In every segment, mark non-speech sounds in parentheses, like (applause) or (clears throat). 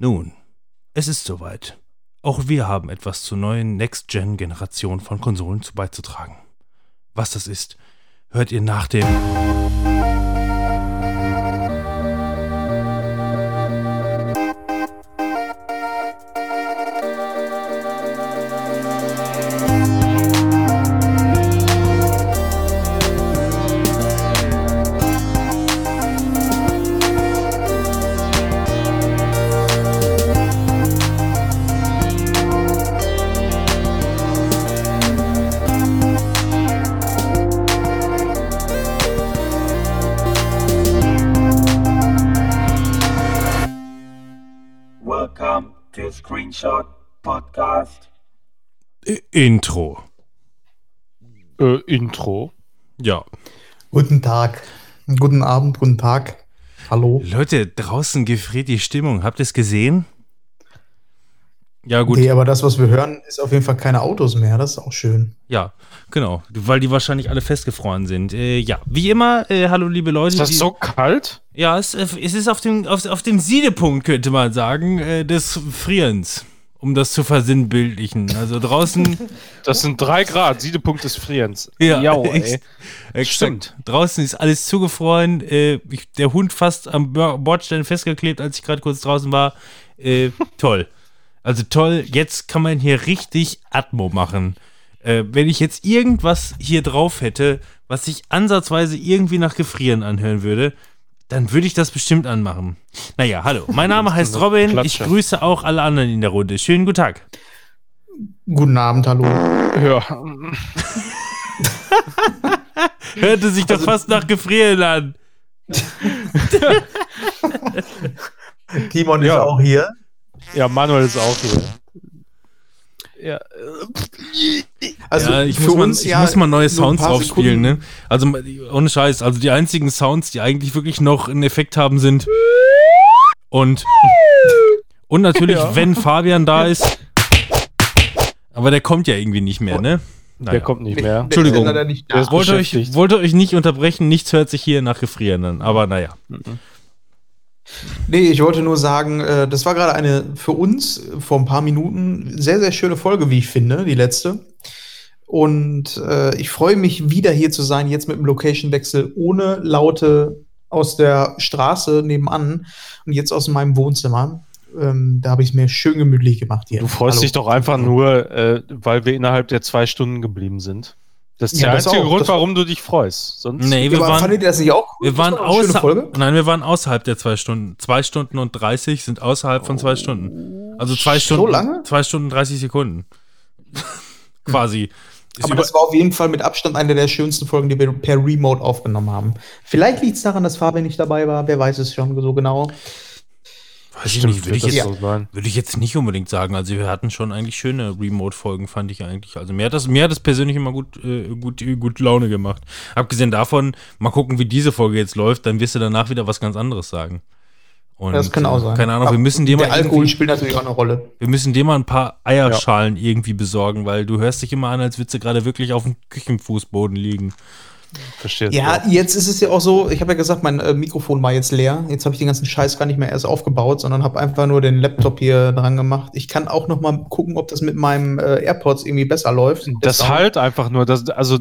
Nun, es ist soweit. Auch wir haben etwas zur neuen Next-Gen-Generation von Konsolen zu beizutragen. Was das ist, hört ihr nach dem. Intro. Äh, Intro. Ja. Guten Tag. Guten Abend, guten Tag. Hallo. Leute, draußen gefriert die Stimmung. Habt ihr es gesehen? Ja, gut. Nee, aber das, was wir hören, ist auf jeden Fall keine Autos mehr. Das ist auch schön. Ja, genau. Weil die wahrscheinlich alle festgefroren sind. Äh, ja, wie immer, äh, hallo liebe Leute. Ist das die- so kalt? Ja, es, es ist auf dem, auf, auf dem Siedepunkt, könnte man sagen, äh, des Frierens. Um das zu versinnbildlichen. Also draußen. (laughs) Das sind drei Grad. Siedepunkt des Frierens. Ja, Jau, (laughs) ex- ey. Exakt. Stimmt. Draußen ist alles zugefroren. Äh, ich, der Hund fast am Bor- Bordstein festgeklebt, als ich gerade kurz draußen war. Äh, (laughs) toll. Also toll. Jetzt kann man hier richtig Atmo machen. Äh, wenn ich jetzt irgendwas hier drauf hätte, was sich ansatzweise irgendwie nach Gefrieren anhören würde, dann würde ich das bestimmt anmachen. Naja, hallo. Mein Name (laughs) heißt Robin. Klatsche. Ich grüße auch alle anderen in der Runde. Schönen guten Tag. Guten Abend, hallo. Ja. (laughs) Hörte sich doch fast nach Gefrieren an. (laughs) Timon Ja. ist auch hier. ja, Manuel ist auch hier. Ja, Also ja, ich, muss mal, ich ja muss mal neue Sounds paar drauf spielen, Sekunden- ne? Also ohne Scheiß, also die einzigen Sounds, die eigentlich wirklich noch einen Effekt haben, sind und und natürlich, (laughs) Ja. wenn Fabian da ist, aber der kommt ja irgendwie nicht mehr, ne? der kommt nicht mehr. Entschuldigung. Der ist leider nicht Der da. ist Wollte euch, wollte euch nicht unterbrechen, nichts hört sich hier nach Gefrieren an, aber naja. Nee, ich wollte nur sagen, äh, das war gerade eine für uns vor ein paar Minuten sehr, sehr schöne Folge, wie ich finde, die letzte. Und äh, ich freue mich wieder hier zu sein, jetzt mit dem Location-Wechsel ohne Laute aus der Straße nebenan und jetzt aus meinem Wohnzimmer. Ähm, da habe ich es mir schön gemütlich gemacht hier. Du freust Hallo. dich doch einfach nur, äh, weil wir innerhalb der zwei Stunden geblieben sind. Das ist Ja, der das einzige auch. Grund, Das- warum du dich freust. Sonst Nee, wir waren, fandet ihr das nicht auch? wir Das waren war doch eine schöne außer, Folge. nein, wir waren außerhalb der zwei Stunden. Zwei Stunden und 30 sind außerhalb von zwei Stunden. Also zwei So Stunden. lange? Zwei Stunden 30 Sekunden. (laughs) Quasi. Ist Aber das war auf jeden Fall mit Abstand eine der schönsten Folgen, die wir per Remote aufgenommen haben. Vielleicht liegt es daran, dass Fabian nicht dabei war. Wer weiß es schon so genau. Weiß ich nicht, würde ich, jetzt, so würde ich jetzt nicht unbedingt sagen. Also wir hatten schon eigentlich schöne Remote-Folgen, fand ich eigentlich. Also mir hat das, mir hat das persönlich immer gut, äh, gut, äh, gut Laune gemacht. Abgesehen davon, mal gucken, wie diese Folge jetzt läuft, dann wirst du danach wieder was ganz anderes sagen. Und, Das kann auch sein. Keine Ahnung, wir Aber müssen dir mal Der Alkohol spielt natürlich auch eine Rolle. Wir müssen dir mal ein paar Eierschalen irgendwie besorgen, weil du hörst dich immer an, als würdest du gerade wirklich auf dem Küchenfußboden liegen. Verstehe. Ja, jetzt ist es ja auch so, ich habe ja gesagt, mein äh, Mikrofon war jetzt leer. Jetzt habe ich den ganzen Scheiß gar nicht mehr erst aufgebaut, sondern habe einfach nur den Laptop hier dran gemacht. Ich kann auch noch mal gucken, ob das mit meinem äh, AirPods irgendwie besser läuft. Das Sound. halt einfach nur. Das, also,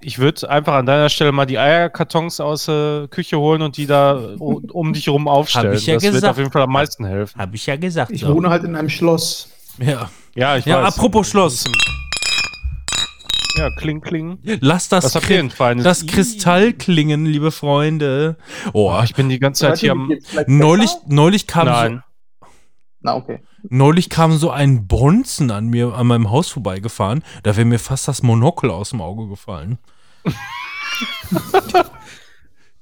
ich würde einfach an deiner Stelle mal die Eierkartons aus der Küche holen und die da um dich herum aufstellen. Hab ich ja das wird gesagt. auf jeden Fall am meisten helfen. Habe ich ja gesagt. Ich so. wohne halt in einem Schloss. Ja. Ja, ich ja, weiß. apropos Schloss. Ja, kling, kling. Lass das, habt Kri- das Kristall klingen, liebe Freunde. Oh, ich bin die ganze Zeit hier am. neulich, neulich kam so, Nein. Na, okay. neulich kam so ein Bonzen an mir an meinem Haus vorbeigefahren. Da wäre mir fast das Monokel aus dem Auge gefallen. (laughs)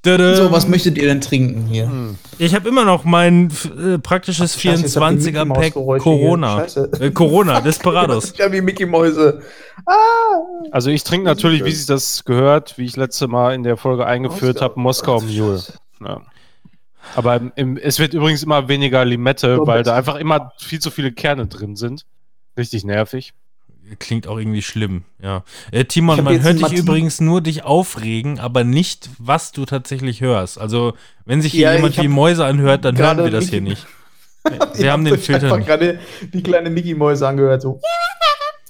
So, was möchtet ihr denn trinken hier? Ich habe immer noch mein äh, praktisches Scheiße, jetzt habt ihr 24er Mickey Pack Maus-Geräusche Corona. hier. Scheiße. Äh, Corona, Desperados. Ja, (laughs) wie Mickey Mäuse. Ah! Also ich trinke natürlich, wie sich das gehört, wie ich letzte Mal in der Folge eingeführt habe, Moskau Mule. Ja. Aber im, im, es wird übrigens immer weniger Limette, So, weil da einfach immer viel zu viele Kerne drin sind. Richtig nervig. Klingt auch irgendwie schlimm, ja. Äh, Timon, man hört dich Martin- übrigens nur dich aufregen, aber nicht, was du tatsächlich hörst. Also, wenn sich hier Ja, jemand wie Mäuse anhört, dann hören wir das hier nicht. (laughs) Wir haben den Filter nicht. gerade die kleine Mickey Mäuse angehört. So.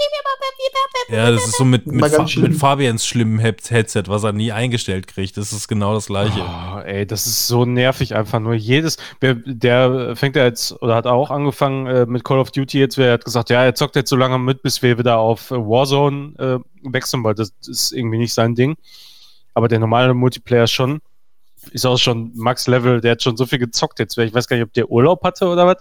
(laughs) Ja, das ist so mit, mit, Fa schlimm. mit Fabians schlimmem Head- Headset, was er nie eingestellt kriegt. Das ist genau das gleiche. Oh, ey, das ist so nervig einfach nur. Jedes, der, der fängt ja jetzt oder hat auch angefangen äh, mit Call of Duty jetzt. Wer hat gesagt, ja, er zockt jetzt so lange mit, bis wir wieder auf äh, Warzone äh, wechseln, weil das ist irgendwie nicht sein Ding. Aber der normale Multiplayer schon. Ist auch schon Max Level, der hat schon so viel gezockt jetzt. Ich weiß gar nicht, ob der Urlaub hatte oder was.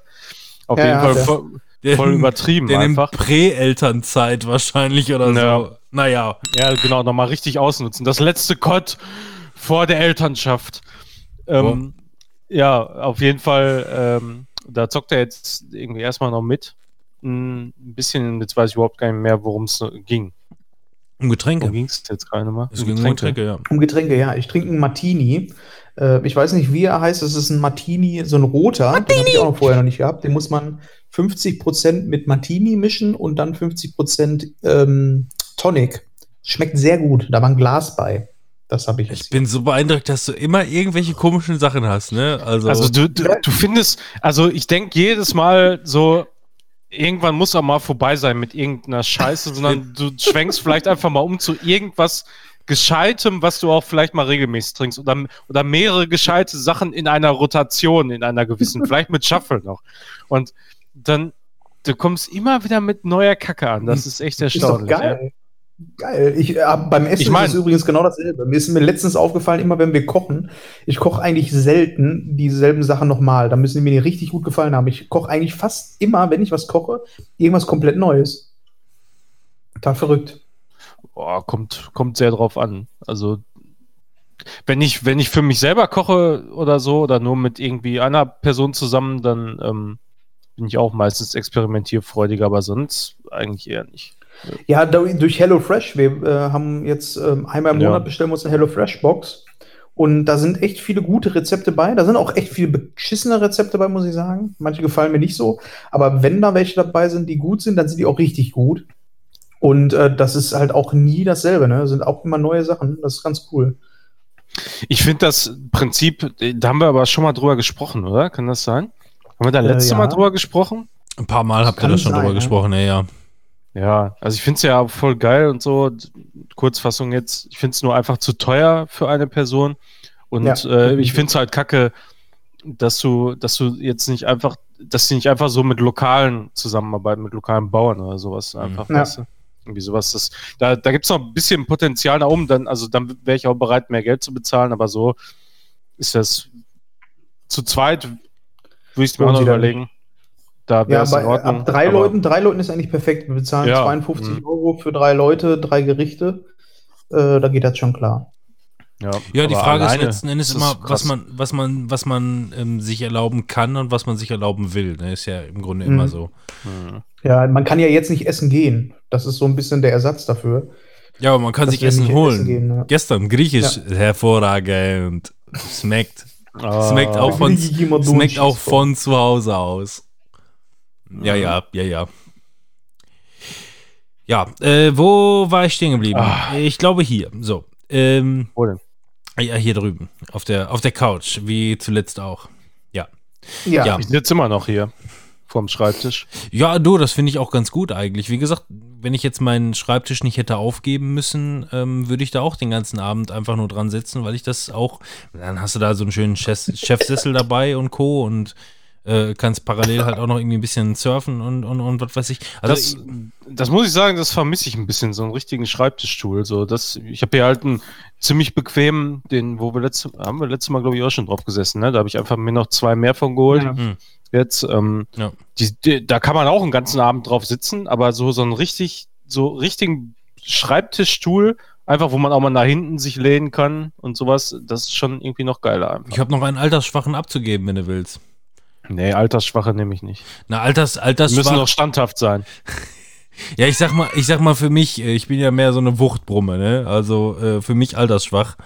Auf Ja, jeden ja, Fall der- voll, Der- voll übertrieben nimmt einfach. Prä-Elternzeit wahrscheinlich oder Ja. so. Naja. Ja, genau, nochmal richtig ausnutzen. Das letzte Cod vor der Elternschaft. Ähm, Ja, auf jeden Fall, ähm, da zockt er jetzt irgendwie erstmal noch mit. Ein bisschen, jetzt weiß ich überhaupt gar nicht mehr, worum es ging. Um Getränke. Worum ging es jetzt gerade mal? Es ging um Getränke, ja. Um Getränke, ja. Ich trinke einen Martini. Äh, ich weiß nicht, wie er heißt. Es ist ein Martini, so ein roter. Den habe ich auch noch vorher noch nicht gehabt. Den muss man 50% mit Martini mischen und dann 50% ähm, Tonic. Schmeckt sehr gut. Da war ein Glas bei. Das habe ich Ich bin so beeindruckt, dass du immer irgendwelche komischen Sachen hast, ne? Also, Also du, du, du findest, also ich denke jedes Mal so, irgendwann muss er mal vorbei sein mit irgendeiner Scheiße, (laughs) sondern du schwenkst vielleicht einfach mal um zu irgendwas Gescheitem, was du auch vielleicht mal regelmäßig trinkst oder, oder mehrere gescheite Sachen in einer Rotation, in einer gewissen, (laughs) vielleicht mit Shuffle noch. Und dann, du kommst immer wieder mit neuer Kacke an. Das ist echt ist doch erstaunlich. geil. Geil. Ich, äh, beim Essen Ich mein- ist es übrigens genau dasselbe. Mir ist mir letztens aufgefallen, immer wenn wir kochen, ich koche eigentlich selten dieselben Sachen nochmal. Da müssen die mir richtig gut gefallen haben. Ich koche eigentlich fast immer, wenn ich was koche, irgendwas komplett Neues. Total verrückt. Boah, kommt, kommt sehr drauf an. Also, wenn ich, wenn ich für mich selber koche oder so, oder nur mit irgendwie einer Person zusammen, dann ähm, bin ich auch meistens experimentierfreudiger, aber sonst eigentlich eher nicht. Ja, durch HelloFresh. Wir äh, haben jetzt ähm, einmal im Ja. Monat bestellen wir uns eine HelloFresh-Box. Und da sind echt viele gute Rezepte bei. Da sind auch echt viele beschissene Rezepte bei, muss ich sagen. Manche gefallen mir nicht so. Aber wenn da welche dabei sind, die gut sind, dann sind die auch richtig gut. Und äh, das ist halt auch nie dasselbe, ne? Sind auch immer neue Sachen. Das ist ganz cool. Ich finde das Prinzip, äh, da haben wir aber schon mal drüber gesprochen, oder? Kann das sein? Haben wir da Äh, letztes ja. Mal drüber gesprochen? ein paar Mal habt ihr da schon sein, drüber ja. gesprochen, ja, ja. Ja, also ich finde es ja voll geil und so. Kurzfassung jetzt, ich finde es nur einfach zu teuer für eine Person. Und Ja, äh, ich finde es halt kacke, dass du, dass du jetzt nicht einfach, dass sie nicht einfach so mit lokalen zusammenarbeiten, mit lokalen Bauern oder sowas einfach, Ja. weißt du? Irgendwie sowas. Das, da da gibt es noch ein bisschen Potenzial nach oben, dann, also dann wäre ich auch bereit, mehr Geld zu bezahlen, aber so ist das zu zweit, würde ich mir auch noch überlegen. Da wäre Ja, es bei, Ordnung. ab drei aber- Leuten, drei Leuten ist eigentlich perfekt. Wir bezahlen Ja, 52 mhm. Euro für drei Leute, drei Gerichte. Äh, da geht das schon klar. Ja, Ja, die Frage ist letzten Endes ist immer, was man, was man, was man ähm, sich erlauben kann und was man sich erlauben will. Ne? Ist ja im Grunde Mhm. immer so. Mhm. Ja, man kann ja jetzt nicht essen gehen. Das ist so ein bisschen der Ersatz dafür. Ja, aber man kann sich Essen holen. essen gehen, ja. Gestern griechisch hervorragend. Schmeckt. Schmeckt Ah. auch von, schmeckt auch von zu Hause aus. Ja, Mhm. ja, ja, ja. Ja, äh, wo war ich stehen geblieben? Ah. Ich glaube hier. So. Ähm, Wo denn? ja, hier drüben. Auf der, auf der Couch, wie zuletzt auch. Ja. Ja, Ja. Ich sitze immer noch hier vorm Schreibtisch. Ja, du, das finde ich auch ganz gut eigentlich. Wie gesagt, wenn ich jetzt meinen Schreibtisch nicht hätte aufgeben müssen, ähm, würde ich da auch den ganzen Abend einfach nur dran sitzen, weil ich das auch, dann hast du da so einen schönen Chef Chefsessel dabei und Co. und äh, kannst parallel halt auch noch irgendwie ein bisschen surfen und, und, und was weiß ich. Also das, das muss ich sagen, das vermisse ich ein bisschen, so einen richtigen Schreibtischstuhl. So, das, ich habe hier halt einen ziemlich bequemen, den, wo wir letzte, haben wir letztes Mal, glaube ich, auch schon drauf gesessen, ne? Da habe ich einfach mir noch zwei mehr von geholt. Ja. Hm. Jetzt, ähm, Ja. die, die, da kann man auch einen ganzen Abend drauf sitzen, aber so, so einen richtig, so richtigen Schreibtischstuhl, einfach, wo man auch mal nach hinten sich lehnen kann und sowas, das ist schon irgendwie noch geiler einfach. ich habe noch einen Altersschwachen abzugeben, wenn du willst. Nee, Altersschwache nehme ich nicht. Na, Alters, Die müssen noch standhaft sein. (laughs) Ja, ich sag mal, ich sag mal für mich, äh, ich bin ja mehr so eine Wuchtbrumme, ne? Also äh, für mich altersschwach.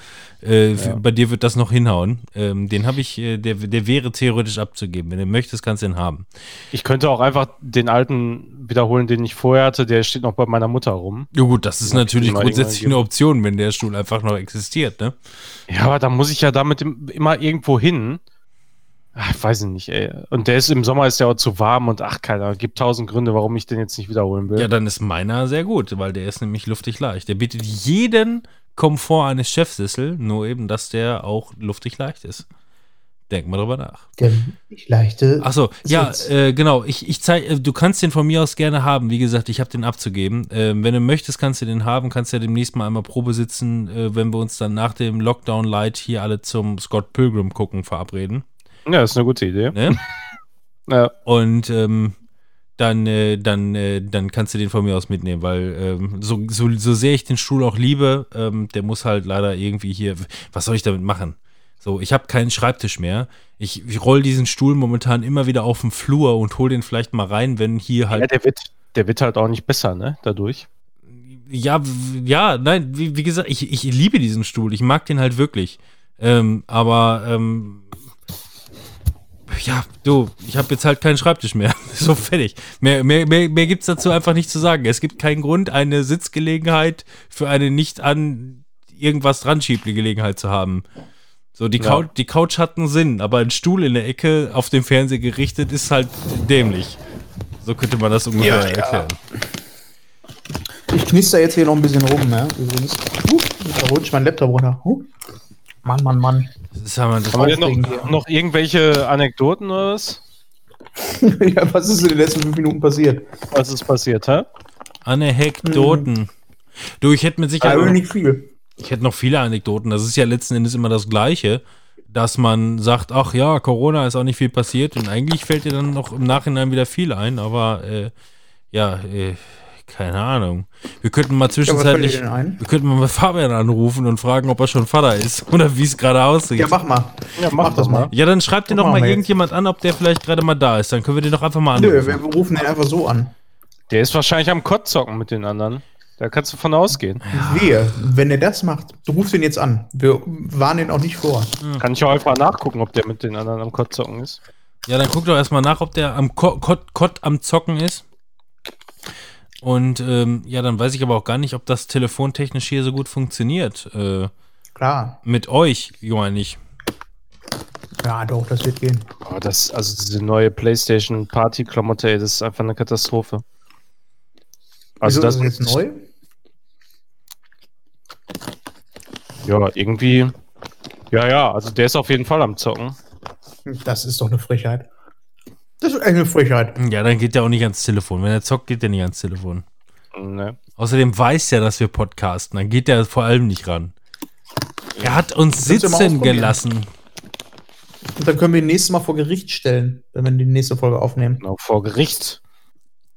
Äh, für, bei dir wird das noch hinhauen. Ähm, den habe ich, äh, der, der wäre theoretisch abzugeben. Wenn du möchtest, kannst du ihn haben. Ich könnte auch einfach den alten wiederholen, den ich vorher hatte. Der steht noch bei meiner Mutter rum. Ja gut, das ist Ja, natürlich grundsätzlich eine Option, wenn der Stuhl einfach noch existiert, ne? Ja, aber da muss ich ja damit im- immer irgendwo hin. Ach, ich weiß ich nicht, ey. Und der ist im Sommer ist der auch zu warm und ach, keiner. Gibt tausend Gründe, warum ich den jetzt nicht wiederholen will. Ja, dann ist meiner sehr gut, weil der ist nämlich luftig leicht. Der bietet jeden Komfort eines Chefsessel, nur eben, dass der auch luftig leicht ist. Denk mal drüber nach. Der nicht leichte. Achso, ja, äh, genau. Ich, ich zeig, äh, du kannst den von mir aus gerne haben. Wie gesagt, ich habe den abzugeben. Ähm, wenn du möchtest, kannst du den haben. Kannst ja demnächst mal einmal Probe sitzen, äh, wenn wir uns dann nach dem Lockdown Light hier alle zum Scott Pilgrim gucken verabreden. Ja, ist eine gute Idee. Ne? (laughs) Ja. Und ähm, dann, äh, dann, äh, dann kannst du den von mir aus mitnehmen, weil ähm, so, so, so sehr ich den Stuhl auch liebe, ähm, der muss halt leider irgendwie hier. Was soll ich damit machen? So, ich habe keinen Schreibtisch mehr. Ich, ich roll diesen Stuhl momentan immer wieder auf den Flur und hol den vielleicht mal rein, wenn hier ja, halt. der wird, der wird halt auch nicht besser, ne? Dadurch. Ja, ja, nein, wie, wie gesagt, ich, ich liebe diesen Stuhl. Ich mag den halt wirklich. Ähm, aber ähm, ja, du, ich habe jetzt halt keinen Schreibtisch mehr. (laughs) so fertig. Mehr, mehr, mehr, mehr gibt es dazu einfach nicht zu sagen. Es gibt keinen Grund, eine Sitzgelegenheit für eine nicht an irgendwas dran schiebende Gelegenheit zu haben. So, die, Ja. Couch, die Couch hat einen Sinn, aber ein Stuhl in der Ecke auf dem Fernseher gerichtet ist halt dämlich. So könnte man das ungefähr Ja, ja. erklären. Ich knister jetzt hier noch ein bisschen rum? Übrigens. Uh, da rutscht mein Laptop runter. Uh. Mann, Mann, Mann. Das ist aber das Haben wir noch, noch irgendwelche Anekdoten oder was? (laughs) ja, was ist in den letzten fünf Minuten passiert? Was ist passiert, hä? Anekdoten. Du, ich hätte mit Sicherheit. Ja, noch- nicht viel. Ich hätte noch viele Anekdoten. Das ist ja letzten Endes immer das Gleiche, dass man sagt, ach ja, Corona ist auch nicht viel passiert und eigentlich fällt dir dann noch im Nachhinein wieder viel ein, aber äh, ja, äh, keine Ahnung. Wir könnten mal Ja, was fällt dir zwischenzeitlich, denn ein? wir könnten mal Fabian anrufen und fragen, ob er schon Vater ist (laughs) oder wie es gerade aussieht. Ja, mach mal. Ja, Mach das mal. Ja, dann schreibt dir doch mal, mal jetzt. irgendjemand an, ob der vielleicht gerade mal da ist. Dann können wir den doch einfach mal Nö, anrufen. wir rufen den einfach so an. Der ist wahrscheinlich am Kottzocken mit den anderen. Da kannst du von ausgehen. Wehe, wenn er das macht, du rufst ihn jetzt an. Wir warnen ihn auch nicht vor. Kann ich auch einfach nachgucken, ob der mit den anderen am Kottzocken ist. Ja, dann guck doch erstmal nach, ob der am Ko Kott, Kott am Zocken ist. Und ähm, ja, dann weiß ich aber auch gar nicht, ob das telefontechnisch hier so gut funktioniert. Äh, Klar. mit euch, Johann, nicht. Ja, doch, das wird gehen. Oh, das, also diese neue PlayStation Party-Klamotte, ey, das ist einfach eine Katastrophe. Also Wieso das ist das jetzt neu? Ja, irgendwie. Ja, ja, also der ist auf jeden Fall am Zocken. Das ist doch eine Frechheit. Das ist eine Frechheit. Ja, dann geht der auch nicht ans Telefon. Wenn er zockt, geht der nicht ans Telefon. Ne. Außerdem weiß er, dass wir podcasten. Dann geht er vor allem nicht ran. Er hat uns sitzen gelassen. Und dann können wir ihn nächstes Mal vor Gericht stellen, wenn wir die nächste Folge aufnehmen. Genau, vor Gericht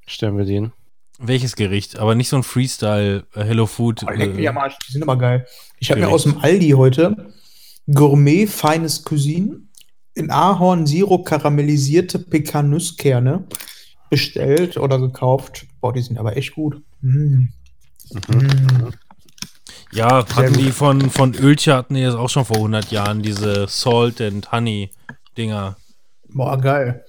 stellen wir den. Welches Gericht? Aber nicht so ein Freestyle äh, Hello Food. Oh, leck mich Äh, am Arsch, die sind aber geil. Ich habe mir aus dem Aldi heute Gourmet feines Cuisine in Ahorn Sirup karamellisierte Pekan-Nusskerne bestellt oder gekauft. Boah, die sind aber echt gut. Mm. Mm. ja, hatten die von, von Ölche hatten die das auch schon vor 100 Jahren, diese Salt and Honey Dinger. Boah, geil.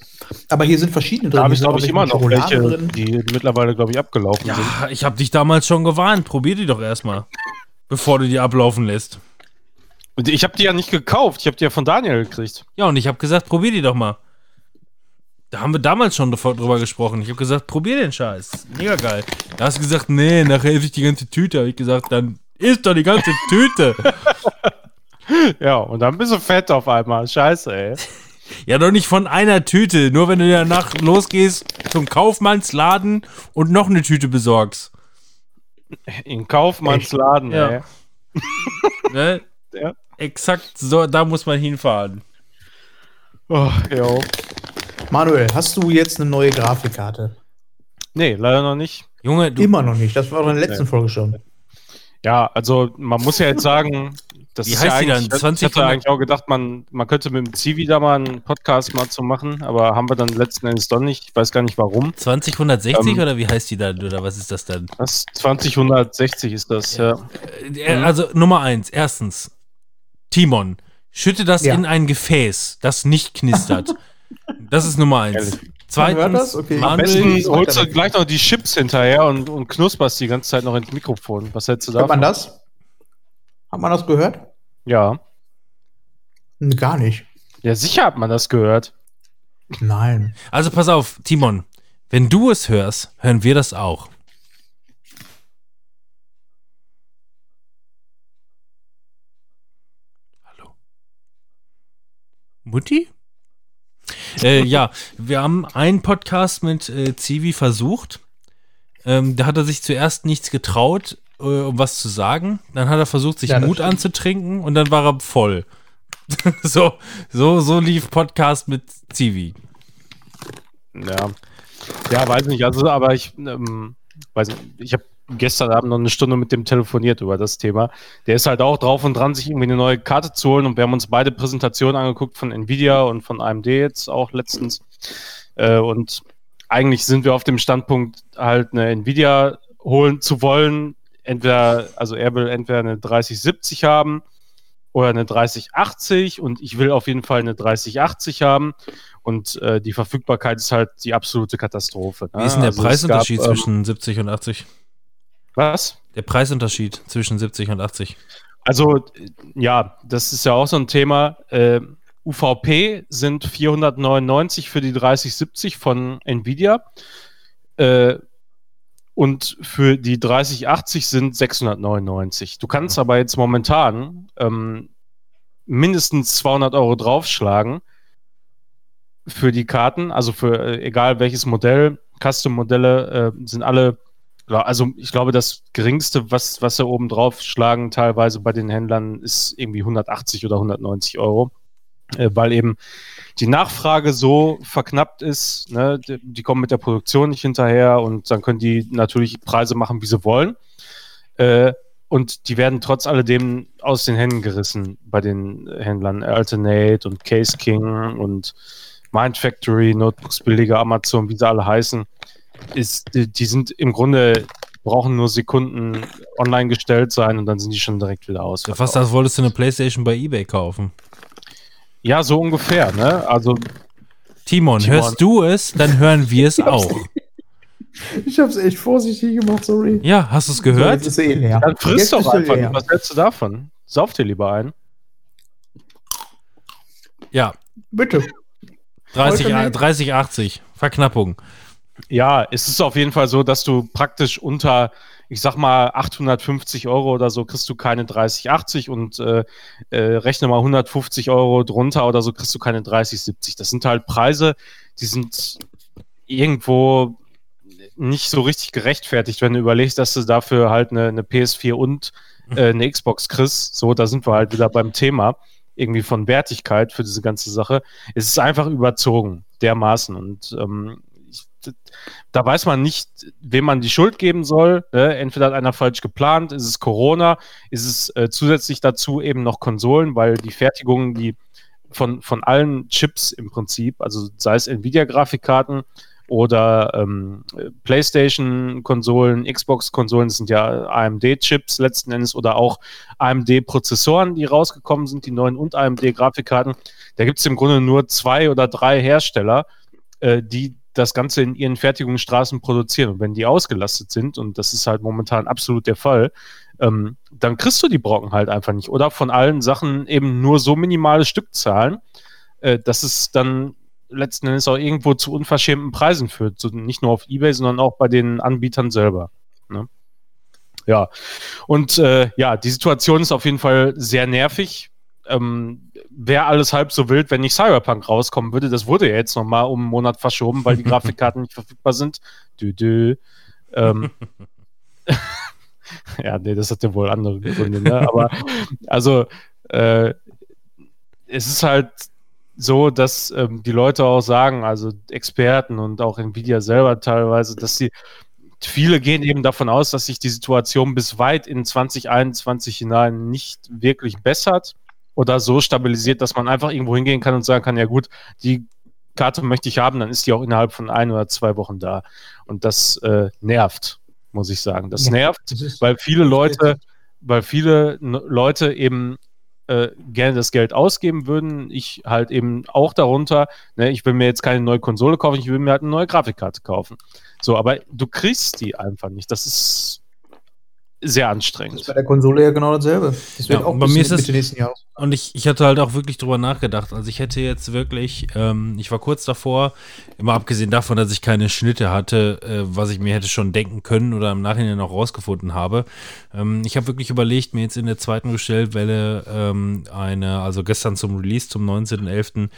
Aber hier sind verschiedene drin. Da habe ich, glaube ich, immer noch welche, die mittlerweile, glaube ich, abgelaufen sind. Ja, ich habe dich damals schon gewarnt. Probier die doch erstmal, bevor du die ablaufen lässt. Und ich habe die ja nicht gekauft, ich habe die ja von Daniel gekriegt. Ja, und ich habe gesagt, probier die doch mal. Da haben wir damals schon drüber gesprochen. Ich habe gesagt, probier den Scheiß. Mega geil. Da hast du gesagt, nee, nachher esse ich die ganze Tüte. Habe ich gesagt, dann isst doch die ganze (laughs) Tüte. Ja, und dann bist du fett auf einmal. Scheiße, ey. ja, doch nicht von einer Tüte. Nur wenn du danach losgehst zum Kaufmannsladen und noch eine Tüte besorgst. In Kaufmannsladen, Ja. ey. Ne? (laughs) Ja. Exakt so, da muss man hinfahren. Oh, jo. Manuel, hast du jetzt eine neue Grafikkarte? Nee, leider noch nicht. Junge, du, Immer noch nicht. Das war doch in der letzten Folge schon. Ja, also man muss ja jetzt sagen, das Wie ist heißt ja die dann? eigentlich, 20 ich hatte eigentlich auch gedacht, man, man könnte mit dem Zivi da mal einen Podcast mal zu machen, aber haben wir dann letzten Endes doch nicht. Ich weiß gar nicht warum. 2060 Ähm, oder wie heißt die dann? Oder was ist das dann? Das 2060 ist das, ja. Äh, Also Nummer eins, erstens, Timon, schütte das Ja. in ein Gefäß, das nicht knistert. (laughs) das ist Nummer eins. Ehrlich. Man Zweitens? Okay. Besten holst du gleich noch die Chips hinterher und, und knusperst die ganze Zeit noch ins Mikrofon. Was hältst du Hört man davon? das? Hat man das gehört? Ja. Gar nicht. Ja, sicher hat man das gehört. Nein. Also pass auf, Timon. Wenn du es hörst, hören wir das auch. Mutti? äh, ja, wir haben einen Podcast mit äh, Zivi versucht. Ähm, da hat er sich zuerst nichts getraut, äh, um was zu sagen. Dann hat er versucht, sich Ja, Mut stimmt. anzutrinken und dann war er voll. (laughs) so, so, so lief Podcast mit Zivi. Ja. Ja, weiß nicht. Also, aber ich ähm, weiß nicht, ich habe gestern Abend noch eine Stunde mit dem telefoniert über das Thema. Der ist halt auch drauf und dran, sich irgendwie eine neue Karte zu holen und wir haben uns beide Präsentationen angeguckt von Nvidia und von AMD jetzt auch letztens. Äh, und eigentlich sind wir auf dem Standpunkt, halt eine Nvidia holen zu wollen. Entweder, also er will entweder eine 3070 haben oder eine 3080 und ich will auf jeden Fall eine 3080 haben. Und äh, die Verfügbarkeit ist halt die absolute Katastrophe. ne? Wie ist denn der Also Preisunterschied gab, ähm, zwischen 70 und 80? Was? Der Preisunterschied zwischen 70 und 80. Also, ja, das ist ja auch so ein Thema. Äh, UVP sind 499 für die 3070 von Nvidia. Äh, und für die 3080 sind 699. Du kannst aber jetzt momentan ähm, mindestens 200 Euro draufschlagen für die Karten, also für äh, egal welches Modell, Custom-Modelle äh, sind alle, also ich glaube, das geringste, was, was sie oben drauf schlagen, teilweise bei den Händlern, ist irgendwie 180 oder 190 Euro, äh, weil eben die Nachfrage so verknappt ist, ne, die, die kommen mit der Produktion nicht hinterher und dann können die natürlich Preise machen, wie sie wollen. Äh, und die werden trotz alledem aus den Händen gerissen bei den Händlern Alternate und Case King und Mind Factory, Notebooks billiger, Amazon, wie sie alle heißen. Ist, die, sind im Grunde, brauchen nur Sekunden online gestellt sein und dann sind die schon direkt wieder aus. Ja, fast als wolltest du eine Playstation bei Ebay kaufen. Ja, so ungefähr, ne? Also, Timon, Timon. hörst du es, dann hören wir es auch. Ich hab's echt vorsichtig gemacht, sorry. Ja, hast du es So, gehört? eh leer. dann friss Jetzt doch einfach. leer. Was hältst du davon? Sauf dir lieber ein. Ja, Bitte. 30, Heute nicht. 30 80. Verknappung. Ja, es ist auf jeden Fall so, dass du praktisch unter, ich sag mal, 850 Euro oder so kriegst du keine 3080 und äh, äh, rechne mal 150 Euro drunter oder so kriegst du keine 3070. Das sind halt Preise, die sind irgendwo nicht so richtig gerechtfertigt, wenn du überlegst, dass du dafür halt eine, eine PS4 und äh, eine Xbox kriegst. So, da sind wir halt wieder beim Thema irgendwie von Wertigkeit für diese ganze Sache. Es ist einfach überzogen, dermaßen. Und ähm, da weiß man nicht, wem man die Schuld geben soll. Ne? Entweder hat einer falsch geplant, ist es Corona, ist es äh, zusätzlich dazu eben noch Konsolen, weil die Fertigung, die von, von allen Chips im Prinzip, also sei es Nvidia-Grafikkarten oder ähm, PlayStation-Konsolen, Xbox-Konsolen, sind ja AMD-Chips letzten Endes oder auch AMD-Prozessoren, die rausgekommen sind, die neuen und AMD-Grafikkarten. Da gibt es im Grunde nur zwei oder drei Hersteller, äh, die das Ganze in ihren Fertigungsstraßen produzieren. Und wenn die ausgelastet sind, und das ist halt momentan absolut der Fall, ähm, dann kriegst du die Brocken halt einfach nicht. Oder von allen Sachen eben nur so minimale Stückzahlen, äh, dass es dann letzten Endes auch irgendwo zu unverschämten Preisen führt. So nicht nur auf Ebay, sondern auch bei den Anbietern selber. Ne? Ja. Und äh, ja, die Situation ist auf jeden Fall sehr nervig. Ähm, Wäre alles halb so wild, wenn nicht Cyberpunk rauskommen würde. Das wurde ja jetzt nochmal um einen Monat verschoben, weil die (laughs) Grafikkarten nicht verfügbar sind. Dü -dü. Ähm, (laughs) (laughs) ja, nee, das hat ja wohl andere Gründe, ne? Aber also äh, es ist halt so, dass ähm, die Leute auch sagen, also Experten und auch Nvidia selber teilweise, dass sie viele gehen eben davon aus, dass sich die Situation bis weit in 2021 hinein nicht wirklich bessert oder so stabilisiert, dass man einfach irgendwo hingehen kann und sagen kann, ja gut, die Karte möchte ich haben, dann ist die auch innerhalb von ein oder zwei Wochen da. Und das äh, nervt, muss ich sagen. Das Ja, nervt, Das weil viele Leute, weil viele Leute eben äh, gerne das Geld ausgeben würden. Ich halt eben auch darunter. Ne, ich will mir jetzt keine neue Konsole kaufen, ich will mir halt eine neue Grafikkarte kaufen. So, aber du kriegst die einfach nicht. Das ist sehr Das ist anstrengend. bei der Konsole ja genau dasselbe. Das wird Ja, auch bei mir ist es- Mitte nächsten Jahres. Und ich, ich hatte halt auch wirklich drüber nachgedacht. Also ich hätte jetzt wirklich, ähm, ich war kurz davor, immer abgesehen davon, dass ich keine Schnitte hatte, äh, was ich mir hätte schon denken können oder im Nachhinein auch rausgefunden habe. Ähm, ich habe wirklich überlegt, mir jetzt in der zweiten Bestellwelle ähm, eine, also gestern zum Release, zum 19.11.,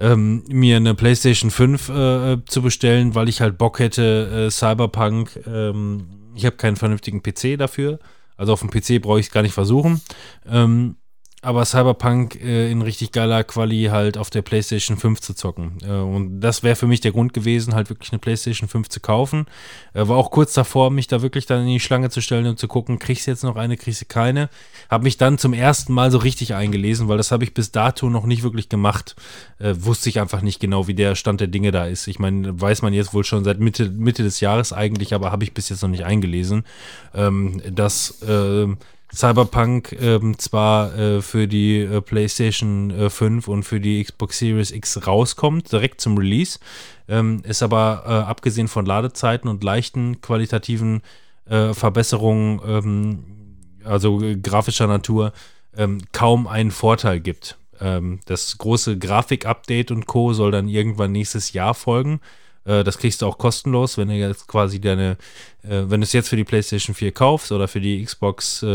ähm, mir eine PlayStation 5 äh, zu bestellen, weil ich halt Bock hätte, äh, Cyberpunk, ähm, ich habe keinen vernünftigen PC dafür. Also auf dem PC brauche ich es gar nicht versuchen. Ähm, aber Cyberpunk äh, in richtig geiler Quali halt auf der PlayStation 5 zu zocken. Äh, und das wäre für mich der Grund gewesen, halt wirklich eine PlayStation 5 zu kaufen. Äh, war auch kurz davor, mich da wirklich dann in die Schlange zu stellen und zu gucken, kriegst du jetzt noch eine, kriegst du keine. Habe mich dann zum ersten Mal so richtig eingelesen, weil das habe ich bis dato noch nicht wirklich gemacht. Äh, wusste ich einfach nicht genau, wie der Stand der Dinge da ist. Ich meine, weiß man jetzt wohl schon seit Mitte, Mitte des Jahres eigentlich, aber habe ich bis jetzt noch nicht eingelesen, ähm, dass ähm, Cyberpunk ähm, zwar äh, für die äh, PlayStation äh, 5 und für die Xbox Series X rauskommt, direkt zum Release, ähm, ist aber äh, abgesehen von Ladezeiten und leichten qualitativen äh, Verbesserungen, ähm, also grafischer Natur, ähm, kaum einen Vorteil gibt. Ähm, das große Grafik-Update und Co. soll dann irgendwann nächstes Jahr folgen. Äh, das kriegst du auch kostenlos, wenn du jetzt quasi deine, äh, wenn du es jetzt für die PlayStation 4 kaufst oder für die Xbox, äh,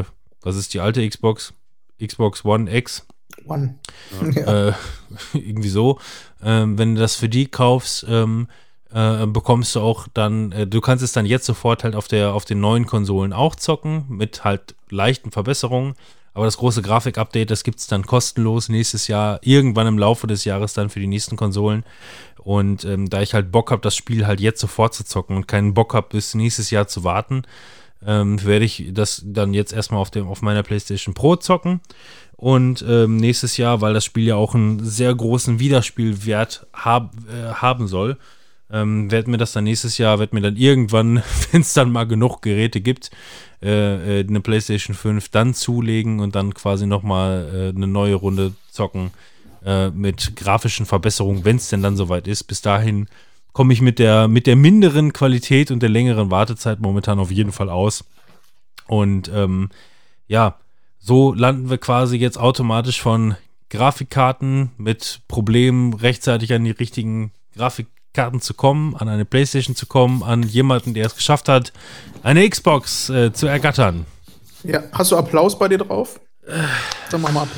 äh, was ist die alte Xbox? Xbox One X, One. Ja. äh, (laughs) irgendwie so. Ähm, wenn du das für die kaufst, ähm, äh, bekommst du auch dann, äh, du kannst es dann jetzt sofort halt auf, der, auf den neuen Konsolen auch zocken, mit halt leichten Verbesserungen. Aber das große Grafik-Update, das gibt es dann kostenlos nächstes Jahr, irgendwann im Laufe des Jahres dann für die nächsten Konsolen. Und ähm, da ich halt Bock habe, das Spiel halt jetzt sofort zu zocken und keinen Bock habe, bis nächstes Jahr zu warten, ähm, werde ich das dann jetzt erstmal auf, dem, auf meiner PlayStation Pro zocken. Und ähm, nächstes Jahr, weil das Spiel ja auch einen sehr großen Wiederspielwert hab, äh, haben soll, ähm, werd mir das dann nächstes Jahr, werd mir dann irgendwann, (laughs) wenn es dann mal genug Geräte gibt, äh, äh, eine PlayStation 5 dann zulegen und dann quasi nochmal äh, eine neue Runde zocken äh, mit grafischen Verbesserungen, wenn es denn dann soweit ist. Bis dahin komme ich mit der, mit der minderen Qualität und der längeren Wartezeit momentan auf jeden Fall aus. Und ähm, ja, so landen wir quasi jetzt automatisch von Grafikkarten mit Problemen rechtzeitig an die richtigen Grafikkarten zu kommen, an eine Playstation zu kommen, an jemanden, der es geschafft hat, eine Xbox äh, zu ergattern. ja. Hast du Applaus bei dir drauf? Dann mach mal ab.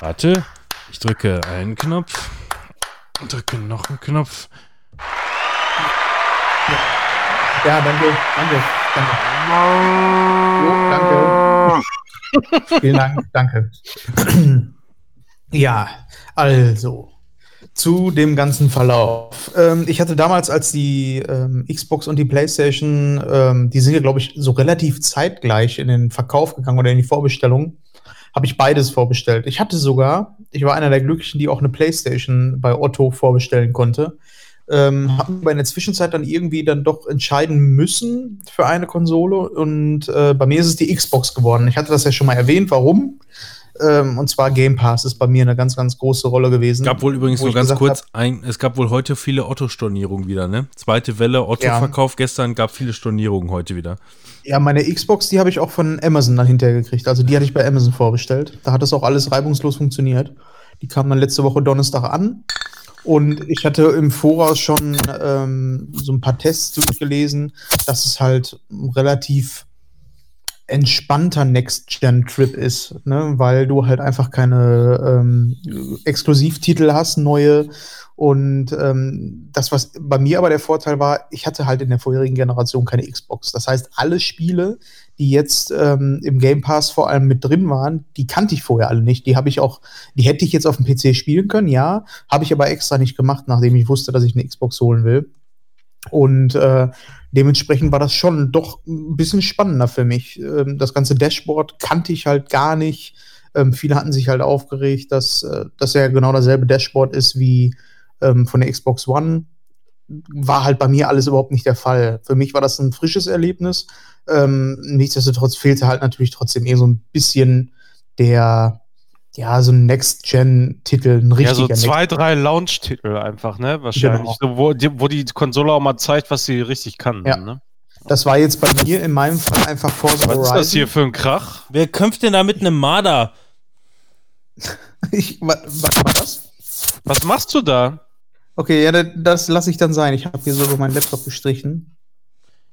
Warte, ich drücke einen Knopf, drücke noch einen Knopf. Ja, danke, danke, danke. Jo, danke. (laughs) Vielen Dank, danke. (clears throat) ja, also zu dem ganzen Verlauf. Ähm, ich hatte damals, als die ähm, Xbox und die PlayStation, ähm, die sind ja, glaube ich, so relativ zeitgleich in den Verkauf gegangen oder in die Vorbestellung, habe ich beides vorbestellt. Ich hatte sogar, ich war einer der Glücklichen, die auch eine PlayStation bei Otto vorbestellen konnte. Ähm, habe aber in der Zwischenzeit dann irgendwie dann doch entscheiden müssen für eine Konsole und äh, bei mir ist es die Xbox geworden. Ich hatte das ja schon mal erwähnt, warum. Ähm, und zwar Game Pass ist bei mir eine ganz, ganz große Rolle gewesen. Es gab wohl übrigens nur ganz kurz, ein, es gab wohl heute viele Otto-Stornierungen wieder, ne? Zweite Welle, Otto-Verkauf gestern, gab viele Stornierungen heute wieder. Ja, meine Xbox, die habe ich auch von Amazon dann hinterher gekriegt. Also die hatte ich bei Amazon vorbestellt. Da hat das auch alles reibungslos funktioniert. Die kam dann letzte Woche Donnerstag an. Und ich hatte im Voraus schon ähm, so ein paar Tests durchgelesen, dass es halt relativ entspannter Next-Gen-Trip ist, ne? weil du halt einfach keine ähm, Exklusivtitel hast, neue. Und ähm, das, was bei mir aber der Vorteil war, ich hatte halt in der vorherigen Generation keine Xbox. Das heißt, alle Spiele, die jetzt ähm, im Game Pass vor allem mit drin waren, die kannte ich vorher alle nicht. Die habe ich auch, die hätte ich jetzt auf dem PC spielen können, ja, habe ich aber extra nicht gemacht, nachdem ich wusste, dass ich eine Xbox holen will. Und äh, dementsprechend war das schon doch ein bisschen spannender für mich. Ähm, das ganze Dashboard kannte ich halt gar nicht. Ähm, viele hatten sich halt aufgeregt, dass äh, das ja genau dasselbe Dashboard ist wie ähm, von der Xbox One. War halt bei mir alles überhaupt nicht der Fall. Für mich war das ein frisches Erlebnis. Ähm, nichtsdestotrotz fehlte halt natürlich trotzdem eher so ein bisschen der, ja, so ein Next-Gen-Titel, ein Ja, so richtiger zwei, drei Launch-Titel einfach, ne? Wahrscheinlich. Genau. So, wo, die, wo die Konsole auch mal zeigt, was sie richtig kann. Ja. Ne? Das war jetzt bei mir in meinem Fall einfach Forza Was ist Horizon. das hier für ein Krach? Wer kämpft denn da mit einem Marder? (laughs) Ich, wa- was? Was machst du da? Okay, ja, da- das lasse ich dann sein. Ich habe hier so über meinen Laptop gestrichen.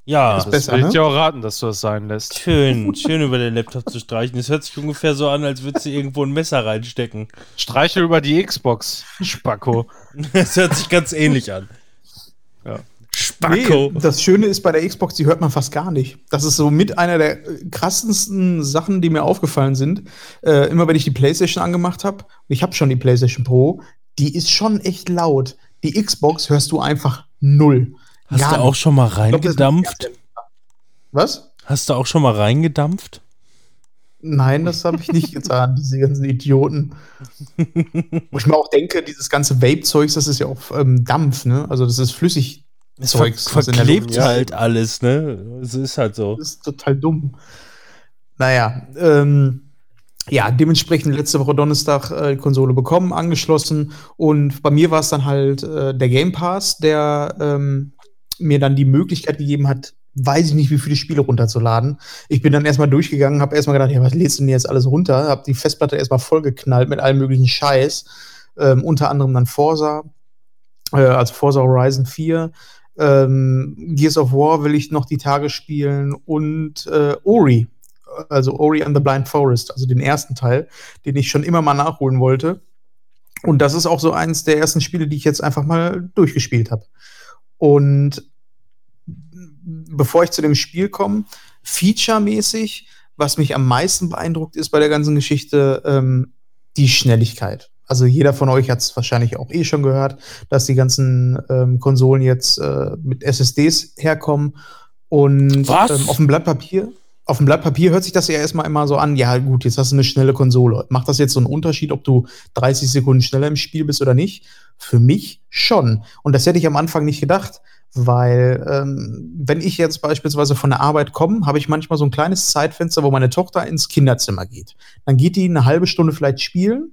Ja, Das Das besser, will ich ne? dir auch raten, dass du das sein lässt. schön, schön über den Laptop zu streichen. Das hört sich ungefähr so an, als würdest du irgendwo ein Messer reinstecken. Streichel über die Xbox, Spacko. Das hört sich ganz ähnlich an. Ja. Spacko. Nee, das Schöne ist bei der Xbox, die hört man fast gar nicht. Das ist so mit einer der krassesten Sachen, die mir aufgefallen sind. Äh, immer wenn ich die PlayStation angemacht habe, ich habe schon die PlayStation Pro, die ist schon echt laut. Die Xbox hörst du einfach null. Hast Gar du auch schon mal Ich glaub, reingedampft? Was? Hast du auch schon mal reingedampft? Nein, das habe ich nicht getan, (laughs) diese ganzen Idioten. Wo ich mir auch denke, dieses ganze Vape-Zeugs, das ist ja auch ähm, Dampf, ne? Also das ist flüssig. Es ver verklebt halt alles, ne? Es ist halt so. Das ist total dumm. Naja, ähm, ja, dementsprechend letzte Woche Donnerstag äh, Konsole bekommen, angeschlossen und bei mir war es dann halt äh, der Game Pass, der ähm, mir dann die Möglichkeit gegeben hat, weiß ich nicht, wie viele Spiele runterzuladen. Ich bin dann erstmal durchgegangen, habe erstmal gedacht, ja, was lädst du denn jetzt alles runter? Habe die Festplatte erstmal vollgeknallt mit allem möglichen Scheiß, ähm, unter anderem dann Forza, äh, also Forza Horizon 4, ähm, Gears of War will ich noch die Tage spielen und äh, Ori, also Ori and the Blind Forest, also den ersten Teil, den ich schon immer mal nachholen wollte. Und das ist auch so eins der ersten Spiele, die ich jetzt einfach mal durchgespielt habe. Und bevor ich zu dem Spiel komme, featuremäßig, was mich am meisten beeindruckt ist bei der ganzen Geschichte, ähm, die Schnelligkeit. Also jeder von euch hat es wahrscheinlich auch eh schon gehört, dass die ganzen ähm, Konsolen jetzt äh, mit SSDs herkommen. Und? Ähm, auf dem Blatt Papier, auf dem Blatt Papier hört sich das ja erstmal immer so an, ja gut, jetzt hast du eine schnelle Konsole. Macht das jetzt so einen Unterschied, ob du 30 Sekunden schneller im Spiel bist oder nicht? Für mich schon. Und das hätte ich am Anfang nicht gedacht, weil ähm, wenn ich jetzt beispielsweise von der Arbeit komme, habe ich manchmal so ein kleines Zeitfenster, wo meine Tochter ins Kinderzimmer geht. Dann geht die eine halbe Stunde vielleicht spielen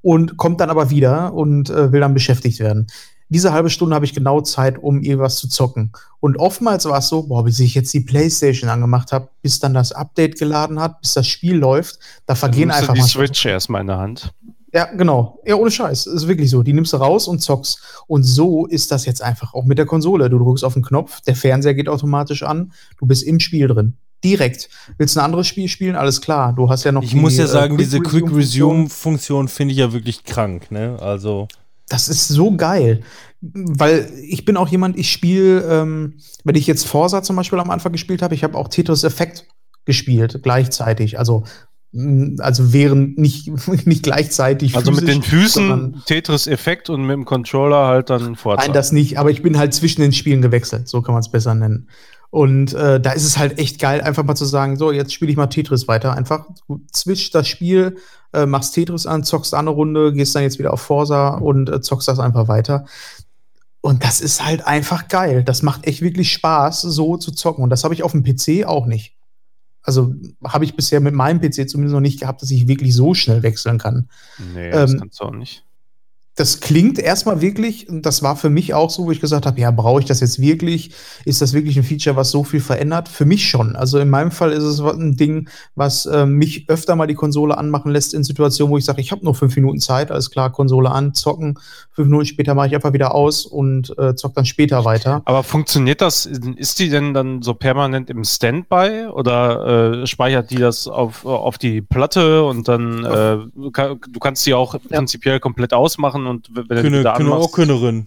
und kommt dann aber wieder und äh, will dann beschäftigt werden. Diese halbe Stunde habe ich genau Zeit, um irgendwas zu zocken. Und oftmals war es so, boah, bis ich jetzt die Playstation angemacht habe, bis dann das Update geladen hat, bis das Spiel läuft, da vergehen Nimmst du einfach die mal Switch erstmal in der Hand. Ja, genau. Ja, ohne Scheiß. Ist wirklich so. Die nimmst du raus und zockst. Und so ist das jetzt einfach auch mit der Konsole. Du drückst auf den Knopf, der Fernseher geht automatisch an, du bist im Spiel drin. Direkt. Willst du ein anderes Spiel spielen? Alles klar. Du hast ja noch Ich die, muss ja äh, sagen, diese Quick Resume-Funktion. Finde ich ja wirklich krank, ne? Also. Das ist so geil. Weil ich bin auch jemand, ich spiele, ähm, wenn ich jetzt Forza zum Beispiel am Anfang gespielt habe, ich habe auch Tetris Effect gespielt, gleichzeitig. Also, also während nicht, (laughs) nicht gleichzeitig. Also mit physisch, den Füßen Tetris-Effekt und mit dem Controller halt dann Forza. Nein, das nicht, aber ich bin halt zwischen den Spielen gewechselt, so kann man es besser nennen. Und äh, da ist es halt echt geil, einfach mal zu sagen, so, jetzt spiele ich mal Tetris weiter. Einfach, du switcht das Spiel, äh, machst Tetris an, zockst eine Runde, gehst dann jetzt wieder auf Forsa und äh, zockst das einfach weiter. Und das ist halt einfach geil. Das macht echt wirklich Spaß, so zu zocken. Und das habe ich auf dem PC auch nicht. Also habe ich bisher mit meinem PC zumindest noch nicht gehabt, dass ich wirklich so schnell wechseln kann nee, das ähm, kannst du auch nicht. Das klingt erstmal wirklich, und das war für mich auch so, wo ich gesagt habe, ja, brauche ich das jetzt wirklich? Ist das wirklich ein Feature, was so viel verändert? Für mich schon. Also in meinem Fall ist es ein Ding, was äh, mich öfter mal die Konsole anmachen lässt in Situationen, wo ich sage, ich habe nur fünf Minuten Zeit, alles klar, Konsole an, zocken. Fünf Minuten später mache ich einfach wieder aus und äh, zock dann später weiter. Aber funktioniert das, ist die denn dann so permanent im Standby oder äh, speichert die das auf, auf die Platte und dann, äh, du kann- du kannst die auch prinzipiell komplett ausmachen und w- wenn du Könne, Könne auch. Könnerin.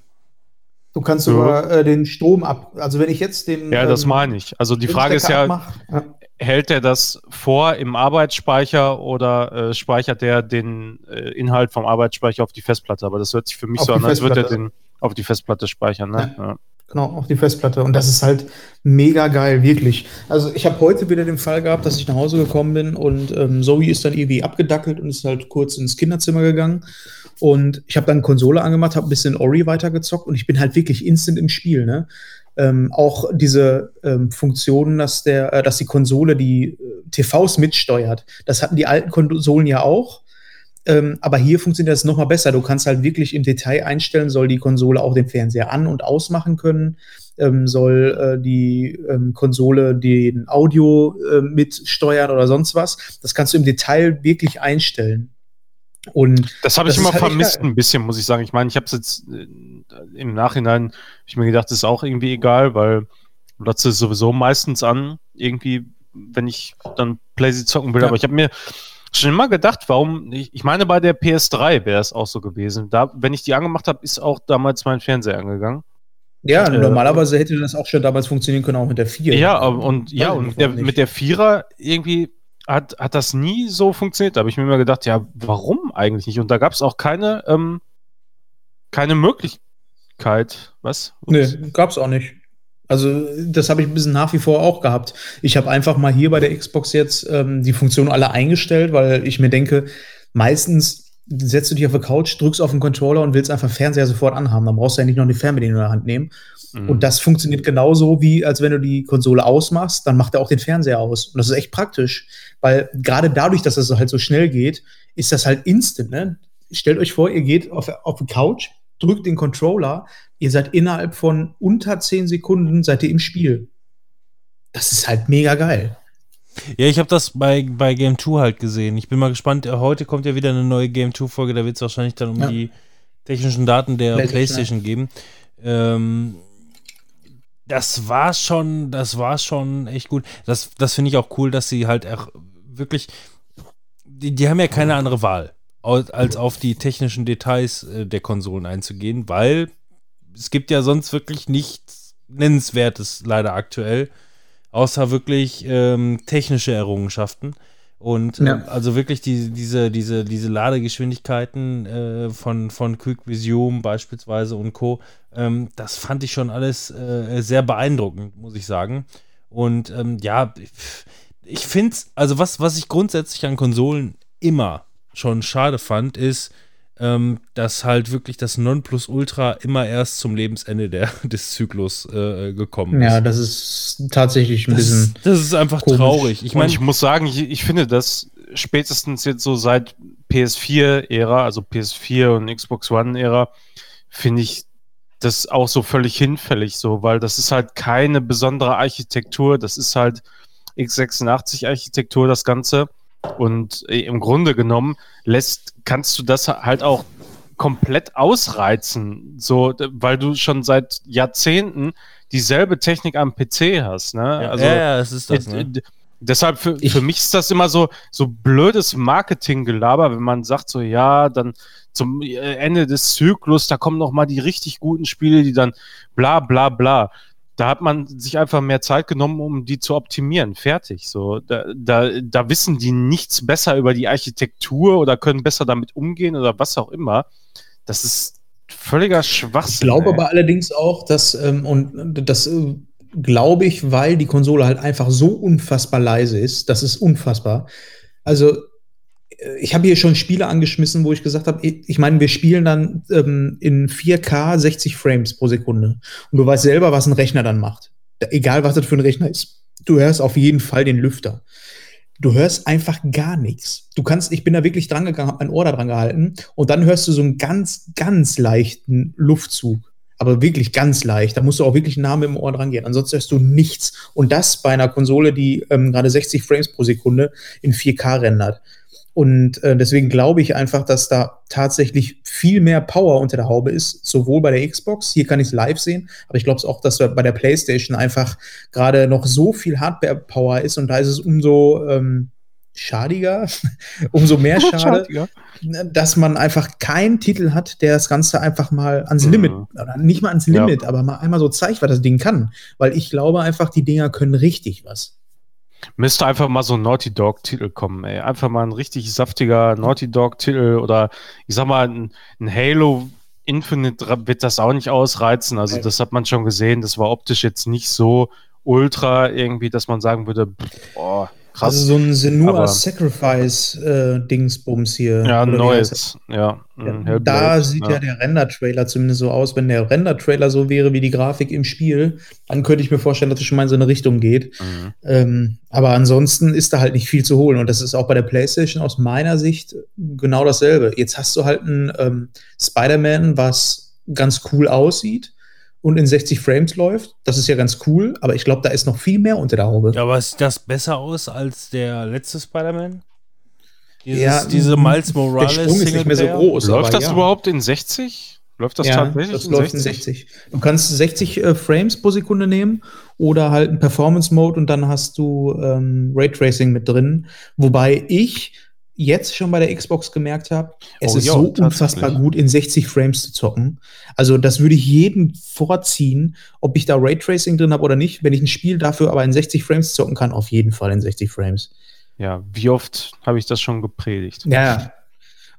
Du kannst Ja. über äh, den Strom ab, also wenn ich jetzt den Ja, das ähm, meine ich. Also die Frage ist ja, ja. hält er das vor im Arbeitsspeicher oder äh, speichert der den äh, Inhalt vom Arbeitsspeicher auf die Festplatte? Aber das hört sich für mich Auf so an, als würde er Festplatte. den auf die Festplatte speichern. Ne? Ja. Genau, auf die Festplatte. Und das ist halt mega geil, wirklich. Also ich habe heute wieder den Fall gehabt, dass ich nach Hause gekommen bin und ähm, Zoe ist dann irgendwie abgedackelt und ist halt kurz ins Kinderzimmer gegangen. Und ich habe dann Konsole angemacht, habe ein bisschen Ori weitergezockt und ich bin halt wirklich instant im Spiel. Ne? Ähm, auch diese ähm, Funktion, dass, der, äh, dass die Konsole die äh, TVs mitsteuert, das hatten die alten Konsolen ja auch. Ähm, aber hier funktioniert das nochmal besser. Du kannst halt wirklich im Detail einstellen, soll die Konsole auch den Fernseher an- und ausmachen können, ähm, soll äh, die ähm, Konsole den Audio äh, mitsteuern oder sonst was. Das kannst du im Detail wirklich einstellen. Und Das habe ich Das immer halt vermisst ein bisschen, muss ich sagen. Ich meine, ich habe es jetzt äh, im Nachhinein, ich mir gedacht, das ist auch irgendwie egal, weil es sowieso meistens an, irgendwie, wenn ich dann Playsee zocken will. Ja. Aber ich habe mir schon immer gedacht, warum, ich, ich meine, bei der PS3 wäre es auch so gewesen. Da, wenn ich die angemacht habe, ist auch damals mein Fernseher angegangen. ja, Äh, normalerweise hätte das auch schon damals funktionieren können, auch mit der 4. Ja, und ja, und der, mit der Vierer irgendwie hat, hat das nie so funktioniert. Da habe ich mir immer gedacht, ja, warum eigentlich nicht? Und da gab es auch keine, ähm, keine Möglichkeit. Was? Nee, gab's auch nicht. Also, das habe ich ein bisschen nach wie vor auch gehabt. Ich habe einfach mal hier bei der Xbox jetzt ähm, die Funktion alle eingestellt, weil ich mir denke, meistens setzt du dich auf die Couch, drückst auf den Controller und willst einfach Fernseher sofort anhaben. Dann brauchst du ja nicht noch die Fernbedienung in der Hand nehmen. Mhm. Und das funktioniert genauso, wie als wenn du die Konsole ausmachst, dann macht er auch den Fernseher aus. Und das ist echt praktisch, weil gerade dadurch, dass das halt so schnell geht, ist das halt instant. Ne? Stellt euch vor, ihr geht auf, auf die Couch, drückt den Controller, ihr seid innerhalb von unter 10 Sekunden seid ihr im Spiel. Das ist halt mega geil. Ja, ich habe das bei, bei Game 2 halt gesehen. Ich bin mal gespannt. äh, Heute kommt ja wieder eine neue Game 2-Folge. Da wird es wahrscheinlich dann um Ja. die technischen Daten der PlayStation, PlayStation geben. Ähm, das war schon, das war schon echt gut. Das, das finde ich auch cool, dass sie halt auch wirklich, die, die haben ja keine andere Wahl, als auf die technischen Details äh, der Konsolen einzugehen, weil es gibt ja sonst wirklich nichts Nennenswertes leider aktuell, außer wirklich ähm, technische Errungenschaften. Und Ja. ähm, also wirklich die, diese, diese, diese Ladegeschwindigkeiten äh, von, von Quick Resume beispielsweise und Co., ähm, das fand ich schon alles äh, sehr beeindruckend, muss ich sagen. Und ähm, ja, ich finde es, also was, was ich grundsätzlich an Konsolen immer schon schade fand, ist, ähm, dass halt wirklich das Nonplusultra immer erst zum Lebensende der, (laughs) des Zyklus äh, gekommen ist. Ja, das ist tatsächlich ein das, bisschen. ist- das ist einfach komisch. traurig. Ich Ich, meine, ich muss sagen, ich, ich finde das spätestens jetzt so seit PS4-Ära, also PS4 und Xbox One-Ära, finde ich das auch so völlig hinfällig so, weil das ist halt keine besondere Architektur, das ist halt x86-Architektur, das Ganze. Und äh, im Grunde genommen lässt, kannst du das halt auch komplett ausreizen, so, weil du schon seit Jahrzehnten dieselbe Technik am PC hast, ne? ja, also, ja, ja, es ist das. Ne? Deshalb für, Ich- für mich ist das immer so, so blödes Marketinggelaber, wenn man sagt so, ja, dann zum äh, Ende des Zyklus, da kommen noch mal die richtig guten Spiele, die dann bla bla bla. Da hat man sich einfach mehr Zeit genommen, um die zu optimieren. Fertig. So, da, da, da wissen die nichts besser über die Architektur oder können besser damit umgehen oder was auch immer. Das ist völliger Schwachsinn. Ich glaube ey. aber allerdings auch, dass, ähm, und das äh, glaube ich, weil die Konsole halt einfach so unfassbar leise ist. Das ist unfassbar. Also, ich habe hier schon Spiele angeschmissen, wo ich gesagt habe, ich meine, wir spielen dann ähm, in 4K 60 Frames pro Sekunde. Und du weißt selber, was ein Rechner dann macht. Egal, was das für ein Rechner ist. Du hörst auf jeden Fall den Lüfter. Du hörst einfach gar nichts. Du kannst, ich bin da wirklich dran gegangen, hab mein Ohr da dran gehalten und dann hörst du so einen ganz, ganz leichten Luftzug. Aber wirklich ganz leicht. Da musst du auch wirklich nah mit dem Ohr dran gehen. Ansonsten hörst du nichts. Und das bei einer Konsole, die ähm, gerade 60 Frames pro Sekunde in 4K rendert. Und äh, deswegen glaube ich einfach, dass da tatsächlich viel mehr Power unter der Haube ist, sowohl bei der Xbox, hier kann ich es live sehen, aber ich glaube es auch, dass bei der PlayStation einfach gerade noch so viel Hardware-Power ist und da ist es umso ähm, schadiger, (laughs) umso mehr (laughs) schade, Ja. dass man einfach keinen Titel hat, der das Ganze einfach mal ans Mhm. Limit, oder nicht mal ans Ja. Limit, aber mal einmal so zeigt, was das Ding kann. Weil ich glaube einfach, die Dinger können richtig was. Müsste einfach mal so ein Naughty Dog-Titel kommen, ey. Einfach mal ein richtig saftiger Naughty Dog-Titel oder ich sag mal, ein, ein Halo Infinite wird das auch nicht ausreizen. Also, das hat man schon gesehen. Das war optisch jetzt nicht so ultra irgendwie, dass man sagen würde, boah, krass. Also so ein Senua Sacrifice-Dingsbums hier. ja, neues. Ja, Ja, mm, da sieht ja. der Render-Trailer zumindest so aus. Wenn der Render-Trailer so wäre wie die Grafik im Spiel, dann könnte ich mir vorstellen, dass es schon mal in so eine Richtung geht. Mhm. Ähm, aber ansonsten ist da halt nicht viel zu holen. Und das ist auch bei der PlayStation aus meiner Sicht genau dasselbe. Jetzt hast du halt ein ähm, Spider-Man, was ganz cool aussieht und in 60 Frames läuft. Das ist ja ganz cool, aber ich glaube, da ist noch viel mehr unter der Haube. Ja, aber sieht das besser aus als der letzte Spider-Man? Dieses, Ja, diese Miles der Morales Sprung ist nicht mehr so groß. Läuft aber das ja. überhaupt in 60? Läuft das ja, tatsächlich das läuft in 60. Du kannst 60 äh, Frames pro Sekunde nehmen oder halt einen Performance-Mode und dann hast du ähm, Raytracing mit drin. Wobei ich jetzt schon bei der Xbox gemerkt habe, es Oh, ist ja, so unfassbar gut, in 60 Frames zu zocken. Also das würde ich jedem vorziehen, ob ich da Raytracing drin habe oder nicht. Wenn ich ein Spiel dafür aber in 60 Frames zocken kann, auf jeden Fall in 60 Frames. Ja, wie oft habe ich das schon gepredigt? Ja.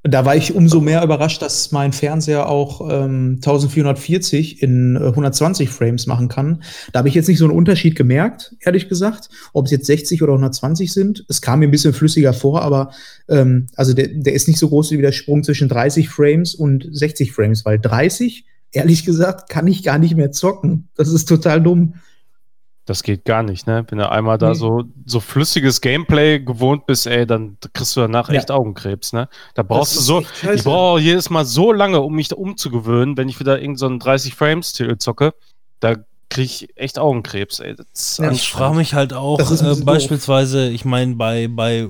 Da war ich umso mehr überrascht, dass mein Fernseher auch ähm, 1440 in äh, 120 Frames machen kann. Da habe ich jetzt nicht so einen Unterschied gemerkt, ehrlich gesagt, ob es jetzt 60 oder 120 sind. Es kam mir ein bisschen flüssiger vor, aber ähm, also der, der ist nicht so groß wie der Sprung zwischen 30 Frames und 60 Frames, weil 30, ehrlich gesagt, kann ich gar nicht mehr zocken. Das ist total dumm. Das geht gar nicht, ne? Wenn du einmal da Nee. so, so flüssiges Gameplay gewohnt bist, ey, dann kriegst du danach Ja. echt Augenkrebs, ne? Da brauchst du so, ich brauche jedes Mal so lange, um mich da umzugewöhnen, wenn ich wieder irgendeinen so einen 30-Frames-Titel zocke, da kriege ich echt Augenkrebs, ey. Ja, Ich frage mich halt auch, äh, beispielsweise, ich meine, bei, bei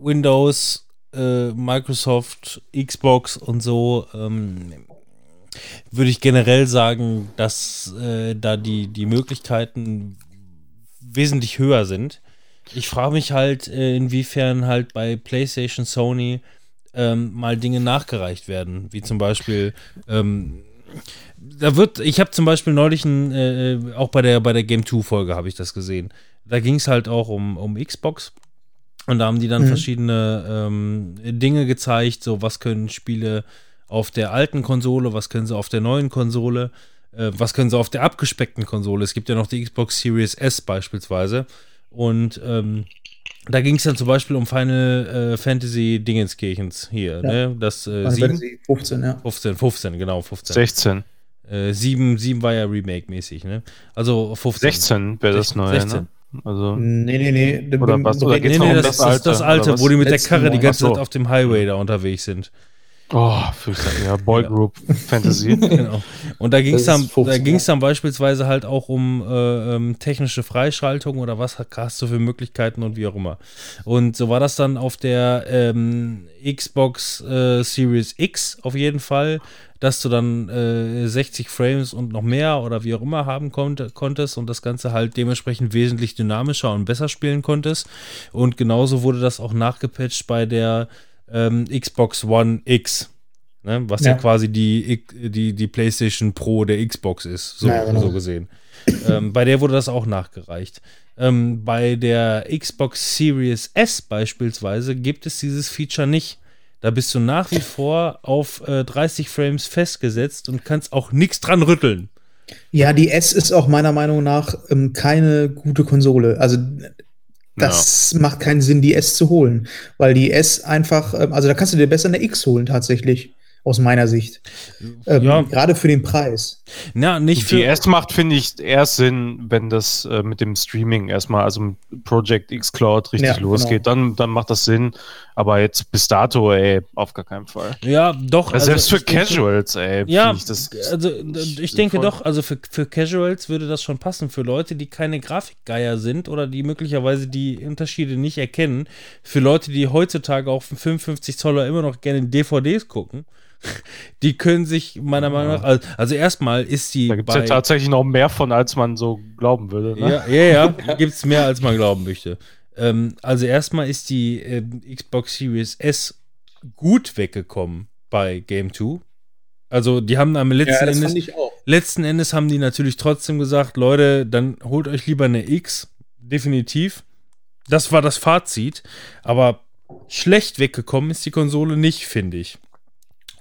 Windows, äh, Microsoft, Xbox und so, ähm, würde ich generell sagen, dass äh, da die, die Möglichkeiten wesentlich höher sind. Ich frage mich halt, äh, inwiefern halt bei PlayStation, Sony ähm, mal Dinge nachgereicht werden, wie zum Beispiel ähm, da wird, ich habe zum Beispiel neulich ein, äh, auch bei der, bei der Game 2 Folge habe ich das gesehen. Da ging es halt auch um, um Xbox und da haben die dann Mhm. verschiedene ähm, Dinge gezeigt, so was können Spiele auf der alten Konsole, was können sie auf der neuen Konsole, äh, was können sie auf der abgespeckten Konsole. Es gibt ja noch die Xbox Series S beispielsweise und ähm, da ging es dann zum Beispiel um Final äh, Fantasy Dingenskirchens hier, Ja. ne? Das äh, Final 7, Fantasy 15, ja. 15, 15, genau, 15. 16. Äh, 7, 7 war ja Remake-mäßig, ne? Also 15. 16 wäre das 16, neue, 16. ne? Also, Nee, nee, nee. Oder was? Oder Nee, geht's nee, noch um das, das das ist das Alte, alte, wo die mit der Karre die ganze. Zeit auf dem Highway da unterwegs sind. Oh, fürchterlich, ja, Boy Ja. Group (laughs) Fantasy. Genau. Und da ging es dann, ist 15, da ging's dann beispielsweise halt auch um äh, ähm, technische Freischaltung oder was hast du für Möglichkeiten und wie auch immer. Und so war das dann auf der ähm, Xbox äh, Series X auf jeden Fall, dass du dann äh, 60 Frames und noch mehr oder wie auch immer haben konnte, konntest und das Ganze halt dementsprechend wesentlich dynamischer und besser spielen konntest. Und genauso wurde das auch nachgepatcht bei der ähm, Xbox One X. Ne, was ja. Ja. quasi die, die, die PlayStation Pro der Xbox ist, so, Ja, genau. so gesehen. ähm, bei der wurde das auch nachgereicht. Ähm, bei der Xbox Series S beispielsweise gibt es dieses Feature nicht. Da bist du nach wie vor auf äh, 30 Frames festgesetzt und kannst auch nichts dran rütteln. Ja, die S ist auch meiner Meinung nach ähm, keine gute Konsole. Also das macht keinen Sinn, die S zu holen, weil die S einfach, ähm, also da kannst du dir besser eine X holen tatsächlich, aus meiner Sicht. Ähm, Ja. Gerade für den Preis. Na, nicht für. Die erst macht, finde ich, erst Sinn, wenn das äh, mit dem Streaming erstmal, also mit Project X Cloud richtig Ja, genau. losgeht. Dann, dann macht das Sinn. Aber jetzt bis dato, ey, auf gar keinen Fall. ja, doch. Also selbst für Casuals, ey. Ja, ich das also ich denke sinnvoll. doch, also für, für Casuals würde das schon passen. Für Leute, die keine Grafikgeier sind oder die möglicherweise die Unterschiede nicht erkennen. Für Leute, die heutzutage auf dem 55 Zoller immer noch gerne DVDs gucken. Die können sich meiner Meinung nach, also, also erstmal ist die Da gibt es ja tatsächlich noch mehr von, als man so glauben würde. Ne? ja, ja, ja, gibt es mehr, als man glauben möchte. Ähm, also erstmal ist die ähm, Xbox Series S gut weggekommen bei Game 2. Also die haben am letzten Endes ich auch. letzten Endes haben die natürlich trotzdem gesagt, Leute, dann holt euch lieber eine X. Definitiv. Das war das Fazit. Aber schlecht weggekommen ist die Konsole nicht, finde ich.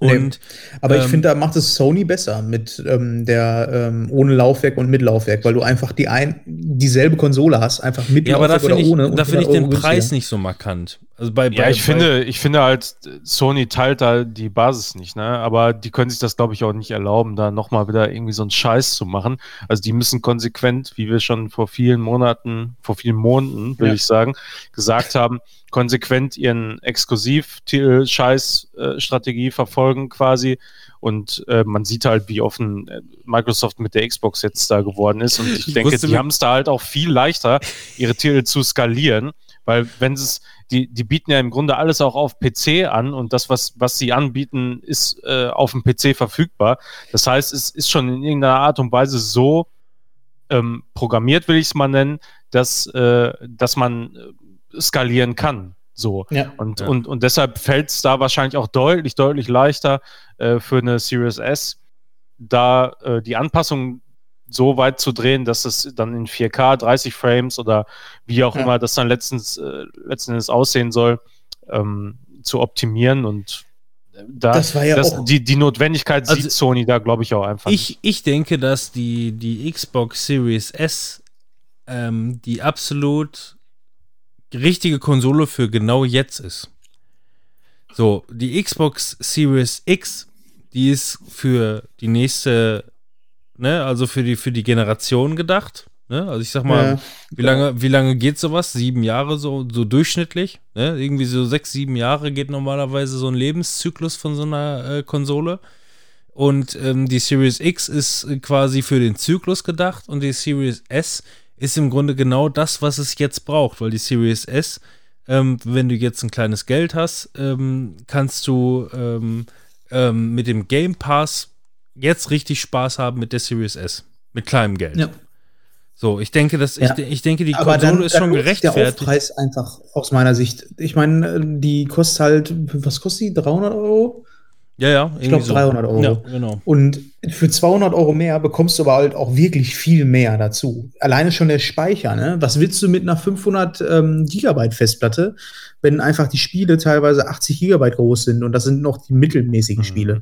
Nee. Und Aber ich Ähm, finde, da macht es Sony besser mit ähm, der ähm, ohne Laufwerk und mit Laufwerk, weil du einfach die ein, dieselbe Konsole hast, einfach mit ja, aber da Laufwerk finde ich, und da finde ich 100 den Preis günstiger. nicht so markant. Also bei, Ja, bei, ich finde, ich finde halt, Sony teilt da die Basis nicht, ne? Aber die können sich das, glaube ich, auch nicht erlauben, da nochmal wieder irgendwie so einen Scheiß zu machen. Also die müssen konsequent, wie wir schon vor vielen Monaten, vor vielen Monaten, will Ja. ich sagen, gesagt haben, konsequent ihren Exklusiv-Scheiß-Strategie verfolgen quasi. Und äh, man sieht halt, wie offen äh, Microsoft mit der Xbox jetzt da geworden ist. Und ich denke, die haben es da halt auch viel leichter, ihre Titel zu skalieren. Weil wenn es, die, die bieten ja im Grunde alles auch auf PC an und das, was, was sie anbieten, ist äh, auf dem PC verfügbar. Das heißt, es ist schon in irgendeiner Art und Weise so ähm, programmiert, will ich es mal nennen, dass, äh, dass man äh, skalieren kann. So. Ja. Und, Ja. und, und deshalb fällt es da wahrscheinlich auch deutlich, deutlich leichter äh, für eine Series S, da äh, die Anpassung so weit zu drehen, dass es dann in 4K, 30 Frames oder wie auch Ja. immer das dann letztens, äh, letzten Endes aussehen soll, ähm, zu optimieren und äh, da, Das war ja das, auch- die, die Notwendigkeit Also sieht Sony da, glaube ich, auch einfach. Ich, ich denke, dass die, die Xbox Series S ähm, die absolut richtige Konsole für genau jetzt ist. So, die Xbox Series X, die ist für die nächste, ne, also für die, für die Generation gedacht. Ne? Also ich sag mal, Ja. wie lange, wie lange geht sowas? Sieben Jahre so, so durchschnittlich? Ne? Irgendwie so sechs, sieben Jahre geht normalerweise so ein Lebenszyklus von so einer äh, Konsole. Und ähm, die Series X ist quasi für den Zyklus gedacht und die Series S ist im Grunde genau das, was es jetzt braucht, weil die Series S, ähm, wenn du jetzt ein kleines Geld hast, ähm, kannst du ähm, ähm, mit dem Game Pass jetzt richtig Spaß haben mit der Series S. Mit kleinem Geld. Ja. So, ich denke, dass Ja. ich, ich denke, die Aber Konsole dann, ist dann schon sich der gerechtfertigt. Aufpreis einfach aus meiner Sicht. Ich meine, die kostet halt, was kostet die? 300 Euro? Ja, ja, Ich glaube 300 Euro. Ja, genau. Und für 200 Euro mehr bekommst du aber halt auch wirklich viel mehr dazu. Alleine schon der Speicher, ne? Was willst du mit einer 500 ähm, Gigabyte Festplatte, wenn einfach die Spiele teilweise 80 Gigabyte groß sind und das sind noch die mittelmäßigen Mhm. Spiele?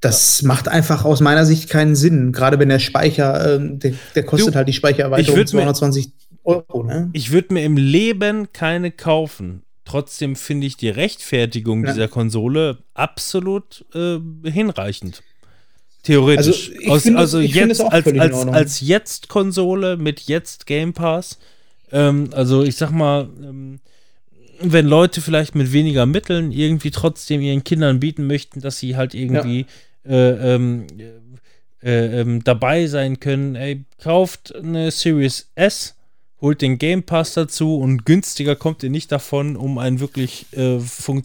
Das macht einfach aus meiner Sicht keinen Sinn. Gerade wenn der Speicher, ähm, der, der kostet Du, halt die ich Speichererweiterung würd mir- 220 Euro, ne? Ich würde mir im Leben keine kaufen. Trotzdem finde ich die Rechtfertigung Ja. dieser Konsole absolut äh, hinreichend. Theoretisch. Also, Aus, finde also jetzt als, als, als Jetzt-Konsole mit Jetzt Game Pass. Ähm, also ich sag mal, ähm, wenn Leute vielleicht mit weniger Mitteln irgendwie trotzdem ihren Kindern bieten möchten, dass sie halt irgendwie äh, ähm, äh, ähm, dabei sein können, ey, kauft eine Series S, holt den Game Pass dazu und günstiger kommt ihr nicht davon, um ein wirklich äh,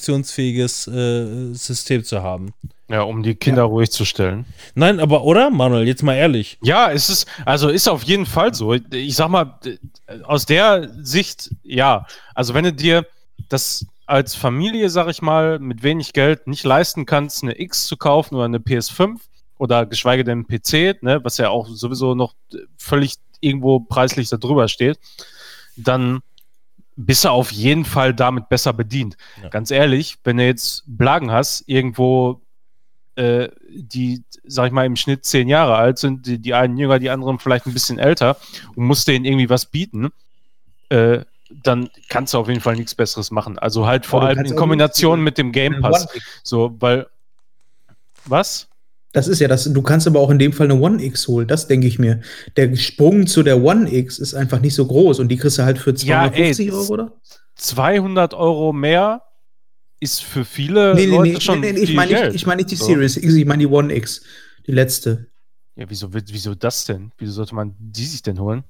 funktionsfähiges äh, System zu haben. ja, um die Kinder ruhig zu stellen. Nein, aber oder, Manuel, jetzt mal ehrlich. Ja, es ist, also ist auf jeden Fall so. Ich sag mal, d- aus der Sicht, ja. Also wenn du dir das als Familie, sag ich mal, mit wenig Geld nicht leisten kannst, eine X zu kaufen oder eine PS5 oder geschweige denn einen PC, ne, was ja auch sowieso noch völlig irgendwo preislich da drüber steht, dann bist du auf jeden Fall damit besser bedient. Ja. Ganz ehrlich, wenn du jetzt Blagen hast, irgendwo äh, die, sag ich mal, im Schnitt zehn Jahre alt sind, die, die einen jünger, die anderen vielleicht ein bisschen älter und musst denen irgendwie was bieten, äh, dann kannst du auf jeden Fall nichts Besseres machen. Also halt vor allem in Kombination mit dem Game Eine Pass. So, weil, was? Das ist ja das. Du kannst aber auch in dem Fall eine One X holen, das denke ich mir. Der Sprung zu der One X ist einfach nicht so groß und die kriegst du halt für Ja, ey, 250 Euro, oder? 200 Euro mehr ist für viele Nee, nee, Leute nee, schon nee, nee, ich viel meine nicht, ich mein nicht die So. Series X, ich meine die One X, die letzte. Ja, wieso, wieso das denn? Wieso sollte man die sich denn holen?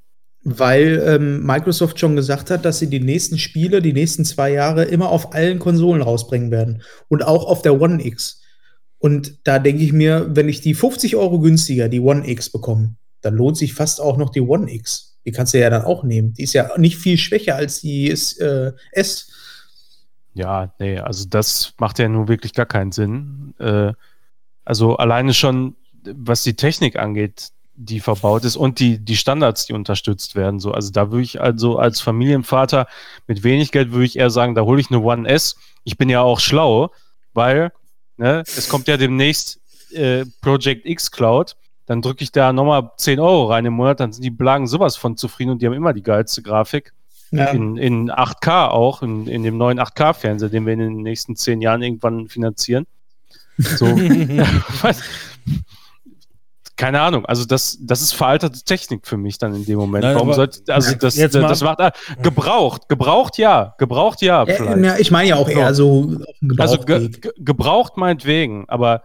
Weil ähm, Microsoft schon gesagt hat, dass sie die nächsten Spiele, die nächsten zwei Jahre immer auf allen Konsolen rausbringen werden. Und auch auf der One X. Und da denke ich mir, wenn ich die 50 Euro günstiger, die One X bekomme, dann lohnt sich fast auch noch die One X. Die kannst du ja dann auch nehmen. Die ist ja nicht viel schwächer als die äh, S. Ja, nee, also das macht ja nun wirklich gar keinen Sinn. Äh, also alleine schon, was die Technik angeht, die verbaut ist und die, die Standards, die unterstützt werden. So, also da würde ich also als Familienvater mit wenig Geld würde ich eher sagen, da hole ich eine One S. Ich bin ja auch schlau, weil ne, es kommt ja demnächst äh, Project X Cloud, dann drücke ich da nochmal 10 Euro rein im Monat, dann sind die Blagen sowas von zufrieden und die haben immer die geilste Grafik. Ja. In, in 8K auch, in, in dem neuen 8K-Fernseher, den wir in den nächsten 10 Jahren irgendwann finanzieren. So. (laughs) (laughs) (laughs) Keine Ahnung, also das, das ist veraltete Technik für mich dann in dem Moment. Nein, Warum sollte, also das, Jetzt das, das macht, gebraucht, gebraucht ja, gebraucht ja, vielleicht. ja, ich meine ja auch eher so auf dem Also ge ge gebraucht meinetwegen, aber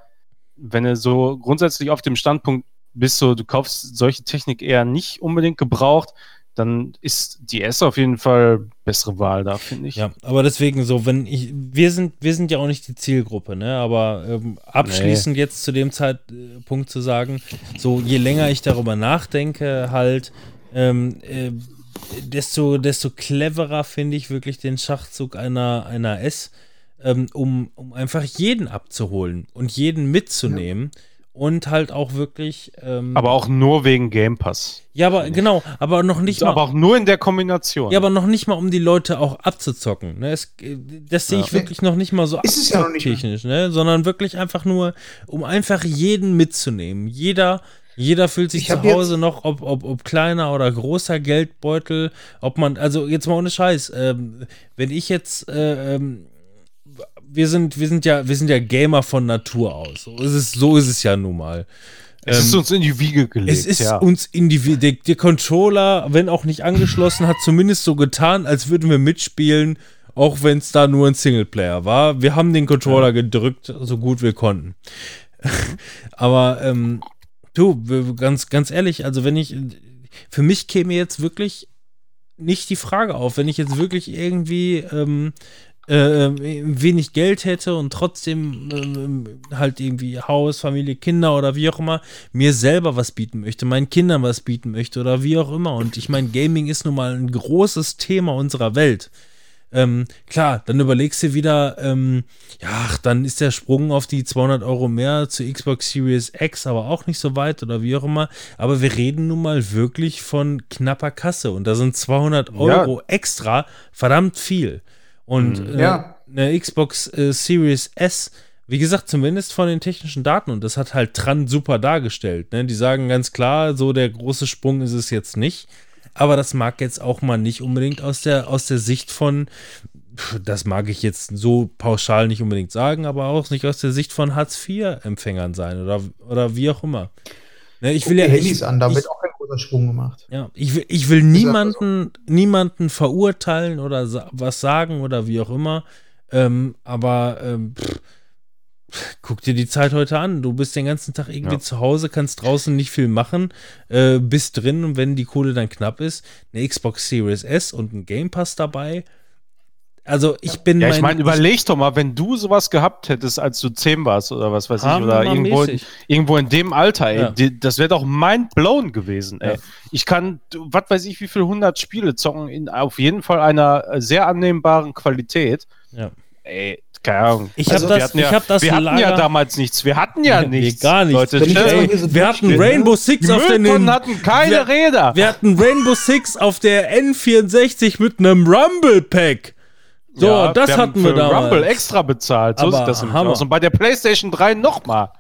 wenn du so grundsätzlich auf dem Standpunkt bist, so du kaufst solche Technik eher nicht unbedingt gebraucht, dann ist die S auf jeden Fall bessere Wahl da, finde ich. Ja, aber deswegen so, wenn ich, wir sind, wir sind ja auch nicht die Zielgruppe, ne? Aber ähm, abschließend jetzt zu dem Zeitpunkt zu sagen, so je länger ich darüber nachdenke, halt, ähm, äh, desto, desto cleverer finde ich wirklich den Schachzug einer, einer S, ähm, um, um einfach jeden abzuholen und jeden mitzunehmen. Und halt auch wirklich. Ähm, Aber auch nur wegen Game Pass. ja, aber genau, aber noch nicht mal. aber auch nur in der Kombination. Ja, aber noch nicht mal, um die Leute auch abzuzocken. Ne? Es, das sehe Ja. ich wirklich noch nicht mal so Ist es ja noch nicht technisch, ne? sondern wirklich einfach nur, um einfach jeden mitzunehmen. Jeder, jeder fühlt sich Ich zu Hause noch, ob, ob, ob kleiner oder großer Geldbeutel, ob man, also jetzt mal ohne Scheiß, ähm, wenn ich jetzt, äh, ähm, wir sind, wir sind ja, wir sind ja Gamer von Natur aus. So ist es, so ist es ja nun mal. es ist Ähm, uns in die Wiege gelegt. es ist ja. uns individuell. Der, der Controller, wenn auch nicht angeschlossen, hat zumindest so getan, als würden wir mitspielen, auch wenn es da nur ein Singleplayer war. Wir haben den Controller gedrückt, so gut wir konnten. (laughs) Aber ähm, du, ganz, ganz ehrlich, also wenn ich, für mich käme jetzt wirklich nicht die Frage auf, wenn ich jetzt wirklich irgendwie ähm, äh, wenig Geld hätte und trotzdem ähm, halt irgendwie Haus, Familie, Kinder oder wie auch immer, mir selber was bieten möchte, meinen Kindern was bieten möchte oder wie auch immer. Und ich meine, Gaming ist nun mal ein großes Thema unserer Welt. Ähm, klar, dann überlegst du wieder, ähm, ja, dann ist der Sprung auf die 200 Euro mehr zu Xbox Series X aber auch nicht so weit oder wie auch immer. Aber wir reden nun mal wirklich von knapper Kasse und da sind 200 Euro extra verdammt viel. Und Mhm. äh, Ja. eine Xbox äh, Series S, wie gesagt, zumindest von den technischen Daten, und das hat halt Tran super dargestellt. Ne? Die sagen ganz klar, so der große Sprung ist es jetzt nicht. Aber das mag jetzt auch mal nicht unbedingt aus der, aus der Sicht von, das mag ich jetzt so pauschal nicht unbedingt sagen, aber auch nicht aus der Sicht von Hartz-IV-Empfängern sein oder, oder wie auch immer. Ne, ich will ja die Handys ich, an, da ich, auch Sprung gemacht. ja, ich will, ich will niemanden, niemanden verurteilen oder sa was sagen oder wie auch immer. Ähm, aber ähm, pff, guck dir die Zeit heute an. Du bist den ganzen Tag irgendwie Ja. zu Hause, kannst draußen nicht viel machen, äh, bist drin und wenn die Kohle dann knapp ist, eine Xbox Series S und ein Game Pass dabei. Also ich bin Ja, ich mein- meine, überleg doch mal, wenn du sowas gehabt hättest, als du 10 warst oder was weiß ich, oder irgendwo, in- irgendwo in dem Alter, ey, Ja. die, das wäre doch mind blown gewesen, ey. Ja. Ich kann, was weiß ich, wie viel 100 Spiele zocken, in auf jeden Fall einer äh, sehr annehmbaren Qualität. Ja. Ey, keine Ahnung. Ich Also, hab wir das- hatten ja, hab das wir hatten ja Lager- damals nichts. Wir hatten ja Nee, nichts. gar nichts. Leute, ich so wir hatten ne? Rainbow Six die auf den Mülltonnen hatten keine wir, Räder. Wir hatten Rainbow Six auf der N64 mit einem Rumble Pack. So, Ja, das wir haben hatten wir für damals. Rumble extra bezahlt. So Aber sieht das Hammer. aus. Und bei der PlayStation 3 nochmal.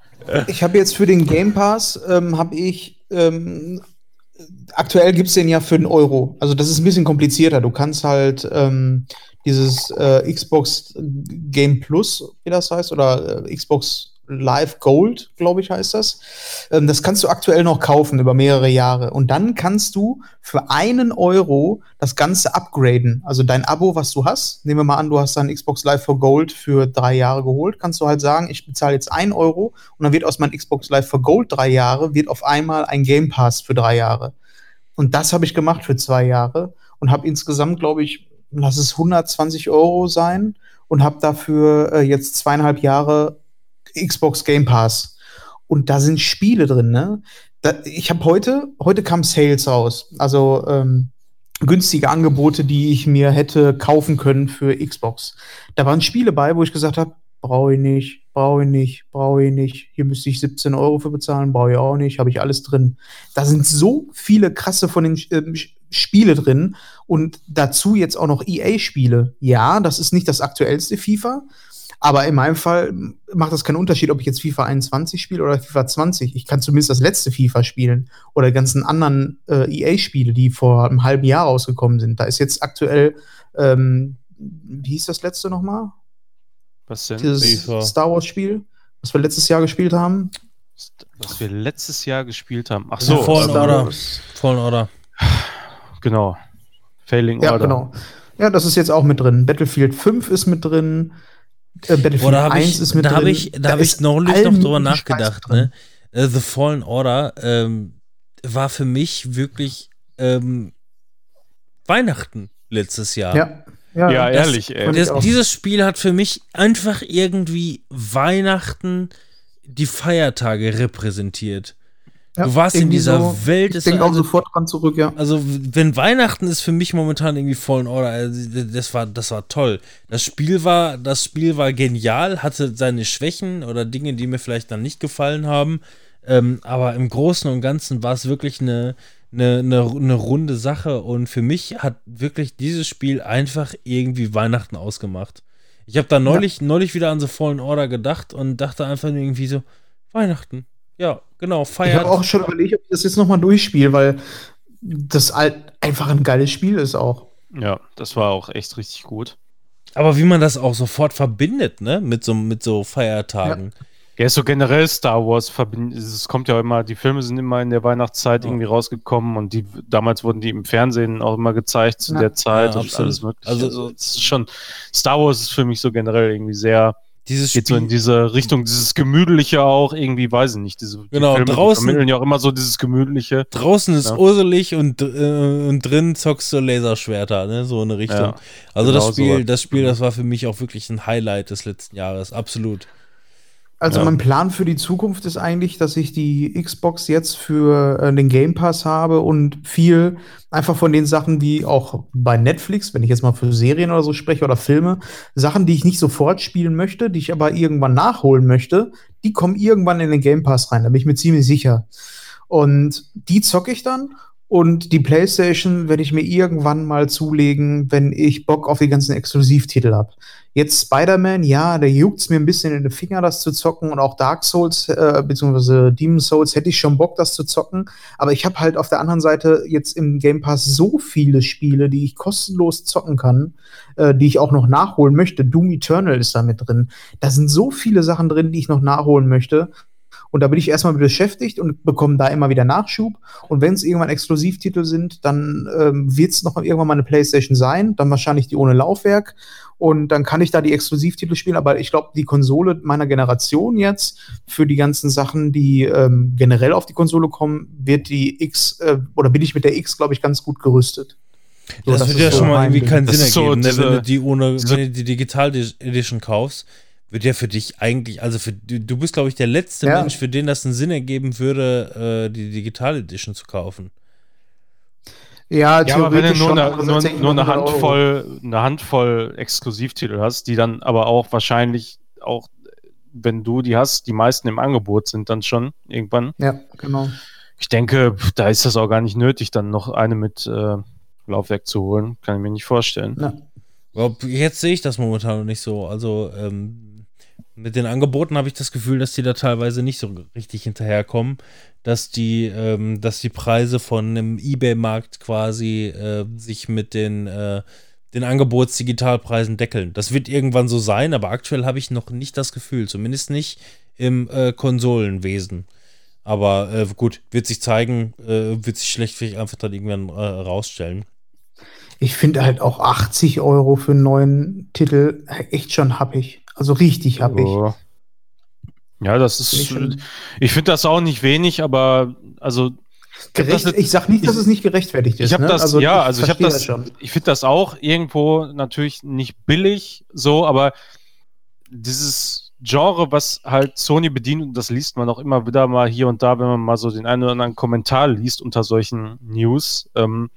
Ich habe jetzt für den Game Pass, ähm, habe ich, ähm, aktuell gibt es den ja für einen Euro. Also das ist ein bisschen komplizierter. Du kannst halt ähm, dieses äh, Xbox Game Plus, wie das heißt, oder äh, Xbox Live Gold, glaube ich, heißt das. Ähm, das kannst du aktuell noch kaufen über mehrere Jahre. Und dann kannst du für einen Euro das Ganze upgraden. Also dein Abo, was du hast. Nehmen wir mal an, du hast dein Xbox Live for Gold für drei Jahre geholt. Kannst du halt sagen, ich bezahle jetzt einen Euro und dann wird aus meinem Xbox Live for Gold drei Jahre, wird auf einmal ein Game Pass für drei Jahre. Und das habe ich gemacht für zwei Jahre und habe insgesamt, glaube ich, lass es 120 Euro sein und habe dafür äh, jetzt zweieinhalb Jahre Xbox Game Pass. Und da sind Spiele drin, ne? Da, ich habe heute, heute kam Sales raus. Also ähm, günstige Angebote, die ich mir hätte kaufen können für Xbox. Da waren Spiele bei, wo ich gesagt habe, brauche ich nicht, brauche ich nicht, brauche ich nicht. Hier müsste ich 17 Euro für bezahlen, brauche ich auch nicht, habe ich alles drin. Da sind so viele krasse von den ähm, Spiele drin und dazu jetzt auch noch EA-Spiele. Ja, das ist nicht das aktuellste FIFA, Aber in meinem Fall macht das keinen Unterschied, ob ich jetzt FIFA 21 spiele oder FIFA 20. Ich kann zumindest das letzte FIFA spielen oder die ganzen anderen äh, EA-Spiele, die vor einem halben Jahr rausgekommen sind. Da ist jetzt aktuell, ähm, wie hieß das letzte nochmal? Was denn? Dieses FIFA. Star Wars-Spiel, was wir letztes Jahr gespielt haben. Was wir letztes Jahr gespielt haben. Ach So, so, Fallen Order. Fallen Order. Genau. Failing Ja, Order. genau. Ja, das ist jetzt auch mit drin. Battlefield 5 ist mit drin. Äh, Battlefield Boah, da habe 1 ich, ist mit da drin. hab ich, da hab ist ich neulich noch drüber nachgedacht. Ne? Äh, The Fallen Order ähm, war für mich wirklich ähm, Weihnachten letztes Jahr. Ja, ja, Ja, Das- ehrlich, ey. Das, dieses Spiel hat für mich einfach irgendwie Weihnachten die Feiertage repräsentiert. Ja, du warst in dieser so, Welt, Ich denke war auch also- sofort dran zurück, ja. Also, wenn Weihnachten ist für mich momentan irgendwie Fallen Order, also, das war, das war toll. Das Spiel war, das Spiel war genial, hatte seine Schwächen oder Dinge, die mir vielleicht dann nicht gefallen haben. Ähm, aber im Großen und Ganzen war es wirklich eine, eine, eine, eine runde Sache und für mich hat wirklich dieses Spiel einfach irgendwie Weihnachten ausgemacht. Ich habe da neulich, neulich wieder an The Fallen Order gedacht und dachte einfach irgendwie so, Weihnachten. Ja, genau, Ich feiert. habe auch schon überlegt, ob ich das jetzt nochmal durchspiele, weil das halt einfach ein geiles Spiel ist auch. Ja, das war auch echt richtig gut. Aber wie man das auch sofort verbindet, ne? Mit so, mit so Feiertagen. Ja, ist so generell Star Wars verbindet. Es kommt ja immer, die Filme sind immer in der Weihnachtszeit Ja. irgendwie rausgekommen und die damals wurden die im Fernsehen auch immer gezeigt zu Ja. der Zeit Ja, und absolut. alles mögliche. Also- Also, es ist schon Star Wars ist für mich so generell irgendwie sehr Dieses geht so in Spiel, diese Richtung, dieses gemütliche auch irgendwie, weiß ich nicht, diese die Genau, Filme, die draußen- vermitteln ja auch immer so dieses gemütliche. draußen ist Ja. urselig und, äh, und drin zockst du Laserschwerter, ne? So eine Richtung. Ja, also das genau Spiel, so. das Spiel, das war für mich auch wirklich ein Highlight des letzten Jahres. Absolut. Also Ja. mein Plan für die Zukunft ist eigentlich, dass ich die Xbox jetzt für äh, den Game Pass habe und viel einfach von den Sachen, wie auch bei Netflix, wenn ich jetzt mal für Serien oder so spreche oder Filme, Sachen, die ich nicht sofort spielen möchte, die ich aber irgendwann nachholen möchte, die kommen irgendwann in den Game Pass rein, da bin ich mir ziemlich sicher. Und die zocke ich dann und die PlayStation werde ich mir irgendwann mal zulegen, wenn ich Bock auf die ganzen Exklusivtitel habe. Jetzt Spider-Man, ja, da juckt's mir ein bisschen in den Finger, das zu zocken. Und auch Dark Souls, äh, beziehungsweise Demon Souls, hätte ich schon Bock, das zu zocken. Aber ich habe halt auf der anderen Seite jetzt im Game Pass so viele Spiele, die ich kostenlos zocken kann, äh, die ich auch noch nachholen möchte. Doom Eternal ist da mit drin. Da sind so viele Sachen drin, die ich noch nachholen möchte. Und da bin ich erstmal beschäftigt und bekomme da immer wieder Nachschub. Und wenn es irgendwann Exklusivtitel sind, dann ähm, wird es noch irgendwann mal eine PlayStation sein, dann wahrscheinlich die ohne Laufwerk. Und dann kann ich da die Exklusivtitel spielen. Aber ich glaube, die Konsole meiner Generation jetzt für die ganzen Sachen, die ähm, generell auf die Konsole kommen, wird die X äh, oder bin ich mit der X, glaube ich, ganz gut gerüstet. So, das, das wird ja so schon mal irgendwie keinen Sinn ist so ergeben, ne? wenn du die ohne, wenn du die Digital Edition kaufst, wird ja für dich eigentlich, also für du, du bist, glaube ich, der letzte Ja. Mensch, für den das einen Sinn ergeben würde, äh, die Digital Edition zu kaufen. Ja, Ja, aber wenn du theoretisch nur eine, aber nur, nur eine mal 100 Euro. Handvoll, eine Handvoll Exklusivtitel hast, die dann aber auch wahrscheinlich auch, wenn du die hast, die meisten im Angebot sind dann schon irgendwann. Ja, genau. Ich denke, da ist das auch gar nicht nötig, dann noch eine mit äh, Laufwerk zu holen. Kann ich mir nicht vorstellen. Ja. Jetzt sehe ich das momentan noch nicht so. Also ähm, mit den Angeboten habe ich das Gefühl, dass die da teilweise nicht so richtig hinterherkommen, dass die, ähm, dass die Preise von einem Ebay-Markt quasi äh, sich mit den, äh, den Angebotsdigitalpreisen deckeln. Das wird irgendwann so sein, aber aktuell habe ich noch nicht das Gefühl, zumindest nicht im äh, Konsolenwesen. Aber äh, gut, wird sich zeigen, äh, wird sich schlechtweg einfach dann irgendwann äh, rausstellen. Ich finde halt auch 80 Euro für einen neuen Titel echt schon happig. Also richtig happig. So. Ja, das ich ist. schon- Ich finde das auch nicht wenig, aber also Gerecht, das- ich sag nicht, dass es nicht gerechtfertigt ist. Ich habe ne? das, ja, also ich habe verstehe das, ich finde das auch irgendwo natürlich nicht billig, so, aber dieses Genre, was halt Sony bedient, und das liest man auch immer wieder mal hier und da, wenn man mal so den einen oder anderen Kommentar liest unter solchen News, ähm,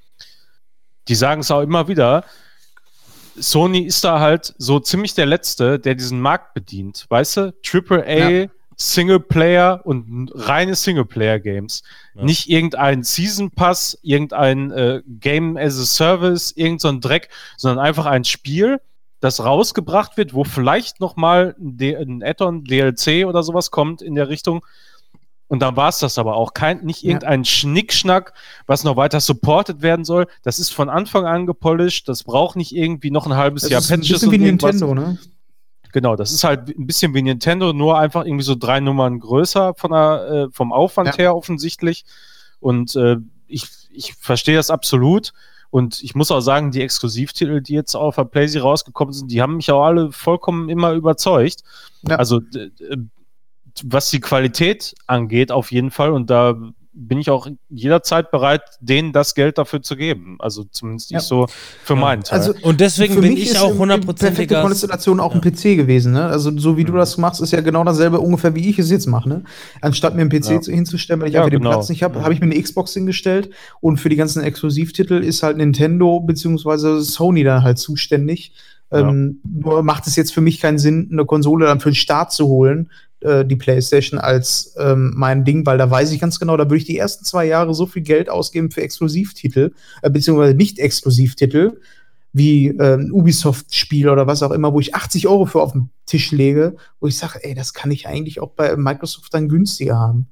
die sagen es auch immer wieder. Sony ist da halt so ziemlich der Letzte, der diesen Markt bedient. Weißt du? Triple A, Ja. Singleplayer und reine Singleplayer-Games. Ja. Nicht irgendein Season Pass, irgendein äh, Game as a Service, irgend so ein Dreck, sondern einfach ein Spiel, das rausgebracht wird, wo vielleicht noch mal ein, D- ein Add-on, DLC oder sowas kommt in der Richtung. Und dann war es das aber auch. Kein, nicht Ja. irgendein Schnickschnack, was noch weiter supported werden soll. Das ist von Anfang an gepolished. Das braucht nicht irgendwie noch ein halbes Das Jahr ist ein Patches bisschen wie. Nintendo, ne? Genau, das ist halt ein bisschen wie Nintendo, nur einfach irgendwie so drei Nummern größer von der, äh, vom Aufwand Ja. her offensichtlich. Und äh, ich, ich verstehe das absolut. Und ich muss auch sagen, die Exklusivtitel, die jetzt auf der PlayStation rausgekommen sind, die haben mich auch alle vollkommen immer überzeugt. Ja. Also was die Qualität angeht, auf jeden Fall. Und da bin ich auch jederzeit bereit, denen das Geld dafür zu geben. Also zumindest Ja. ich so für Ja. meinen Teil. Also Und deswegen bin ich auch im perfekte. Konstellation auch ein PC gewesen, ne? Also so wie du Mhm. das machst, ist ja genau dasselbe ungefähr wie ich es jetzt mache, ne? Anstatt mir einen PC Ja. zu, hinzustellen, weil ich Ja, einfach den genau. Platz nicht habe, Ja. habe ich mir eine Xbox hingestellt und für die ganzen Exklusivtitel ist halt Nintendo beziehungsweise Sony dann halt zuständig. Ja. Ähm, nur macht es jetzt für mich keinen Sinn, eine Konsole dann für den Start zu holen, äh, die PlayStation als ähm, mein Ding, weil da weiß ich ganz genau, da würde ich die ersten zwei Jahre so viel Geld ausgeben für Exklusivtitel, äh, beziehungsweise nicht Exklusivtitel, wie äh, ein Ubisoft-Spiel oder was auch immer, wo ich 80 Euro für auf den Tisch lege, wo ich sage, ey, das kann ich eigentlich auch bei Microsoft dann günstiger haben.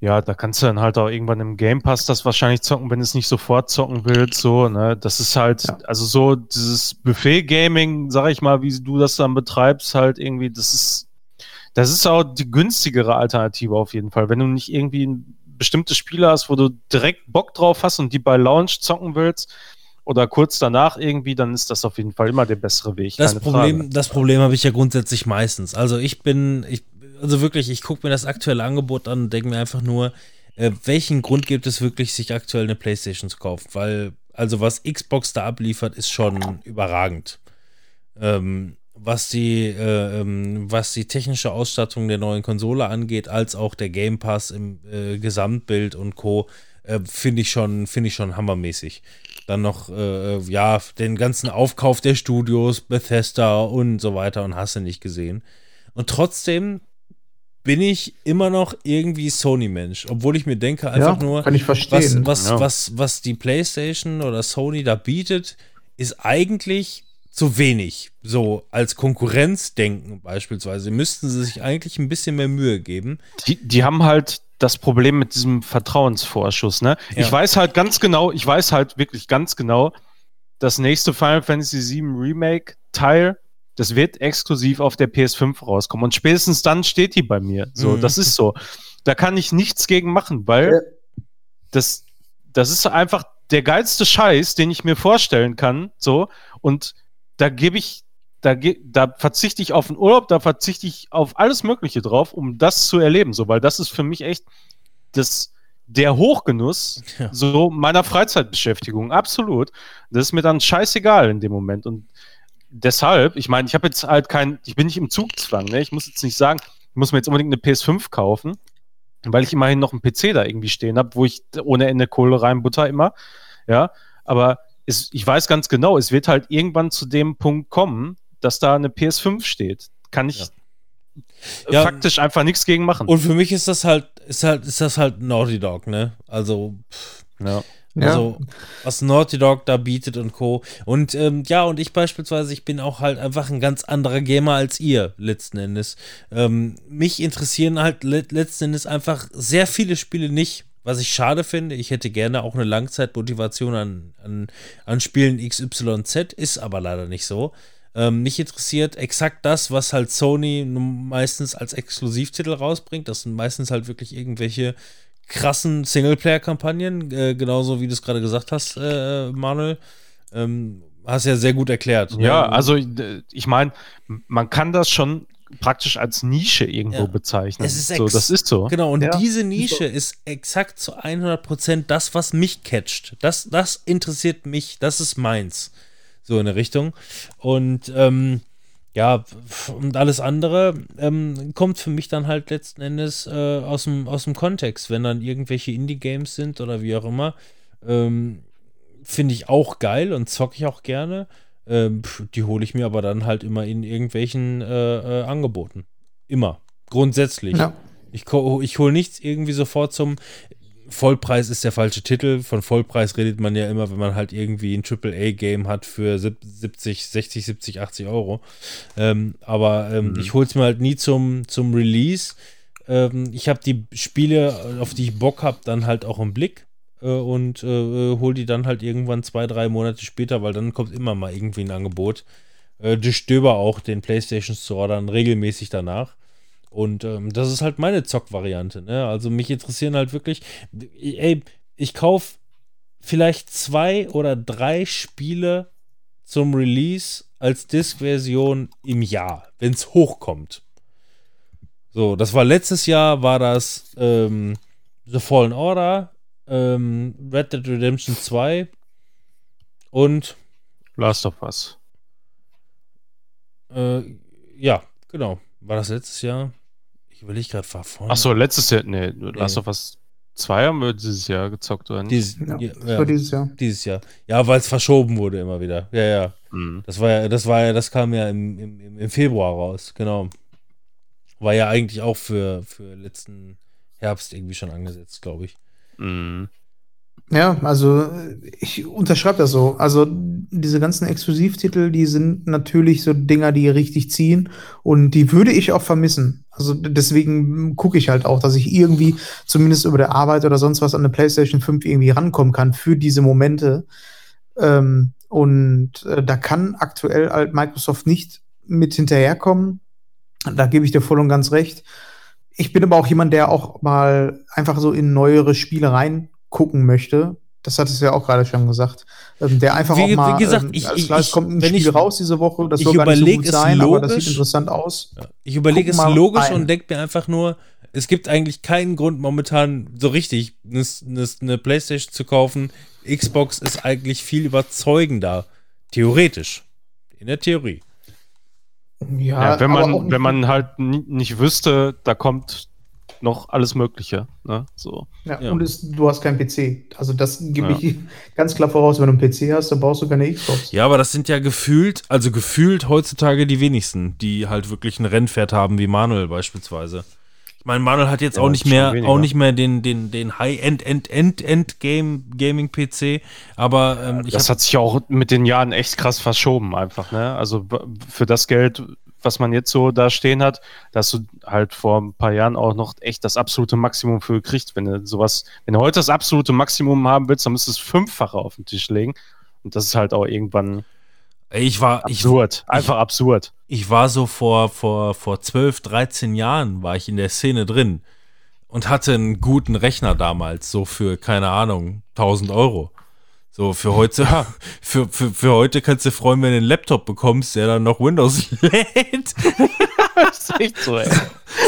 Ja, da kannst du dann halt auch irgendwann im Game Pass das wahrscheinlich zocken, wenn du es nicht sofort zocken willst, so, ne? Das ist halt, Ja. also so dieses Buffet-Gaming, sag ich mal, wie du das dann betreibst, halt irgendwie, das ist, das ist auch die günstigere Alternative auf jeden Fall. Wenn du nicht irgendwie ein bestimmtes Spiel hast, wo du direkt Bock drauf hast und die bei Launch zocken willst oder kurz danach irgendwie, dann ist das auf jeden Fall immer der bessere Weg. Das Problem, Frage. das Problem habe ich ja grundsätzlich meistens. Also ich bin, ich, also wirklich, ich gucke mir das aktuelle Angebot an und denke mir einfach nur, äh, welchen Grund gibt es wirklich, sich aktuell eine Playstation zu kaufen? Weil, also was Xbox da abliefert, ist schon überragend. Ähm, was die, äh, ähm, was die technische Ausstattung der neuen Konsole angeht, als auch der Game Pass im äh, Gesamtbild und Co. Äh, finde ich schon, finde ich schon hammermäßig. Dann noch, äh, ja, den ganzen Aufkauf der Studios, Bethesda und so weiter und hast du nicht gesehen. Und trotzdem bin ich immer noch irgendwie Sony-Mensch, obwohl ich mir denke, einfach nur, kann ich was, was, Ja. was, was die PlayStation oder Sony da bietet, ist eigentlich zu wenig. So als Konkurrenzdenken beispielsweise müssten sie sich eigentlich ein bisschen mehr Mühe geben. Die, die haben halt das Problem mit diesem Vertrauensvorschuss, ne? Ja. Ich weiß halt ganz genau, ich weiß halt wirklich ganz genau, das nächste Final Fantasy VII Remake Teil, das wird exklusiv auf der PS5 rauskommen und spätestens dann steht die bei mir. So, Mhm. das ist so. Da kann ich nichts gegen machen, weil Ja. das, das ist einfach der geilste Scheiß, den ich mir vorstellen kann. So, und da gebe ich, da, ge- da verzichte ich auf den Urlaub, da verzichte ich auf alles Mögliche drauf, um das zu erleben. So, weil das ist für mich echt das, der Hochgenuss Ja. so meiner Freizeitbeschäftigung. Absolut. Das ist mir dann scheißegal in dem Moment. Und deshalb, ich meine, ich habe jetzt halt kein, ich bin nicht im Zugzwang, ne? Ich muss jetzt nicht sagen, ich muss mir jetzt unbedingt eine PS5 kaufen, weil ich immerhin noch einen PC da irgendwie stehen habe, wo ich ohne Ende Kohle reinbutter immer. Ja, aber es, ich weiß ganz genau, es wird halt irgendwann zu dem Punkt kommen, dass da eine PS5 steht. Kann ich Ja. Ja. faktisch einfach nichts gegen machen. Und für mich ist das halt, ist halt, ist das halt Naughty Dog, ne? Also, pff. Ja. Also, was Naughty Dog da bietet und Co. Und ähm, ja, und ich beispielsweise, ich bin auch halt einfach ein ganz anderer Gamer als ihr, letzten Endes. Ähm, mich interessieren halt le letzten Endes einfach sehr viele Spiele nicht, was ich schade finde. Ich hätte gerne auch eine Langzeitmotivation an, an, an Spielen XYZ, ist aber leider nicht so. Ähm, mich interessiert exakt das, was halt Sony meistens als Exklusivtitel rausbringt. Das sind meistens halt wirklich irgendwelche krassen Singleplayer-Kampagnen, äh, genauso wie du es gerade gesagt hast, äh, Manuel. Ähm, hast ja sehr gut erklärt. ne? Ja, also äh, ich meine, man kann das schon praktisch als Nische irgendwo Ja. bezeichnen. Es ist so, das ist so. Genau, und Ja, diese ist Nische ist exakt zu 100% das, was mich catcht. Das, das interessiert mich, das ist meins. So in der Richtung. Und ähm, ja, und alles andere ähm, kommt für mich dann halt letzten Endes äh, aus, dem, aus dem Kontext. Wenn dann irgendwelche Indie-Games sind oder wie auch immer, ähm, finde ich auch geil und zocke ich auch gerne. Ähm, die hole ich mir aber dann halt immer in irgendwelchen äh, äh, Angeboten. Immer. Grundsätzlich. Ja. Ich, ich hole nichts irgendwie sofort zum. Vollpreis ist der falsche Titel. Von Vollpreis redet man ja immer, wenn man halt irgendwie ein AAA-Game hat für 70, 60, 70, 80 Euro. Ähm, aber ähm, Mhm. ich hole es mir halt nie zum, zum Release. Ähm, ich habe die Spiele, auf die ich Bock habe, dann halt auch im Blick und äh, hole die dann halt irgendwann zwei, drei Monate später, weil dann kommt immer mal irgendwie ein Angebot. Äh, durchstöber auch den PlayStation Store dann regelmäßig danach. Und ähm, das ist halt meine Zock-Variante. Ne? Also mich interessieren halt wirklich, ey, ich kaufe vielleicht zwei oder drei Spiele zum Release als Disk-Version im Jahr, wenn es hochkommt. So, das war letztes Jahr, war das ähm, The Fallen Order, ähm, Red Dead Redemption 2 und Last of Us. äh, ja, genau. War das letztes Jahr? Ich überlege gerade, war vorne. Achso, letztes Jahr, nee, Last of Us 2 haben wir dieses Jahr gezockt, oder nicht? Dieses, Ja, ja, das ja, war dieses Jahr. dieses Jahr. Ja, weil es verschoben wurde immer wieder. Ja, ja. Mhm. Das war ja, das war ja, das kam ja im, im, im- im Februar raus, genau. War ja eigentlich auch für, für letzten Herbst irgendwie schon angesetzt, glaube ich. Mhm. Ja, also ich unterschreibe das so. Also diese ganzen Exklusivtitel, die sind natürlich so Dinger, die richtig ziehen und die würde ich auch vermissen. Also deswegen gucke ich halt auch, dass ich irgendwie zumindest über der Arbeit oder sonst was an eine PlayStation 5 irgendwie rankommen kann für diese Momente. Ähm, und äh, da kann aktuell halt Microsoft nicht mit hinterherkommen. Da gebe ich dir voll und ganz recht. Ich bin aber auch jemand, der auch mal einfach so in neuere Spiele reingucken möchte. Das hattest du ja auch gerade schon gesagt. Ähm, der einfach Wie- auch mal, wie gesagt, ähm, ich- klar, es kommt ein wenn Spiel ich- raus diese Woche, das soll gar nicht so gut sein, aber das logisch. sieht interessant aus. Ich überlege es logisch ein. und denke mir einfach nur, es gibt eigentlich keinen Grund momentan so richtig, eine, eine Playstation zu kaufen. Xbox ist eigentlich viel überzeugender. Theoretisch. In der Theorie. Ja, Ja, wenn man, nicht- wenn man halt ni- nicht wüsste, da kommt noch alles Mögliche. Ne? So. Ja, Ja. Und es, du hast keinen PC. Also das gebe Ja. ich (laughs) ganz klar voraus. Wenn du einen PC hast, dann brauchst du keine Xbox. Ja, aber das sind ja gefühlt, also gefühlt heutzutage die wenigsten, die halt wirklich ein Rennpferd haben, wie Manuel beispielsweise. Ich meine, Manuel hat jetzt Ja, auch nicht mehr, weniger. auch nicht mehr den, den, den High-End, End, End, End Game, Gaming PC, aber ähm, Das hab, hat sich auch mit den Jahren echt krass verschoben, einfach. Ne? Also für das Geld, was man jetzt so da stehen hat, da hast du halt vor ein paar Jahren auch noch echt das absolute Maximum für gekriegt. Wenn du sowas, wenn du heute das absolute Maximum haben willst, dann müsstest du es fünffache auf den Tisch legen. Und das ist halt auch irgendwann ich war, ich, absurd. Einfach absurd. ich war so vor, vor, vor 12, 13 Jahren war ich in der Szene drin und hatte einen guten Rechner damals, so für, keine Ahnung, 1000 Euro. So, für heute, (laughs) für, für, für heute kannst du freuen, wenn du einen Laptop bekommst, der dann noch Windows (laughs) lädt.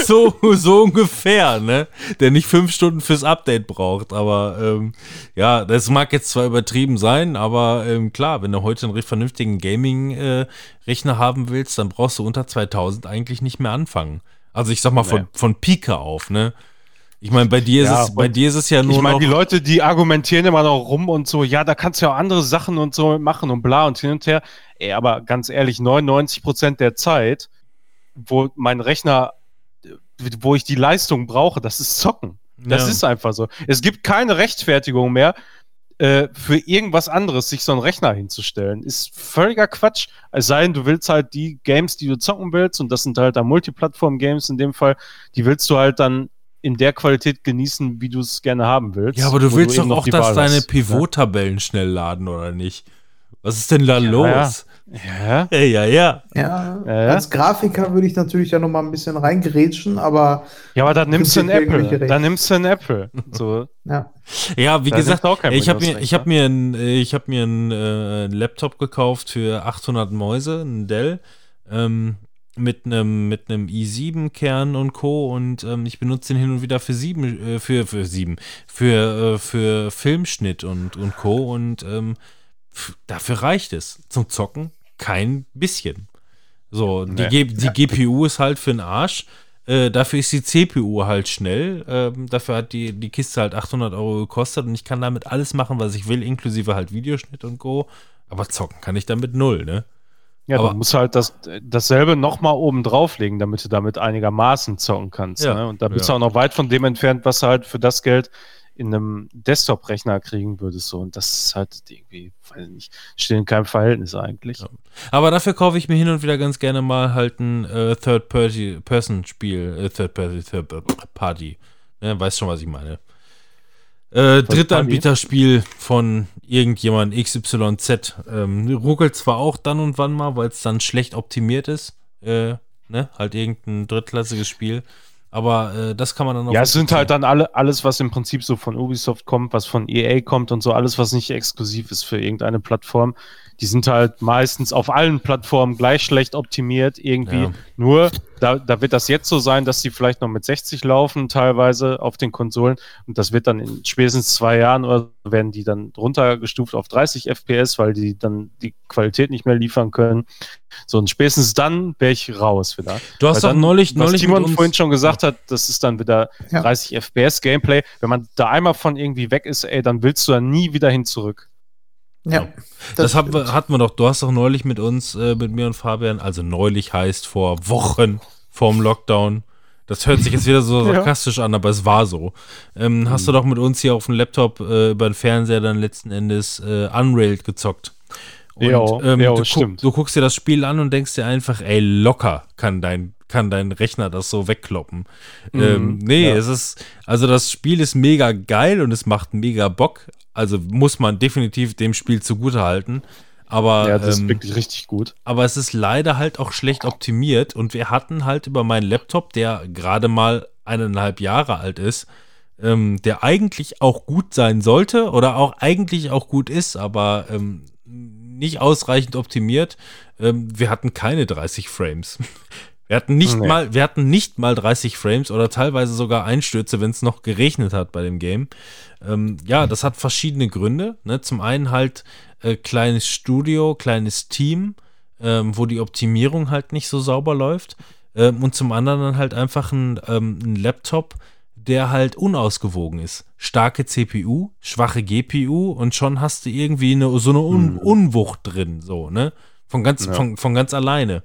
So, so, so ungefähr, ne? Der nicht fünf Stunden fürs Update braucht. Aber ähm, ja, das mag jetzt zwar übertrieben sein, aber ähm, klar, wenn du heute einen recht vernünftigen Gaming-Rechner haben willst, dann brauchst du unter 2000 eigentlich nicht mehr anfangen. Also ich sag mal von, Nee. von Pike auf, ne? Ich meine, bei dir ist Ja, es, bei dir ist es ja nur Ich meine, die Leute, die argumentieren immer noch rum und so, ja, da kannst du ja auch andere Sachen und so machen und bla und hin und her. Ey, aber ganz ehrlich, 99 Prozent der Zeit, wo mein Rechner, wo ich die Leistung brauche, das ist Zocken. Das Ja. ist einfach so. Es gibt keine Rechtfertigung mehr, äh, für irgendwas anderes sich so einen Rechner hinzustellen. Ist völliger Quatsch. Es sei denn, du willst halt die Games, die du zocken willst, und das sind halt da Multiplattform-Games in dem Fall, die willst du halt dann in der Qualität genießen, wie du es gerne haben willst. ja, aber du willst eben doch auch, dass deine hast, Pivot-Tabellen schnell laden, oder nicht? Was ist denn da los? Ja, Ja, ja, ja. Ja, Ja, ja. als Grafiker würde ich natürlich da noch mal ein bisschen reingerätschen, aber ja aber dann nimmst du einen Apple. Dann nimmst du einen Apple. So. ja. Ja, wie Da gesagt, nimmst du auch kein ich habe mir, ich hab mir einen ich hab mir einen, äh, Laptop gekauft für 800 Mäuse, einen Dell, ähm, mit einem mit einem i7-Kern und Co. Und ähm, ich benutze den hin und wieder für sieben, äh, für, für sieben, für, äh, für Filmschnitt und, und Co. Und ähm, dafür reicht es. Zum Zocken kein bisschen. So, die, Nee. Die GPU ist halt für den Arsch. Äh, dafür ist die CPU halt schnell. Ähm, dafür hat die, die Kiste halt 800 Euro gekostet und ich kann damit alles machen, was ich will, inklusive halt Videoschnitt und Co. Aber zocken kann ich damit null, ne? Ja, Aber- du musst halt das, dasselbe nochmal oben drauflegen, damit du damit einigermaßen zocken kannst. Ja. Ne? Und da bist du Ja. auch noch weit von dem entfernt, was du halt für das Geld in einem Desktop-Rechner kriegen würdest. So. Und das ist halt irgendwie, weiß ich nicht, steht in keinem Verhältnis eigentlich. Ja. Aber dafür kaufe ich mir hin und wieder ganz gerne mal halt ein äh, Third-Person-Spiel, äh, Third-Party, Third Party. Ne, weißt schon, was ich meine. Äh, Drittanbieterspiel von irgendjemand XYZ. Ähm, ruckelt zwar auch dann und wann mal, weil es dann schlecht optimiert ist. Äh, ne? Halt irgendein drittklassiges Spiel. Aber äh, das kann man dann auch. Ja, es sind halt dann alle, alles, was im Prinzip so von Ubisoft kommt, was von EA kommt und so, alles, was nicht exklusiv ist für irgendeine Plattform. Die sind halt meistens auf allen Plattformen gleich schlecht optimiert, irgendwie. Ja. Nur, da, da wird das jetzt so sein, dass die vielleicht noch mit 60 laufen, teilweise auf den Konsolen. Und das wird dann in spätestens zwei Jahren oder so werden die dann runtergestuft auf 30 FPS, weil die dann die Qualität nicht mehr liefern können. So, und spätestens dann wäre ich raus wieder. Du hast Weil doch neulich, was neulich Timon vorhin schon gesagt hat, das ist dann wieder Ja. 30 FPS Gameplay. Wenn man da einmal von irgendwie weg ist, ey, dann willst du da nie wieder hin zurück. Ja. Das, stimmt. wir, hatten wir doch. Du hast doch neulich mit uns, äh, mit mir und Fabian, also neulich heißt vor Wochen vorm Lockdown. Das hört sich jetzt wieder so (laughs) Ja. sarkastisch an, aber es war so. Ähm, hast du doch mit uns hier auf dem Laptop äh, über den Fernseher dann letzten Endes äh, Unrailed gezockt. Und, Jo, ähm, jo, du, stimmt. du guckst dir das Spiel an und denkst dir einfach, ey, locker kann dein, kann dein Rechner das so wegkloppen. Mhm, ähm, nee, ja. es ist, also das Spiel ist mega geil und es macht mega Bock. Also muss man definitiv dem Spiel zugute halten. Aber, ja, das ist ähm, wirklich richtig gut. aber es ist leider halt auch schlecht optimiert und wir hatten halt über meinen Laptop, der gerade mal eineinhalb Jahre alt ist, ähm, der eigentlich auch gut sein sollte oder auch eigentlich auch gut ist, aber ähm, nicht ausreichend optimiert. Ähm, wir hatten keine 30 Frames. (laughs) Wir hatten nicht Nee. mal, wir hatten nicht mal 30 Frames oder teilweise sogar Einstürze, wenn es noch geregnet hat bei dem Game. Ähm, ja, das hat verschiedene Gründe. Ne? Zum einen halt äh, kleines Studio, kleines Team, ähm, wo die Optimierung halt nicht so sauber läuft. Ähm, und zum anderen dann halt einfach ein, ähm, ein Laptop, der halt unausgewogen ist. Starke CPU, schwache GPU und schon hast du irgendwie eine, so eine Un Unwucht drin, so, ne? Von ganz, Ja. von, von ganz alleine.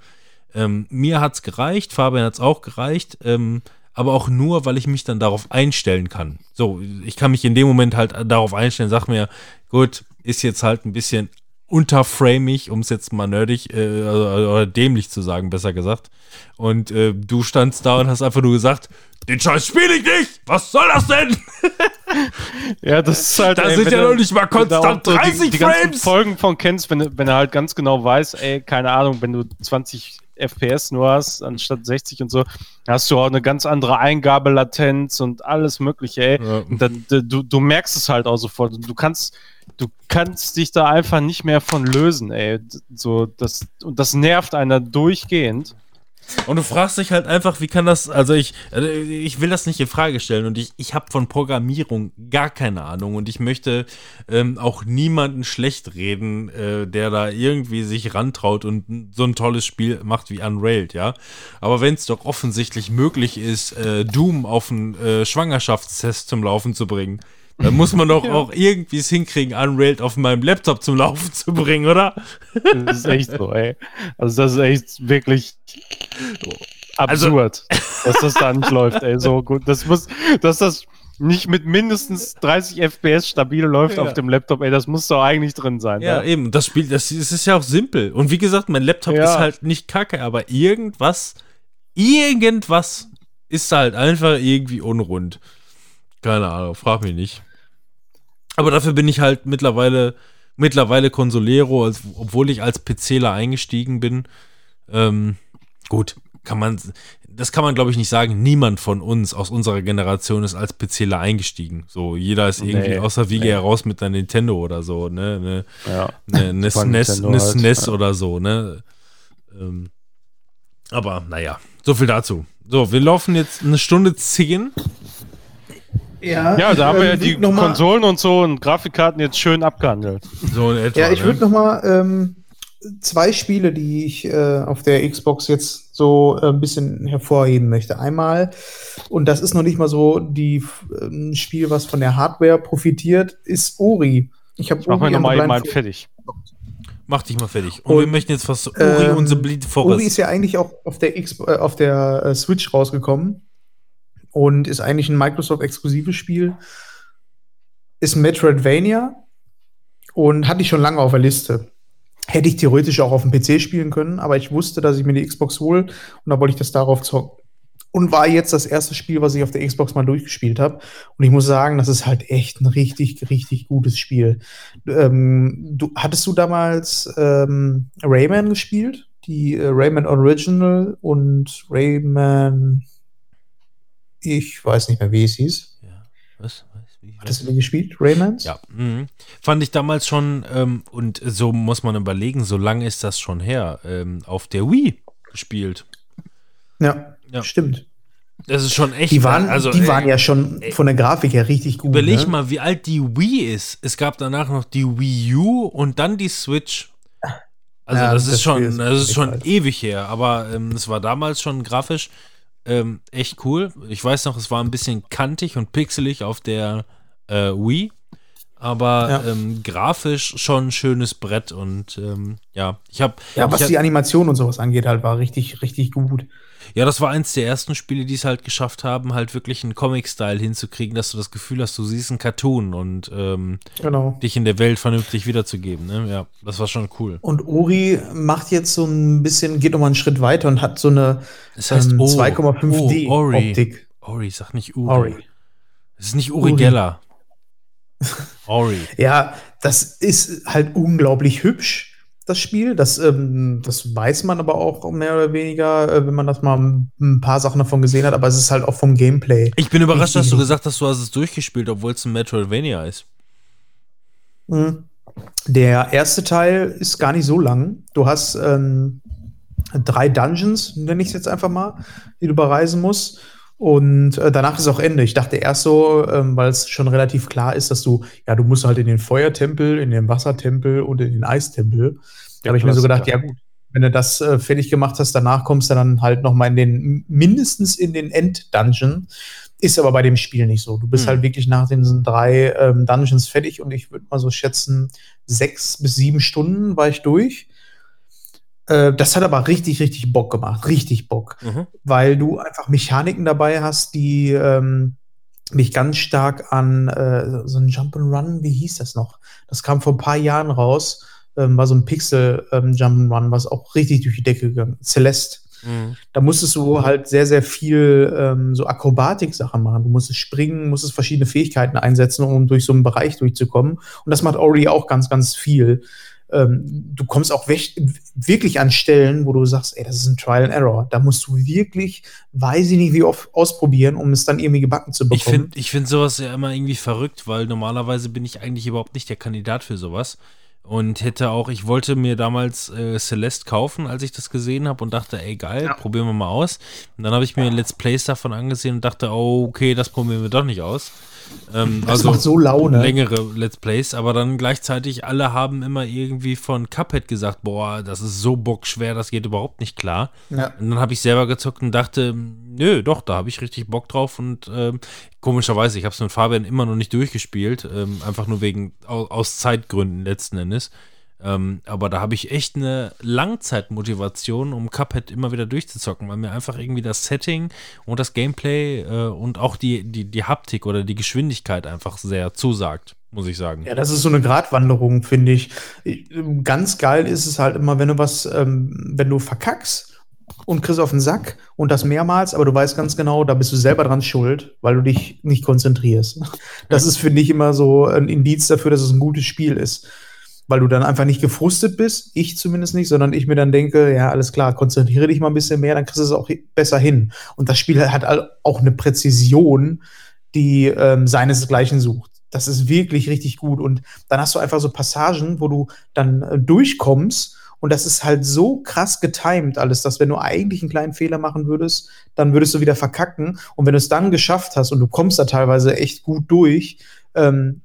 Ähm, mir hat's gereicht, Fabian hat's auch gereicht, ähm, aber auch nur, weil ich mich dann darauf einstellen kann. So, ich kann mich in dem Moment halt darauf einstellen, sag mir, gut, ist jetzt halt ein bisschen unterframig, um es jetzt mal nerdig äh, oder oder dämlich zu sagen, besser gesagt. Und äh, du standst da und hast einfach nur gesagt, den Scheiß spiele ich nicht! Was soll das denn? (laughs) Ja, das ist halt. Da sind ja noch nicht mal konstant auch so 30 die, die ganzen Frames! Folgen von kennst, wenn, wenn er halt ganz genau weiß, ey, keine Ahnung, wenn du 20 FPS nur hast, anstatt 60 und so, hast du auch eine ganz andere Eingabelatenz und alles mögliche, ey. Ja. Und dann, du, du merkst es halt auch sofort. Du kannst, du kannst dich da einfach nicht mehr von lösen, ey. So, das, und das nervt einer durchgehend. Und du fragst dich halt einfach, wie kann das, also ich, also ich will das nicht in Frage stellen und ich, ich habe von Programmierung gar keine Ahnung und ich möchte ähm, auch niemanden schlecht reden, äh, der da irgendwie sich rantraut und so ein tolles Spiel macht wie Unrailed, ja. Aber wenn es doch offensichtlich möglich ist, äh, Doom auf einen äh, Schwangerschaftstest zum Laufen zu bringen, dann muss man doch auch irgendwie es hinkriegen, Unrailed auf meinem Laptop zum Laufen zu bringen, oder? Das ist echt so, ey. Also das ist echt wirklich absurd, dass das da nicht läuft, ey. So gut. Das muss, dass das nicht mit mindestens 30 FPS stabil läuft Ja. auf dem Laptop, ey, das muss doch eigentlich drin sein. Ja, ne? eben. Das Spiel, das, das ist ja auch simpel. Und wie gesagt, mein Laptop Ja. ist halt nicht kacke, aber irgendwas, irgendwas ist halt einfach irgendwie unrund. Keine Ahnung, frag mich nicht. Aber dafür bin ich halt mittlerweile, mittlerweile Consolero, als, obwohl ich als PCler eingestiegen bin. Ähm, gut, kann man, das kann man glaube ich nicht sagen. Niemand von uns aus unserer Generation ist als PCler eingestiegen. So, jeder ist irgendwie Nee, aus der Wiege nee. heraus mit einer Nintendo oder so, ne, ne Ja. eine, eine SNES, eine halt, SNES ja. oder so, ne? Ähm, aber naja, so viel dazu. So, wir laufen jetzt eine Stunde zehn. Ja, Ja, da haben wir ja ähm, die noch mal- Konsolen und so und Grafikkarten jetzt schön abgehandelt. So in etwa. Ja, ich ne? würde noch mal ähm, zwei Spiele, die ich äh, auf der Xbox jetzt so äh, ein bisschen hervorheben möchte. Einmal, und das ist noch nicht mal so die, äh, ein Spiel, was von der Hardware profitiert, ist Ori. Ich habe Ich mach mir nochmal einen fertig. Mach dich mal fertig. Und, wir Und, möchten jetzt was Uri ähm, und The Bleed Ori Forest. ist ja eigentlich auch auf der, X äh, auf der äh, Switch rausgekommen und ist eigentlich ein Microsoft-exklusives Spiel. ist Metroidvania und hatte ich schon lange auf der Liste. Hätte ich theoretisch auch auf dem PC spielen können, aber ich wusste, dass ich mir die Xbox hole und da wollte ich das darauf zocken. Und war jetzt das erste Spiel, was ich auf der Xbox mal durchgespielt habe. Und ich muss sagen, das ist halt echt ein richtig, richtig gutes Spiel. Ähm, du, hattest du damals ähm, Rayman gespielt? Die äh, Rayman Original und Rayman. Ich weiß nicht mehr, wie es hieß. Ja. Was? Hattest du die gespielt? Raymans? Ja, mhm. fand ich damals schon, ähm, und so muss man überlegen, so lange ist das schon her, ähm, auf der Wii gespielt. Ja, Ja. stimmt. Das ist schon echt. Die waren, also, die waren ja schon von der Grafik her richtig gut. Überleg ne? mal, wie alt die Wii ist. Es gab danach noch die Wii U und dann die Switch. Also Ja, das, das ist schon, ist das ist schon alt. ewig her, aber ähm, es war damals schon grafisch ähm, echt cool. Ich weiß noch, es war ein bisschen kantig und pixelig auf der äh, Wii, aber Ja. ähm, grafisch schon ein schönes Brett und ähm, ja, ich habe Ja, was ich die hab, Animation und sowas angeht, halt war richtig, richtig gut. Ja, das war eins der ersten Spiele, die es halt geschafft haben, halt wirklich einen Comic-Style hinzukriegen, dass du das Gefühl hast, du siehst einen Cartoon und ähm, Genau. dich in der Welt vernünftig wiederzugeben. Ne? Ja, das war schon cool. Und Uri macht jetzt so ein bisschen, geht nochmal einen Schritt weiter und hat so eine Das heißt, ähm, oh, 2,5D oh, Ori. Optik. Ori, sag nicht Uri. Ori. Es ist nicht Uri, Uri. Geller. (laughs) Ori. Ja, das ist halt unglaublich hübsch, das Spiel. Das, ähm, das weiß man aber auch mehr oder weniger, äh, wenn man das mal ein- paar Sachen davon gesehen hat. Aber es ist halt auch vom Gameplay. Ich bin überrascht, dass du gesagt hast, du hast es durchgespielt, obwohl es ein Metroidvania ist. Mhm. Der erste Teil ist gar nicht so lang. Du hast ähm, drei Dungeons, nenne ich es jetzt einfach mal, die du bereisen musst. Und äh, danach ist auch Ende. Ich dachte erst so, ähm, weil es schon relativ klar ist, dass du, ja, du musst halt in den Feuertempel, in den Wassertempel und in den Eistempel. Da habe ich mir so gedacht, ja gut, wenn du das äh, fertig gemacht hast, danach kommst du dann halt noch mal in den, mindestens in den End-Dungeon. Ist aber bei dem Spiel nicht so. Du bist Hm. halt wirklich nach diesen drei ähm, Dungeons fertig und ich würde mal so schätzen, sechs bis sieben Stunden war ich durch. Äh, das hat aber richtig, richtig Bock gemacht. Richtig Bock Mhm. weil du einfach Mechaniken dabei hast, die ähm, mich ganz stark an äh, so ein Jump'n'Run, wie hieß das noch? Das kam vor ein paar Jahren raus, ähm, war so ein Pixel ähm, was auch richtig durch die Decke gegangen. Celeste. Mhm. Da musstest du halt sehr, sehr viel ähm, so Akrobatik-Sachen machen. Du musstest springen, musstest verschiedene Fähigkeiten einsetzen, um durch so einen Bereich durchzukommen. Und das macht Ori auch ganz, ganz viel. Ähm, du kommst auch wirklich an Stellen, wo du sagst, ey, das ist ein Trial and Error. Da musst du wirklich, weiß ich nicht, wie oft ausprobieren, um es dann irgendwie gebacken zu bekommen. Ich finde ich find sowas ja immer irgendwie verrückt, weil normalerweise bin ich eigentlich überhaupt nicht der Kandidat für sowas. Und hätte auch, ich wollte mir damals äh, Celeste kaufen, als ich das gesehen habe und dachte, ey geil, probieren wir mal aus. Und dann habe ich mir Let's Plays davon angesehen und dachte, oh, okay, das probieren wir doch nicht aus. Ähm, das macht so Laune. längere Let's Plays, aber dann gleichzeitig alle haben immer irgendwie von Cuphead gesagt, boah, das ist so bockschwer, das geht überhaupt nicht klar. Ja. Und dann habe ich selber gezockt und dachte, nö, doch, da habe ich richtig Bock drauf und ähm, komischerweise, ich habe es mit Fabian immer noch nicht durchgespielt, ähm, einfach nur wegen aus, aus Zeitgründen letzten Endes. Ähm, aber da habe ich echt eine Langzeitmotivation, um Cuphead immer wieder durchzuzocken, weil mir einfach irgendwie das Setting und das Gameplay äh, und auch die, die, die Haptik oder die Geschwindigkeit einfach sehr zusagt, muss ich sagen. Ja, das ist so eine Gratwanderung, finde ich. Ganz geil ist es halt immer, wenn du was, ähm, wenn du verkackst und kriegst auf den Sack und das mehrmals, aber du weißt ganz genau, da bist du selber dran schuld, weil du dich nicht konzentrierst. Das ist, finde ich, immer so ein Indiz dafür, dass es ein gutes Spiel ist. Weil du dann einfach nicht gefrustet bist, ich zumindest nicht, sondern ich mir dann denke, ja, alles klar, konzentriere dich mal ein bisschen mehr, dann kriegst du es auch besser hin. Und das Spiel hat auch eine Präzision, die ähm, seinesgleichen sucht. Das ist wirklich richtig gut. Und dann hast du einfach so Passagen, wo du dann äh, durchkommst. Und das ist halt so krass getimed alles, dass wenn du eigentlich einen kleinen Fehler machen würdest, dann würdest du wieder verkacken. Und wenn du es dann geschafft hast und du kommst da teilweise echt gut durch, ähm,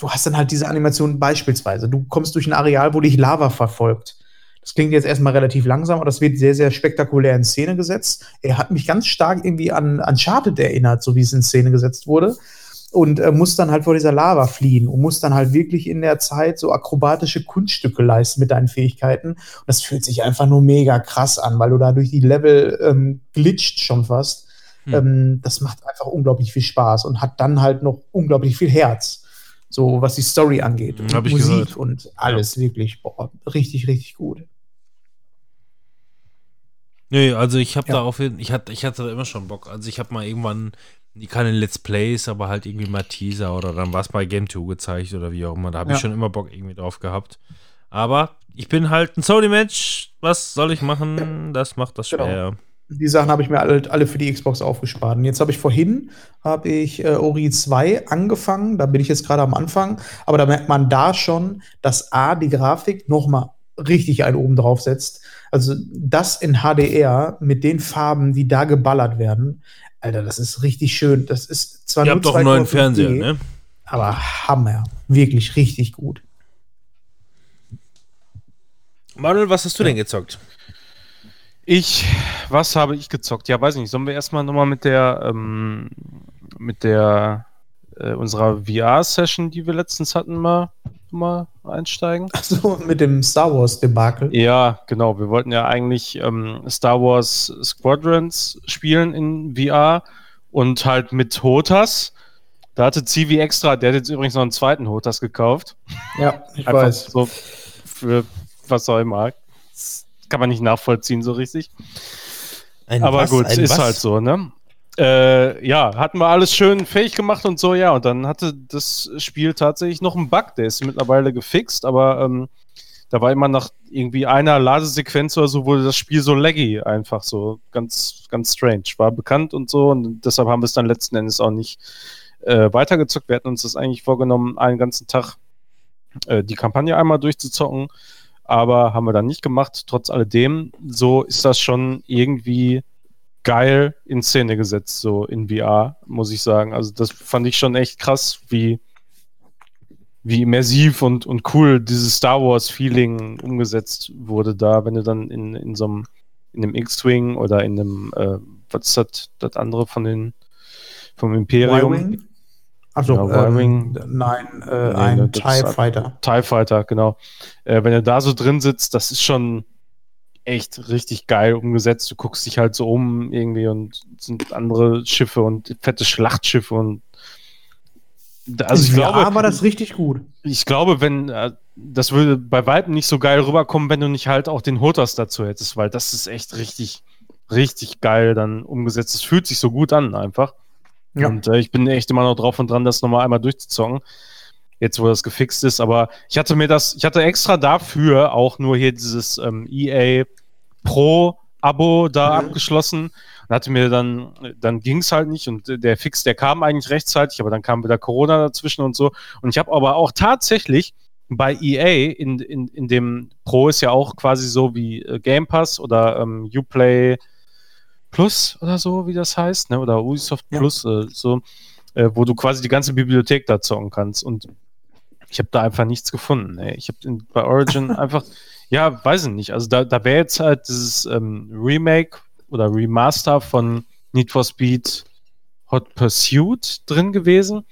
du hast dann halt diese Animation beispielsweise. Du kommst durch ein Areal, wo dich Lava verfolgt. Das klingt jetzt erstmal relativ langsam, aber das wird sehr, sehr spektakulär in Szene gesetzt. Er hat mich ganz stark irgendwie an Uncharted erinnert, so wie es in Szene gesetzt wurde. Und äh, muss dann halt vor dieser Lava fliehen und muss dann halt wirklich in der Zeit so akrobatische Kunststücke leisten mit deinen Fähigkeiten. Und das fühlt sich einfach nur mega krass an, weil du da durch die Level ähm, glitscht schon fast. Hm. Ähm, das macht einfach unglaublich viel Spaß und hat dann halt noch unglaublich viel Herz. So, was die Story angeht. Und hab ich Musik gehört. und alles wirklich. Boah, richtig, richtig gut. Nee, also ich habe Ja. da auf ich hatte, ich hatte da immer schon Bock. Also ich habe mal irgendwann, keine Let's Plays, aber halt irgendwie mal Teaser oder dann war es bei Game 2 gezeigt oder wie auch immer. Da habe ich Ja. schon immer Bock irgendwie drauf gehabt. Aber ich bin halt ein Sony-Mensch. Was soll ich machen? Das macht das Genau. Die Sachen habe ich mir alle, alle für die Xbox aufgespart. Und jetzt habe ich vorhin habe ich äh, Ori 2 angefangen. Da bin ich jetzt gerade am Anfang. Aber da merkt man da schon, dass A, die Grafik noch mal richtig einen oben drauf setzt. Also das in HDR mit den Farben, die da geballert werden. Alter, das ist richtig schön. Das ist zwar Ihr nur habt doch einen neuen 2,5D, Fernseher, ne? Aber Hammer. Wirklich richtig gut. Manuel, was hast du denn gezockt? Ich, was habe ich gezockt? Ja, weiß ich nicht. Sollen wir erstmal nochmal mit der, ähm, mit der, äh, unserer VR-Session, die wir letztens hatten, mal, mal einsteigen? So mit dem Star Wars Debakel. Ja, genau. Wir wollten ja eigentlich ähm, Star Wars Squadrons spielen in VR und halt mit Hotas. Da hatte Zivi extra, der hat jetzt übrigens noch einen zweiten Hotas gekauft. Ja, ich Einfach weiß. so für was auch immer. Kann man nicht nachvollziehen so richtig. Ein Aber was? gut, ist was? halt so, ne? Äh, ja, hatten wir alles schön fähig gemacht und so, ja. Und dann hatte das Spiel tatsächlich noch einen Bug, der ist mittlerweile gefixt, aber ähm, da war immer nach irgendwie einer Ladesequenz oder so, wurde das Spiel so laggy, einfach so ganz, ganz strange. War bekannt und so und deshalb haben wir es dann letzten Endes auch nicht äh, weitergezockt. Wir hatten uns das eigentlich vorgenommen, einen ganzen Tag äh, die Kampagne einmal durchzuzocken, aber haben wir dann nicht gemacht. Trotz alledem, so ist das schon irgendwie geil in Szene gesetzt, so in VR, muss ich sagen. Also das fand ich schon echt krass, wie, wie immersiv und, und cool dieses Star Wars-Feeling umgesetzt wurde da, wenn du dann in, in so einem, in einem X-Wing oder in einem, äh, was ist das, das andere von den, vom Imperium? Also, Ja, ähm, Y-Wing. nein, äh, Nee, ein TIE Fighter. TIE Fighter, genau. Äh, wenn du da so drin sitzt, das ist schon echt richtig geil umgesetzt. Du guckst dich halt so um irgendwie und es sind andere Schiffe und fette Schlachtschiffe und also ich VR glaube, war das richtig gut. ich glaube, wenn äh, das würde bei weitem nicht so geil rüberkommen, wenn du nicht halt auch den Hotas dazu hättest, weil das ist echt richtig, richtig geil dann umgesetzt. Es fühlt sich so gut an einfach. Ja. Und äh, ich bin echt immer noch drauf und dran, das nochmal einmal durchzuzocken. Jetzt, wo das gefixt ist, aber ich hatte mir das, ich hatte extra dafür auch nur hier dieses ähm, EA Pro Abo da Mhm. abgeschlossen und hatte mir dann, dann ging es halt nicht und der Fix, der kam eigentlich rechtzeitig, aber dann kam wieder Corona dazwischen und so. Und ich habe aber auch tatsächlich bei EA in, in, in dem Pro ist ja auch quasi so wie äh, Game Pass oder ähm, Uplay Plus oder so, wie das heißt, ne? oder Ubisoft Ja. Plus, äh, so, äh, wo du quasi die ganze Bibliothek da zocken kannst. Und ich habe da einfach nichts gefunden. Ey. Ich habe bei Origin (laughs) einfach, ja, weiß ich nicht. Also da, da wäre jetzt halt dieses ähm, Remake oder Remaster von Need for Speed Hot Pursuit drin gewesen.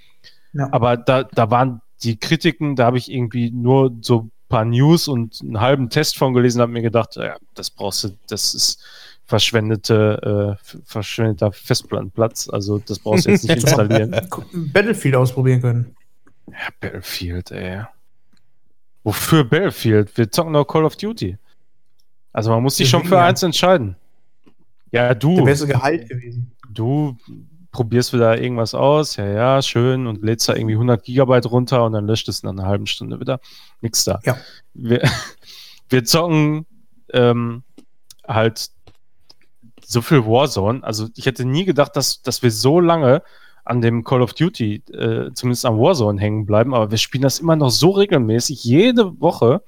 Ja. Aber da, da waren die Kritiken, da habe ich irgendwie nur so ein paar News und einen halben Test von gelesen, habe mir gedacht, ja, das brauchst du, das ist verschwendete, äh, verschwendeter Festplattenplatz. Also das brauchst du jetzt nicht (laughs) installieren. Battlefield ausprobieren können. Ja, Battlefield, ey. Wofür Battlefield? Wir zocken doch Call of Duty. Also man muss sich schon für Ja. eins entscheiden. Ja, du, wäre es Gehalt gewesen. du probierst wieder irgendwas aus, ja, ja, schön, und lädst da irgendwie 100 Gigabyte runter und dann löscht es nach einer halben Stunde wieder. Nix da. Ja. Wir, (laughs) wir zocken ähm, halt so viel Warzone. Also ich hätte nie gedacht, dass, dass wir so lange an dem Call of Duty, äh, zumindest am Warzone hängen bleiben, aber wir spielen das immer noch so regelmäßig, jede Woche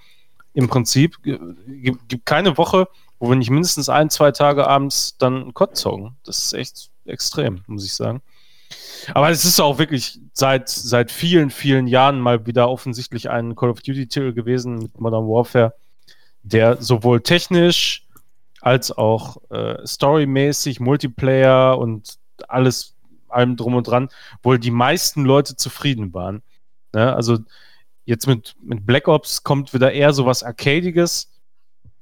im Prinzip. G- Gibt gibt keine Woche, wo wir nicht mindestens ein, zwei Tage abends dann COD zocken. Das ist echt extrem, muss ich sagen. Aber es ist auch wirklich seit, seit vielen, vielen Jahren mal wieder offensichtlich ein Call of Duty-Titel gewesen mit Modern Warfare, der sowohl technisch als auch äh, storymäßig, Multiplayer und alles, allem drum und dran, wohl die meisten Leute zufrieden waren. Ne? Also jetzt mit, mit Black Ops kommt wieder eher so was Arcadiges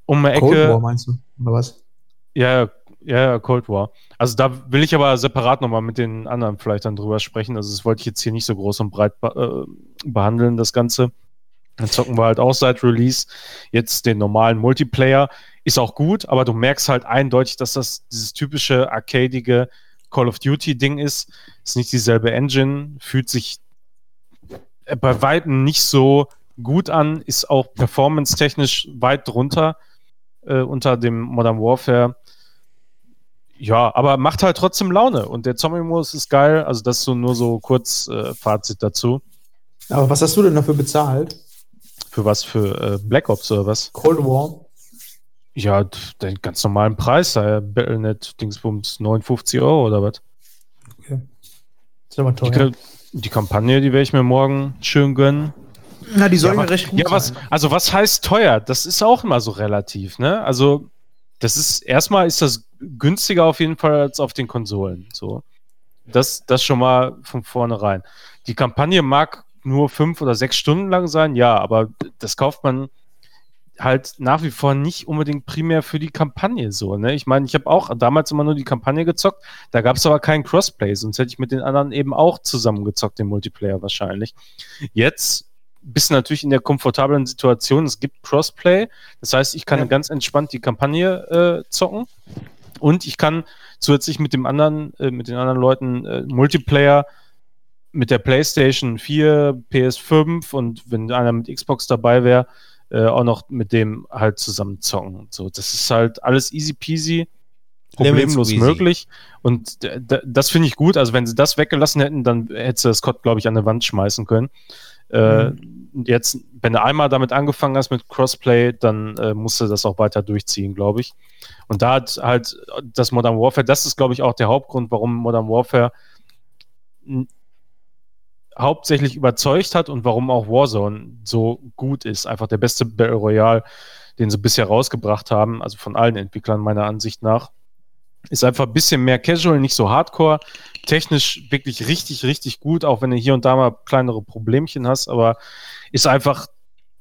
um eine Cold Ecke. War meinst du? Oder was? Ja, Ja, ja, Cold War. Also da will ich aber separat nochmal mit den anderen vielleicht dann drüber sprechen. Also das wollte ich jetzt hier nicht so groß und breit be äh, behandeln, das Ganze. Dann zocken wir halt auch seit Release jetzt den normalen Multiplayer. Ist auch gut, aber du merkst halt eindeutig, dass das dieses typische arcadige Call of Duty Ding ist. Ist nicht dieselbe Engine, fühlt sich äh, bei Weitem nicht so gut an, ist auch performance-technisch weit drunter äh, unter dem Modern Warfare. Ja, aber macht halt trotzdem Laune und der Zombie-Modus ist geil. Also das ist so nur so kurz äh, Fazit dazu. Aber was hast du denn dafür bezahlt? Für was? Für äh, Black Ops oder was? Cold War? Ja, den ganz normalen Preis, da Battlenet Dingsbums 59 Euro oder was? Okay. Ist aber Die, teuer. Ka- die Kampagne, die werde ich mir morgen schön gönnen. Na, die soll ja, mir recht gut ja, was, also was heißt teuer? Das ist auch immer so relativ, ne? Also, das ist, erstmal ist das günstiger auf jeden Fall als auf den Konsolen, so. Das, das schon mal von vornherein. Die Kampagne mag nur fünf oder sechs Stunden lang sein, ja, aber das kauft man halt nach wie vor nicht unbedingt primär für die Kampagne so, ne? Ich meine, ich habe auch damals immer nur die Kampagne gezockt, da gab es aber keinen Crossplay, sonst hätte ich mit den anderen eben auch zusammen gezockt, den Multiplayer wahrscheinlich. Jetzt bist du natürlich in der komfortablen Situation, es gibt Crossplay, das heißt, ich kann Ja. ganz entspannt die Kampagne äh, zocken und ich kann zusätzlich mit dem anderen, äh, mit den anderen Leuten äh, Multiplayer mit der PlayStation 4, PS5 und wenn einer mit Xbox dabei wäre, äh, auch noch mit dem halt zusammen zocken. So, das ist halt alles easy peasy, problemlos squeezy. möglich. Und das finde ich gut. Also wenn sie das weggelassen hätten, dann hätte sie Code, glaube ich, an der Wand schmeißen können. Äh, Jetzt, wenn du einmal damit angefangen hast mit Crossplay, dann äh, musst du das auch weiter durchziehen, glaube ich. Und da hat halt das Modern Warfare, das ist, glaube ich, auch der Hauptgrund, warum Modern Warfare hauptsächlich überzeugt hat und warum auch Warzone so gut ist. Einfach der beste Battle Royale, den sie bisher rausgebracht haben, also von allen Entwicklern meiner Ansicht nach. Ist einfach ein bisschen mehr casual, nicht so hardcore. Technisch wirklich richtig, richtig gut, auch wenn du hier und da mal kleinere Problemchen hast, aber ist einfach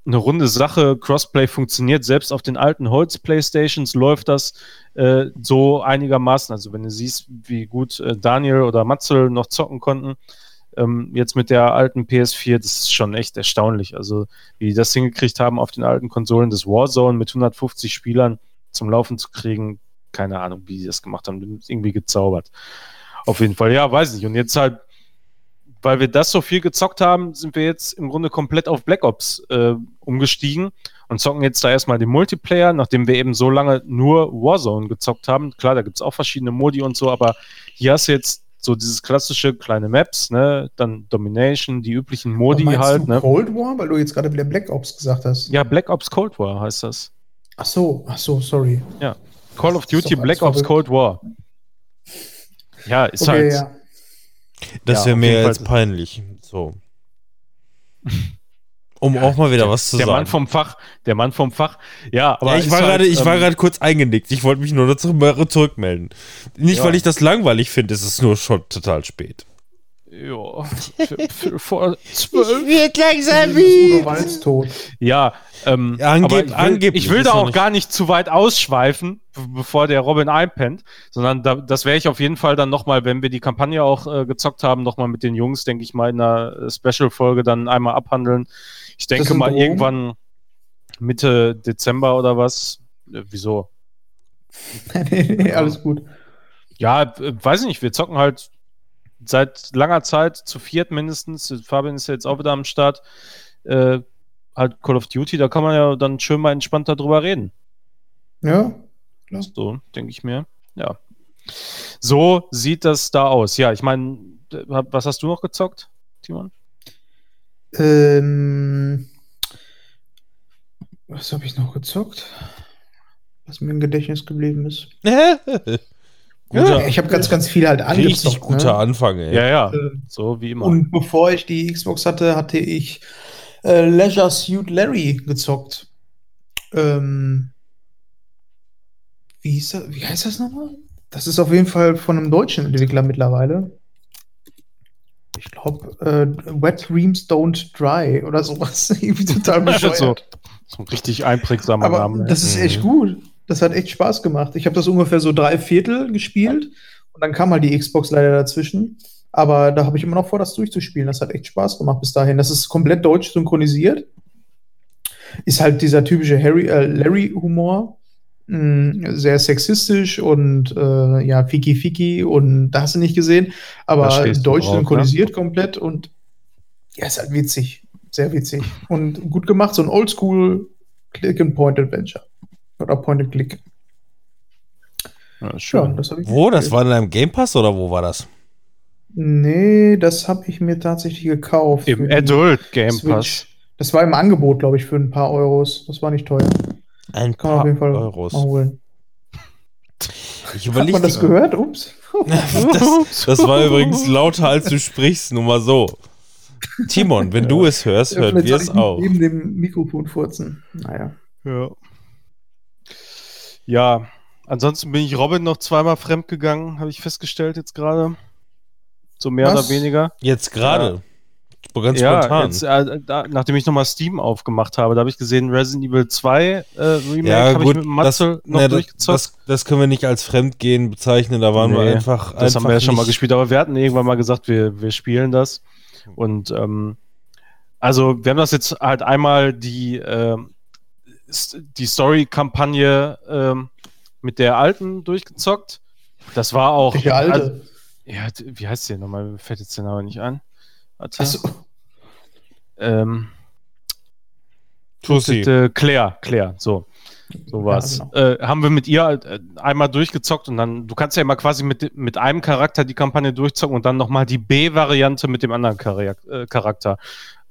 eine runde Sache. Crossplay funktioniert, selbst auf den alten Holz-Playstations läuft das äh, so einigermaßen. Also wenn du siehst, wie gut äh, Daniel oder Matzel noch zocken konnten, ähm, jetzt mit der alten PS4, das ist schon echt erstaunlich. Also wie die das hingekriegt haben, auf den alten Konsolen des Warzone mit 150 Spielern zum Laufen zu kriegen, keine Ahnung, wie die das gemacht haben, irgendwie gezaubert. Auf jeden Fall, ja, weiß nicht. Und jetzt halt, weil wir das so viel gezockt haben, sind wir jetzt im Grunde komplett auf Black Ops äh, umgestiegen und zocken jetzt da erstmal den Multiplayer, nachdem wir eben so lange nur Warzone gezockt haben. Klar, da gibt es auch verschiedene Modi und so, aber hier hast du jetzt so dieses klassische kleine Maps, ne, dann Domination, die üblichen Modi Meinst halt, du ne? Cold War, weil du jetzt gerade wieder Black Ops gesagt hast. Ja, Black Ops Cold War heißt das. Ach so, ach so, sorry. Call of Duty Black Ops Cold War. Ja, ist Okay, halt. ja. Das Ja, wäre mir jetzt peinlich. So. (laughs) Um auch mal wieder was zu der sagen. Mann vom Fach, der Mann vom Fach. Ja, aber ja, ich war halt, gerade, ich war ähm, gerade kurz eingenickt. Ich wollte mich nur dazu zurückmelden. Nicht, Ja. weil ich das langweilig finde, es ist nur schon total spät. Ja, vor (laughs) zwölf. wird langsam tot. Ja, ähm, Ja, angeb- aber ich will, angeblich ich will ist da auch nicht- gar nicht zu weit ausschweifen, bevor der Robin einpennt, sondern da, das werde ich auf jeden Fall dann nochmal, wenn wir die Kampagne auch äh, gezockt haben, nochmal mit den Jungs, denke ich mal, in einer äh, Special-Folge dann einmal abhandeln. Ich denke mal Drohung? irgendwann Mitte Dezember oder was. Äh, wieso? (laughs) nee, nee, alles gut. Ja, äh, weiß ich nicht, wir zocken halt seit langer Zeit zu viert mindestens. Fabian ist ja jetzt auch wieder am Start. Äh, halt Call of Duty, da kann man ja dann schön mal entspannt darüber reden. Ja, So, denke ich mir. Ja. So sieht das da aus. Ja, ich meine, was hast du noch gezockt, Timon? Ähm, was habe ich noch gezockt? Was mir im Gedächtnis geblieben ist. (laughs) guter, Ja, ich habe ganz, ganz viel halt angezockt. richtig guter ne? Anfang, ey. Ja, ja, Ähm, so wie immer. Und bevor ich die Xbox hatte, hatte ich äh, Leisure Suit Larry gezockt. Ähm, wie, hieß das, wie heißt das nochmal? Das ist auf jeden Fall von einem deutschen Entwickler mittlerweile. Ich glaube, äh, Wet Dreams Don't Dry oder sowas. (laughs) Irgendwie total bescheuert. so, so ein richtig einprägsamer Aber Name. das ist Mhm. echt gut. Das hat echt Spaß gemacht. Ich habe das ungefähr so drei Viertel gespielt und dann kam halt die Xbox leider dazwischen. Aber da habe ich immer noch vor, das durchzuspielen. Das hat echt Spaß gemacht bis dahin. Das ist komplett deutsch synchronisiert. Ist halt dieser typische Harry, äh, Larry-Humor. Mm, Sehr sexistisch und äh, ja, Fiki Fiki und da hast du nicht gesehen. Aber deutsch drauf, ne? synchronisiert komplett und ja, ist halt witzig. Sehr witzig. Und gut gemacht, so ein Oldschool Click-and-Point-Adventure. Oder Point-and-Click. Ja, Ja, schön. das habe ich Wo? Das war in einem Game Pass oder wo war das? Nee, das habe ich mir tatsächlich gekauft. Im Adult Game Switch. Pass. Das war im Angebot, glaube ich, für ein paar Euros. Das war nicht teuer. Ein Kann man paar auf jeden Fall Euros. holen. (laughs) Ich Hat überlege. man das gehört? Ups. (laughs) Das, das war übrigens lauter, als du sprichst, nur mal so. Timon, wenn du es hörst, Ja, hören wir es auch. Neben dem Mikrofon furzen. Naja. Ja. Ja, ansonsten bin ich Robin noch zweimal fremdgegangen, habe ich festgestellt jetzt gerade. So mehr Was? oder weniger. Jetzt gerade. Ganz ja, spontan. jetzt, äh, da, nachdem ich nochmal Steam aufgemacht habe, da habe ich gesehen, Resident Evil 2 äh, Remake ja, habe ich mit das, Matze noch ne, durchgezockt. das, das können wir nicht als Fremdgehen bezeichnen, da waren wir Nee, einfach. Das haben einfach wir ja schon mal gespielt, aber wir hatten irgendwann mal gesagt, wir, wir spielen das. Und ähm, also wir haben das jetzt halt einmal die, s- die Story-Kampagne ähm, mit der alten durchgezockt. Das war auch. Also, alte? ja, d- wie heißt die nochmal? Fällt jetzt der Name nicht ein. Warte. Achso. Ähm, Tussi. äh, Claire, Claire, so. So war's. genau. äh, haben wir mit ihr äh, einmal durchgezockt und dann, du kannst ja immer quasi mit, mit einem Charakter die Kampagne durchzocken und dann nochmal die B-Variante mit dem anderen äh, Charakter.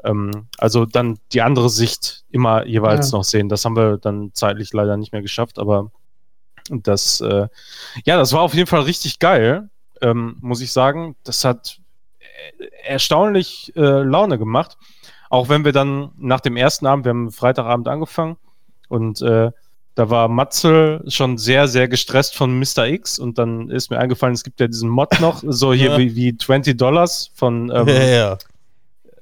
Ähm, also dann die andere Sicht immer jeweils Ja. noch sehen. Das haben wir dann zeitlich leider nicht mehr geschafft, aber das, äh, ja, das war auf jeden Fall richtig geil, ähm, muss ich sagen. Das hat äh, erstaunlich äh, Laune gemacht. Auch wenn wir dann nach dem ersten Abend, wir haben Freitagabend angefangen und äh, da war Matzel schon sehr, sehr gestresst von Mr. X und dann ist mir eingefallen, es gibt ja diesen Mod (laughs) noch, so hier Ja. wie, wie 20 Dollars von ähm, ja,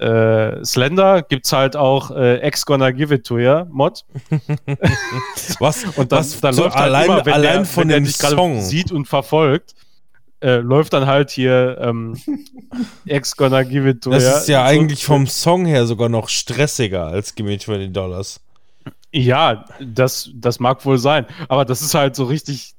ja. äh, Slender, gibt's halt auch äh, X Gonna Give It To Ya Mod. (laughs) Was, Und dann, was dann so läuft halt allein, immer, wenn allein der, von wenn der dich Song. sieht und verfolgt, äh, läuft dann halt hier ähm, (laughs) X Gonna Give It To Das Ya. ist ja So- eigentlich vom Song her sogar noch stressiger als Gimme 20 Dollars. Ja, das, das mag wohl sein. Aber das ist halt so richtig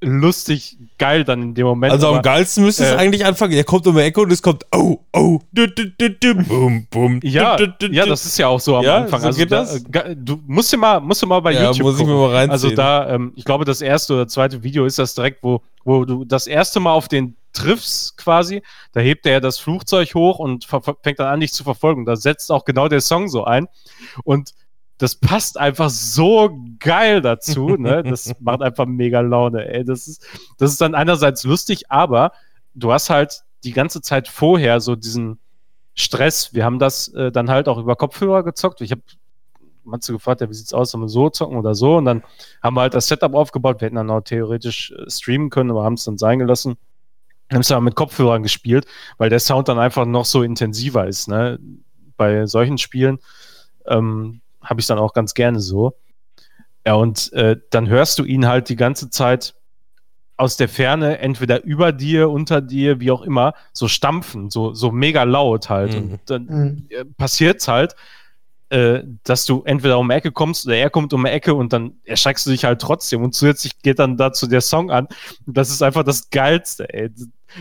lustig geil dann in dem Moment. Also am aber, geilsten müsste es äh, eigentlich anfangen. Der kommt um die Ecke und es kommt oh, oh, du, du, du, du, bum, bum. ja, du, du, ja, das ist ja auch so am Ja, Anfang. so also da, du musst dir mal, musst du mal bei Ja, YouTube muss ich mir mal reinziehen. Also da, ähm, ich glaube, das erste oder zweite Video ist das direkt, wo, wo du das erste Mal auf den triffst quasi. Da hebt er ja das Flugzeug hoch und fängt dann an, dich zu verfolgen. Da setzt auch genau der Song so ein. Und das passt einfach so geil dazu. Ne? Das (laughs) macht einfach mega Laune. Ey. Das, ist, das ist dann einerseits lustig, aber du hast halt die ganze Zeit vorher so diesen Stress. Wir haben das äh, dann halt auch über Kopfhörer gezockt. Ich habe Matze gefragt, ja, wie sieht's aus, sollen wir so zocken oder so? Und dann haben wir halt das Setup aufgebaut. Wir hätten dann auch theoretisch äh, streamen können, aber haben es dann sein gelassen. Haben es dann mit Kopfhörern gespielt, weil der Sound dann einfach noch so intensiver ist. Ne? Bei solchen Spielen ähm, habe ich dann auch ganz gerne so. Ja, und äh, dann hörst du ihn halt die ganze Zeit aus der Ferne, entweder über dir, unter dir, wie auch immer, so stampfen, so, so mega laut halt. Mhm. Und dann Mhm. äh, passiert's halt, äh, dass du entweder um die Ecke kommst oder er kommt um die Ecke und dann erschreckst du dich halt trotzdem und zusätzlich geht dann dazu der Song an. Und das ist einfach das Geilste, ey.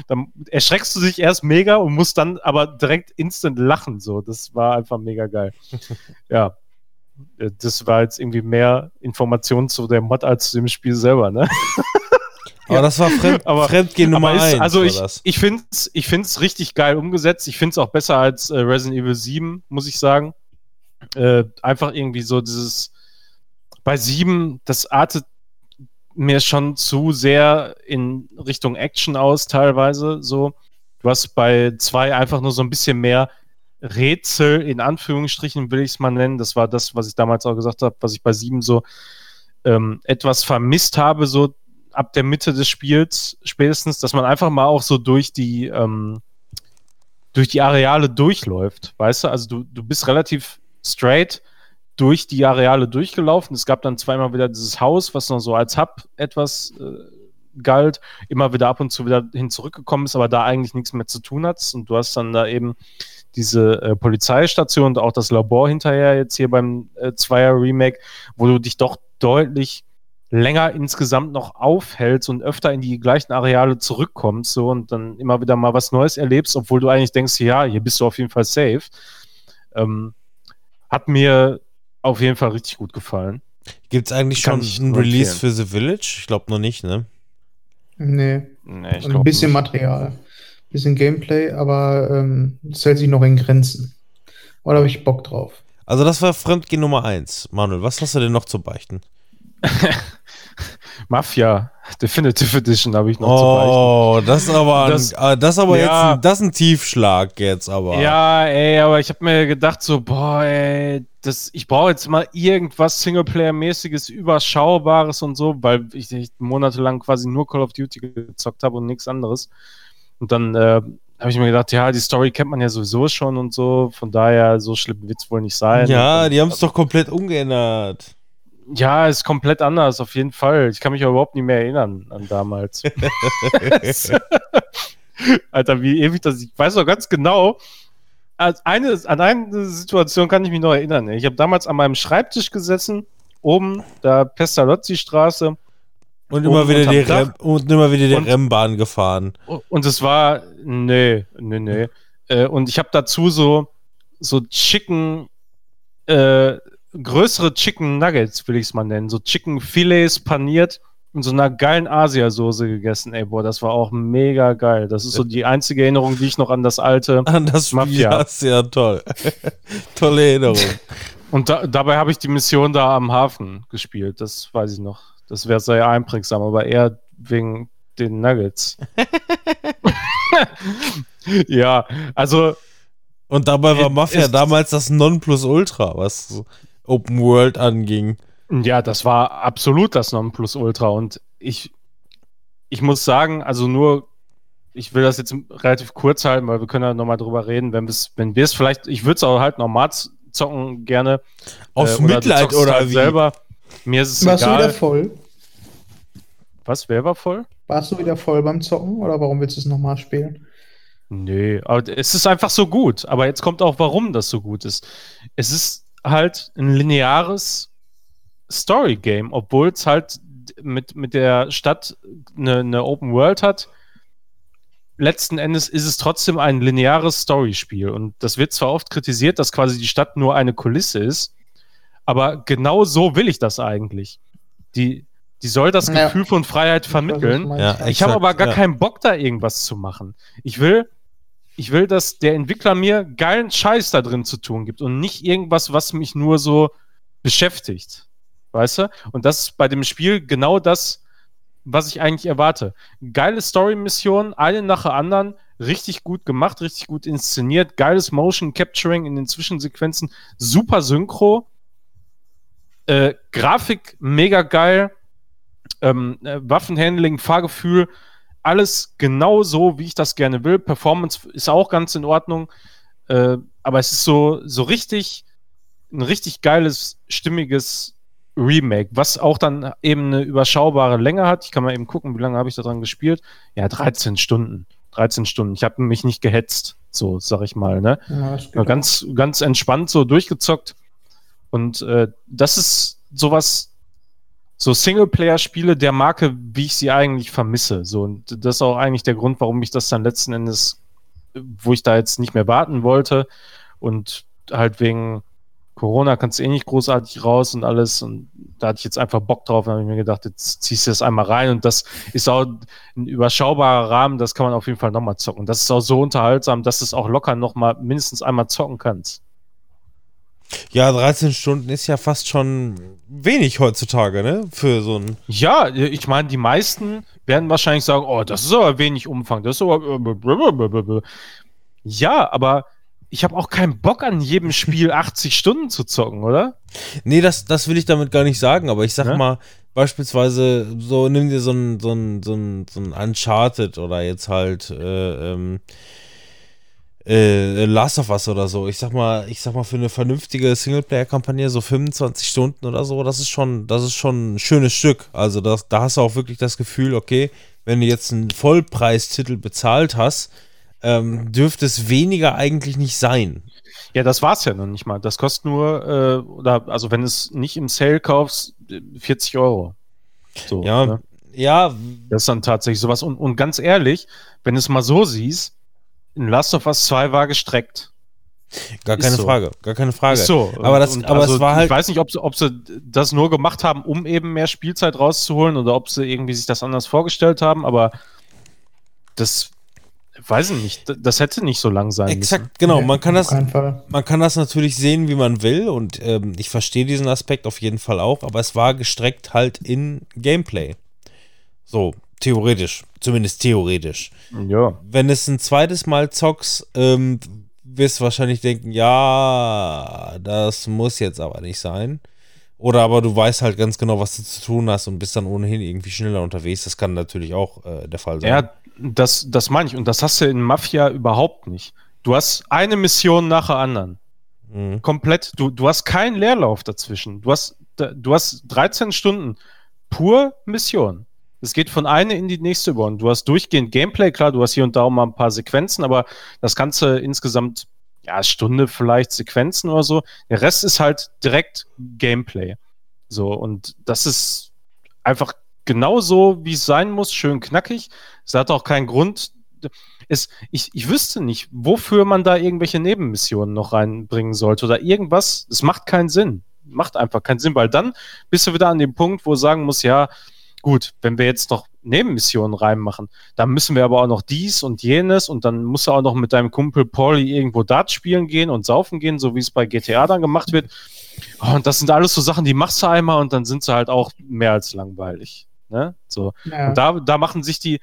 Dann erschreckst du dich erst mega und musst dann aber direkt instant lachen, so. Das war einfach mega geil. (laughs) ja. Äh, Das war jetzt irgendwie mehr Informationen zu der Mod als zu dem Spiel selber, ne? Aber das war Fremd, (laughs) Aber- Fremdgehen Nummer Aber ist, 1. also ich, das. ich finde es ich find's richtig geil umgesetzt. Ich finde es auch besser als äh, Resident Evil 7, muss ich sagen. Äh, einfach irgendwie so dieses bei 7, das artet mir schon zu sehr in Richtung Action aus, teilweise so. Du hast bei 2 einfach nur so ein bisschen mehr Rätsel, in Anführungsstrichen will ich es mal nennen. Das war das, was ich damals auch gesagt habe, was ich bei 7 so ähm, etwas vermisst habe, so ab der Mitte des Spiels spätestens, dass man einfach mal auch so durch die ähm, durch die Areale durchläuft, weißt du? Also du, du bist relativ straight durch die Areale durchgelaufen. Es gab dann zweimal wieder dieses Haus, was noch so als Hub etwas äh, galt, immer wieder ab und zu wieder hin zurückgekommen ist, aber da eigentlich nichts mehr zu tun hat. Und du hast dann da eben diese äh, Polizeistation und auch das Labor hinterher jetzt hier beim äh, Zweier Remake, wo du dich doch deutlich länger insgesamt noch aufhältst und öfter in die gleichen Areale zurückkommst so und dann immer wieder mal was Neues erlebst, obwohl du eigentlich denkst, ja, hier bist du auf jeden Fall safe. Ähm, hat mir auf jeden Fall richtig gut gefallen. Gibt es eigentlich Kann schon ein nur Release empfehlen. für The Village? Ich glaube noch nicht, ne? Nee, Nee, ich ein glaub bisschen nicht. Material, bisschen Gameplay, aber ähm, das hält sich noch in Grenzen. Oder habe ich Bock drauf? Also das war Fremdgehen Nummer eins. Manuel, was hast du denn noch zu beichten? (laughs) Mafia Definitive Edition habe ich noch zu beichten. Oh, das ist aber, Das- ein, äh, das ist aber Ja. jetzt ein, das ist ein Tiefschlag jetzt aber. Ja, ey, aber ich habe mir gedacht, so, boah, ey, das, ich brauche jetzt mal irgendwas Singleplayer-mäßiges, Überschaubares und so, weil ich, ich monatelang quasi nur Call of Duty gezockt habe und nichts anderes. Und dann äh, habe ich mir gedacht, ja, die Story kennt man ja sowieso schon und so, von daher, so schlimm wird es wohl nicht sein. Ja, und, die haben es doch komplett umgeändert. Ja, ist komplett anders, auf jeden Fall. Ich kann mich überhaupt nicht mehr erinnern an damals. (laughs) Alter, wie ewig das. Ich weiß noch ganz genau. Als eine, an eine Situation kann ich mich noch erinnern. Ich habe damals an meinem Schreibtisch gesessen, oben, da Pestalozzi-Straße. Und immer wieder die, Rem, und immer wieder die Und- Rennbahn gefahren. Und es war, nee, nee, nee. Äh, Und ich habe dazu so, so Chicken, äh, größere Chicken Nuggets, will ich es mal nennen. So Chicken Filets paniert in so einer geilen Asiasoße gegessen. Ey, boah, das war auch mega geil. Das ist so die einzige Erinnerung, die ich noch an das alte. (laughs) An das Spiel Mafia. hast ja toll. (laughs) Tolle Erinnerung. Und da, dabei habe ich die Mission da am Hafen gespielt. Das weiß ich noch. Das wäre sehr einprägsam, aber eher wegen den Nuggets. (laughs) ja, also Und dabei war Mafia damals das Nonplusultra, was Open World anging. Ja, das war absolut das Nonplusultra. Und ich, ich muss sagen, also nur, ich will das jetzt relativ kurz halten, weil wir können ja nochmal drüber reden, wenn, wenn wir es vielleicht, ich würde es auch halt normal zocken gerne. Aus Äh, Mitleid oder halt wie? selber. Mir ist es Warst du wieder egal. voll? Was, wer war voll? Warst du wieder voll beim Zocken oder warum willst du es nochmal spielen? Nee, aber es ist einfach so gut. Aber jetzt kommt auch, warum das so gut ist. Es ist halt ein lineares Story-Game, obwohl es halt mit, mit der Stadt eine, eine Open World hat. Letzten Endes ist es trotzdem ein lineares Storyspiel. Und das wird zwar oft kritisiert, dass quasi die Stadt nur eine Kulisse ist, aber genau so will ich das eigentlich. Die, die soll das Ja. Gefühl von Freiheit vermitteln. Ja? Ich habe aber gar ja. keinen Bock, da irgendwas zu machen. Ich will, ich will, dass der Entwickler mir geilen Scheiß da drin zu tun gibt und nicht irgendwas, was mich nur so beschäftigt. Weißt du? Und das ist bei dem Spiel genau das, was ich eigentlich erwarte. Geile Story-Mission, eine nach der anderen, richtig gut gemacht, richtig gut inszeniert, geiles Motion Capturing in den Zwischensequenzen, super Synchro, äh, Grafik mega geil, ähm, äh, Waffenhandling, Fahrgefühl, alles genau so, wie ich das gerne will. Performance ist auch ganz in Ordnung, äh, aber es ist so, so richtig, ein richtig geiles, stimmiges Remake, was auch dann eben eine überschaubare Länge hat. Ich kann mal eben gucken, wie lange habe ich da dran gespielt. Ja, 13 Stunden. 13 Stunden. Ich habe mich nicht gehetzt, so sag ich mal, ne? Ja, ganz, ganz entspannt so durchgezockt. Und äh, das ist sowas, so Singleplayer-Spiele der Marke, wie ich sie eigentlich vermisse. So, und das ist auch eigentlich der Grund, warum ich das dann letzten Endes, wo ich da jetzt nicht mehr warten wollte. Und halt wegen Corona kannst du eh nicht großartig raus und alles. Und da hatte ich jetzt einfach Bock drauf. Da habe ich mir gedacht, jetzt ziehst du das einmal rein. Und das ist auch ein überschaubarer Rahmen. Das kann man auf jeden Fall nochmal zocken. Das ist auch so unterhaltsam, dass du es auch locker nochmal mindestens einmal zocken kannst. Ja, 13 Stunden ist ja fast schon wenig heutzutage, ne? Für so ein. Ja, ich meine, die meisten werden wahrscheinlich sagen, oh, das ist aber wenig Umfang, das ist aber ja, aber ich habe auch keinen Bock an jedem Spiel (laughs) 80 Stunden zu zocken, oder? Nee, das, das will ich damit gar nicht sagen, aber ich sag Ne? mal, beispielsweise, so nimm dir so ein, so ein, so ein, so ein Uncharted oder jetzt halt, äh, ähm, äh, Last of Us oder so. Ich sag mal, ich sag mal, für eine vernünftige Singleplayer-Kampagne so 25 Stunden oder so, das ist schon, das ist schon ein schönes Stück. Also das, da hast du auch wirklich das Gefühl, okay, wenn du jetzt einen Vollpreistitel bezahlt hast, ähm, dürfte es weniger eigentlich nicht sein. Ja, das war's ja noch nicht mal. Das kostet nur, äh, oder also wenn es nicht im Sale kaufst, äh, 40 Euro. So, Ja, ne? ja, Das ist dann tatsächlich sowas. Und, und ganz ehrlich, wenn du es mal so siehst, in Last of Us 2 war gestreckt. gar Ist keine so. Frage, gar keine Frage. Ist so. Aber das, Und aber also, es war Ich halt, weiß nicht, ob sie, ob sie das nur gemacht haben, um eben mehr Spielzeit rauszuholen oder ob sie irgendwie sich das anders vorgestellt haben, aber das weiß ich nicht. Das hätte nicht so lang sein müssen. exakt, genau, man kann das, man kann das natürlich sehen, wie man will und ähm, ich verstehe diesen Aspekt auf jeden Fall auch, aber es war gestreckt halt in Gameplay. So, theoretisch, zumindest theoretisch. Ja. Wenn es ein zweites Mal zockst, ähm, wirst du wahrscheinlich denken, ja, das muss jetzt aber nicht sein. Oder aber du weißt halt ganz genau, was du zu tun hast und bist dann ohnehin irgendwie schneller unterwegs. Das kann natürlich auch äh, der Fall sein. Ja, das, das meine ich. Und das hast du in Mafia überhaupt nicht. Du hast eine Mission nach der anderen. Mhm. Komplett. Du, du hast keinen Leerlauf dazwischen. Du hast, du hast 13 Stunden pur Mission. Es geht von einer in die nächste über. Und du hast durchgehend Gameplay. Klar, du hast hier und da auch mal ein paar Sequenzen, aber das Ganze insgesamt, ja, Stunde vielleicht Sequenzen oder so. Der Rest ist halt direkt Gameplay. So, und das ist einfach genau so, wie es sein muss, schön knackig. Es hat auch keinen Grund. Es, ich, ich wüsste nicht, wofür man da irgendwelche Nebenmissionen noch reinbringen sollte oder irgendwas. Es macht keinen Sinn. Macht einfach keinen Sinn, weil dann bist du wieder an dem Punkt, wo du sagen muss, ja, gut, wenn wir jetzt noch Nebenmissionen reinmachen, dann müssen wir aber auch noch dies und jenes und dann musst du auch noch mit deinem Kumpel Pauli irgendwo Dart spielen gehen und saufen gehen, so wie es bei GTA dann gemacht wird. Oh, und das sind alles so Sachen, die machst du einmal und dann sind sie halt auch mehr als langweilig. Ne? So. Ja. Und da, da machen sich die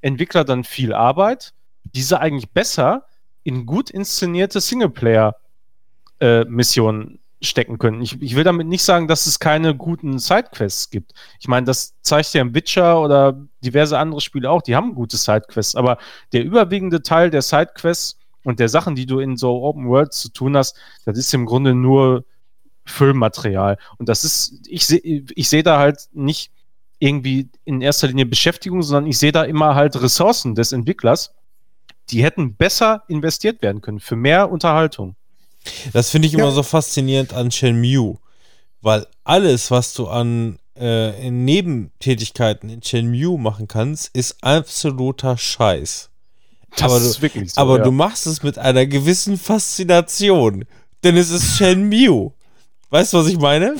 Entwickler dann viel Arbeit, die sie eigentlich besser in gut inszenierte Singleplayer-Missionen stecken können. Ich, ich will damit nicht sagen, dass es keine guten Sidequests gibt. Ich meine, das zeigt ja im Witcher oder diverse andere Spiele auch, die haben gute Sidequests, aber der überwiegende Teil der Sidequests und der Sachen, die du in so Open Worlds zu tun hast, das ist im Grunde nur Füllmaterial. Und das ist, ich sehe ich seh da halt nicht irgendwie in erster Linie Beschäftigung, sondern ich sehe da immer halt Ressourcen des Entwicklers, die hätten besser investiert werden können für mehr Unterhaltung. Das finde ich immer Ja. so faszinierend an Shenmue, weil alles, was du an äh, in Nebentätigkeiten in Shenmue machen kannst, ist absoluter Scheiß. Das aber du, ist wirklich so. aber ja. du machst es mit einer gewissen Faszination, denn es ist Shenmue. Weißt du, was ich meine?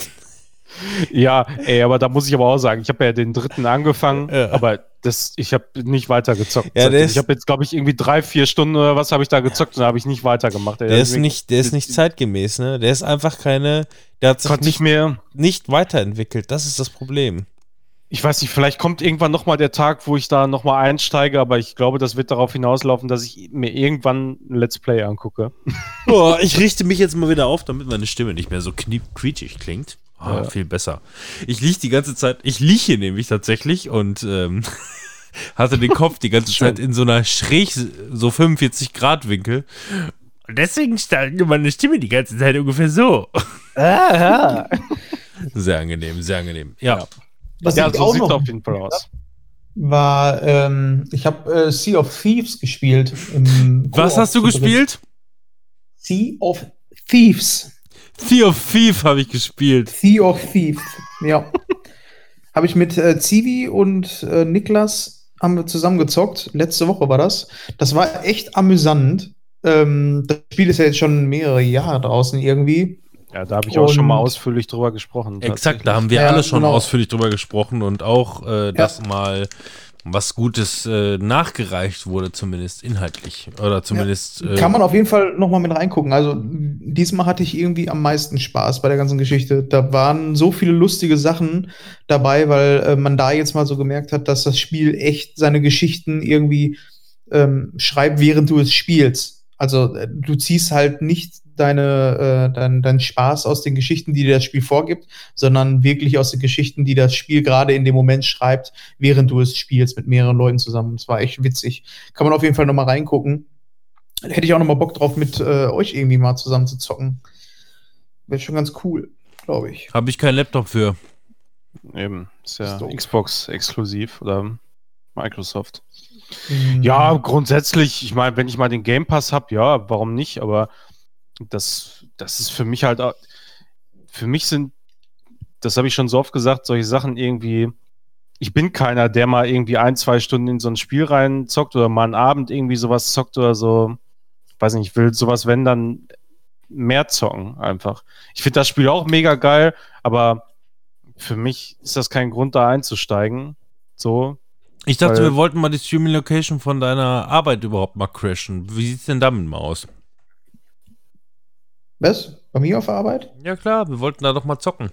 Ja, ey, aber da muss ich aber auch sagen, ich habe ja den dritten angefangen, Ja. aber das, ich habe nicht weiter gezockt. Ja, der ist- ich habe jetzt, glaube ich, irgendwie drei, vier Stunden oder was habe ich da gezockt und da habe ich nicht weitergemacht. Der Das ist nicht, der ist nicht zeitgemäß, ne? Der ist einfach keine, der hat sich nicht, nicht mehr. nicht weiterentwickelt. Das ist das Problem. Ich weiß nicht, vielleicht kommt irgendwann nochmal der Tag, wo ich da nochmal einsteige, aber ich glaube, das wird darauf hinauslaufen, dass ich mir irgendwann ein Let's Play angucke. Boah, ich richte mich jetzt mal wieder auf, damit meine Stimme nicht mehr so knie- quietschig klingt. Ah, Ja. Viel besser. Ich liege die ganze Zeit, ich liege hier nämlich tatsächlich und ähm, (laughs) hatte den Kopf die ganze (laughs) Zeit in so einer schräg, so 45 Grad Winkel. Und deswegen stand meine Stimme die ganze Zeit ungefähr so. (laughs) Sehr angenehm, sehr angenehm. Ja. Was Ja, ich so auch sieht noch auf jeden Fall aus. war, ähm, ich habe äh, Sea of Thieves gespielt. Im Was hast du gespielt? Sea of Thieves. Sea of Thief habe ich gespielt. Sea of Thieves. Ja. (laughs) habe ich mit äh, Zivi und äh, Niklas haben wir zusammen gezockt. Letzte Woche war das. Das war echt amüsant. Ähm, das Spiel ist ja jetzt schon mehrere Jahre draußen irgendwie. Ja, da habe ich auch schon mal Und- ausführlich drüber gesprochen. Exakt, da haben wir Ja, alle schon genau. ausführlich drüber gesprochen und auch, äh, dass mal was Gutes äh, nachgereicht wurde, zumindest inhaltlich. Oder zumindest. äh, Kann man auf jeden Fall noch mal mit reingucken. Also diesmal hatte ich irgendwie am meisten Spaß bei der ganzen Geschichte. Da waren so viele lustige Sachen dabei, weil äh, man da jetzt mal so gemerkt hat, dass das Spiel echt seine Geschichten irgendwie ähm, schreibt, während du es spielst. Also äh, du ziehst halt nicht deine, äh, dein, deinen Spaß aus den Geschichten, die dir das Spiel vorgibt, sondern wirklich aus den Geschichten, die das Spiel gerade in dem Moment schreibt, während du es spielst mit mehreren Leuten zusammen. Das war echt witzig. Kann man auf jeden Fall noch mal reingucken. Da hätte ich auch noch mal Bock drauf, mit äh, euch irgendwie mal zusammen zu zocken. Wäre schon ganz cool, glaube ich. Habe ich keinen Laptop für. Eben. Ist ja Ist. Xbox exklusiv oder Microsoft. Mhm. Ja, grundsätzlich, ich meine, wenn ich mal den Game Pass habe, ja, warum nicht? Aber das, das ist für mich halt, auch- für mich sind, das habe ich schon so oft gesagt, solche Sachen irgendwie, ich bin keiner, der mal irgendwie ein, zwei Stunden in so ein Spiel reinzockt oder mal einen Abend irgendwie sowas zockt oder so. Weiß nicht, ich will sowas, wenn dann mehr zocken einfach. Ich finde das Spiel auch mega geil, aber für mich ist das kein Grund, da einzusteigen. So, Ich dachte, wir wollten mal die Streaming Location von deiner Arbeit überhaupt mal crashen. Wie sieht's denn damit mal aus? Was? Bei mir auf der Arbeit? Ja klar, wir wollten da doch mal zocken.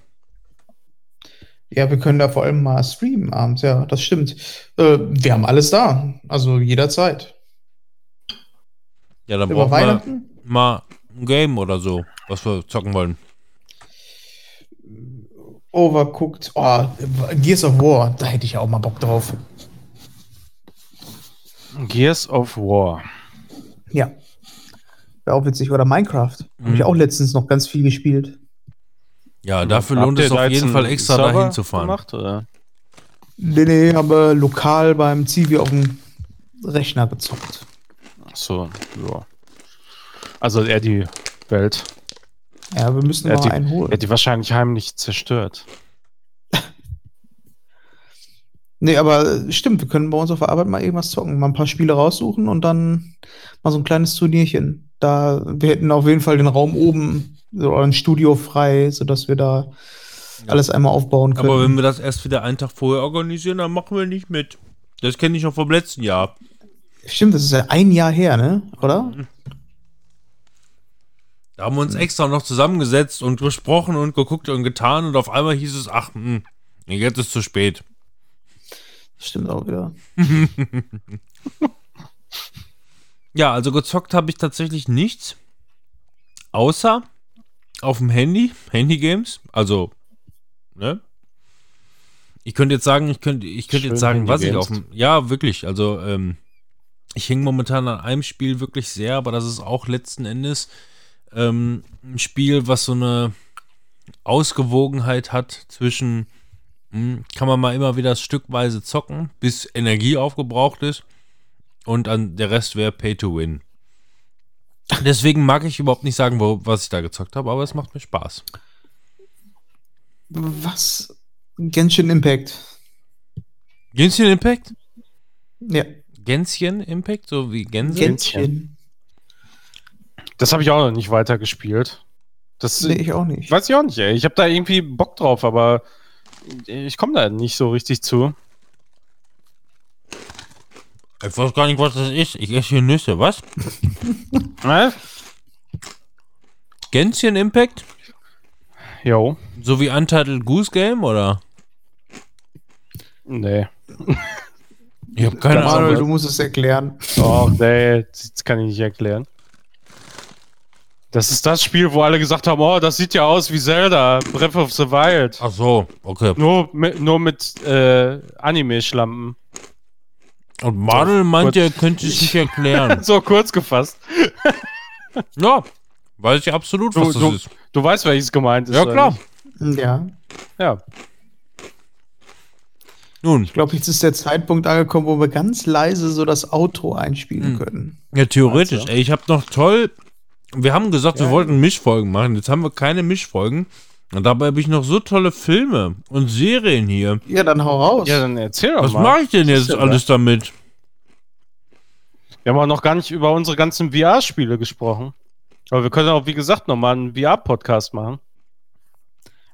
Ja, wir können da vor allem mal streamen abends, ja, das stimmt. Äh, wir haben alles da, also jederzeit. Ja, dann Über brauchen wir Weihnachten? mal ein Game oder so, was wir zocken wollen. Overcooked. Oh, Gears of War, da hätte ich auch mal Bock drauf. Gears of War. Ja. Wäre auch witzig. Oder Minecraft. Habe ich Mhm. auch letztens noch ganz viel gespielt. Ja, dafür lohnt es auf jeden Fall extra Server dahin zu fahren. Gemacht, oder? Nee, nee, habe lokal beim Zivi auf dem Rechner gezockt. Ach So, ja. Also er die Welt. Ja, wir müssen Er mal die, einen er holen. hat die wahrscheinlich heimlich zerstört. (laughs) Nee, aber äh, stimmt, wir können bei uns auf der Arbeit mal irgendwas zocken. Mal ein paar Spiele raussuchen und dann mal so ein kleines Turnierchen. Da, wir hätten auf jeden Fall den Raum oben so ein Studio frei, sodass wir da alles einmal aufbauen können. Aber wenn wir das erst wieder einen Tag vorher organisieren, dann machen wir nicht mit. Das kenne ich noch vom letzten Jahr. Stimmt, das ist ja ein Jahr her, ne? Oder? Da haben wir uns extra noch zusammengesetzt und besprochen und geguckt und getan und auf einmal hieß es, ach, hm, jetzt ist zu spät. Stimmt auch wieder. (laughs) Ja, also gezockt habe ich tatsächlich nichts. Außer auf dem Handy, Handy-Games. Also, ne? Ich könnte jetzt sagen, ich könnte, ich könnte Schön jetzt sagen, was ich auf dem. Ja, wirklich. Also, ähm, ich hänge momentan an einem Spiel wirklich sehr, aber das ist auch letzten Endes ähm, ein Spiel, was so eine Ausgewogenheit hat zwischen, hm, kann man mal immer wieder stückweise zocken, bis Energie aufgebraucht ist und an der Rest wäre Pay to Win. Deswegen mag ich überhaupt nicht sagen, wo, was ich da gezockt habe, aber es macht mir Spaß. Was? Genshin Impact. Gänschen Impact? Ja, Gänschen Impact, so wie Gänse? Genshin. Das habe ich auch noch nicht weiter gespielt. Das Nee, ich auch nicht. weiß ich auch nicht, ey. Ich habe da irgendwie Bock drauf, aber ich komme da nicht so richtig zu. Ich weiß gar nicht, was das ist. Ich esse hier Nüsse, was? (laughs) Ne? Gänschen Impact? Jo. So wie Untitled Goose Game, oder? Nee. Ich habe keine Manuel, Ahnung. du musst es erklären. Och, nee, das kann ich nicht erklären. Das ist das Spiel, wo alle gesagt haben, oh, das sieht ja aus wie Zelda, Breath of the Wild. Ach so, okay. Nur mit, nur mit äh, Anime-Schlampen. Und Manuel meint, er könnte es nicht erklären. (laughs) So kurz gefasst. (laughs) ja, weiß ich absolut, was Du, das du, ist. du weißt, welches gemeint ist. Ja, klar. Ja. Ja. Nun, Ich glaube, jetzt ist der Zeitpunkt angekommen, wo wir ganz leise so das Outro einspielen Hm. können. ja, theoretisch. Du? Ey, ich habe noch toll. Wir haben gesagt, wir wollten Mischfolgen machen. Jetzt haben wir keine Mischfolgen. Und dabei habe ich noch so tolle Filme und Serien hier. Ja, dann hau raus. Ja, dann erzähl doch Was mal. mache ich denn Was jetzt alles damit? Wir haben auch noch gar nicht über unsere ganzen VR-Spiele gesprochen. Aber wir können auch, wie gesagt, nochmal einen VR-Podcast machen.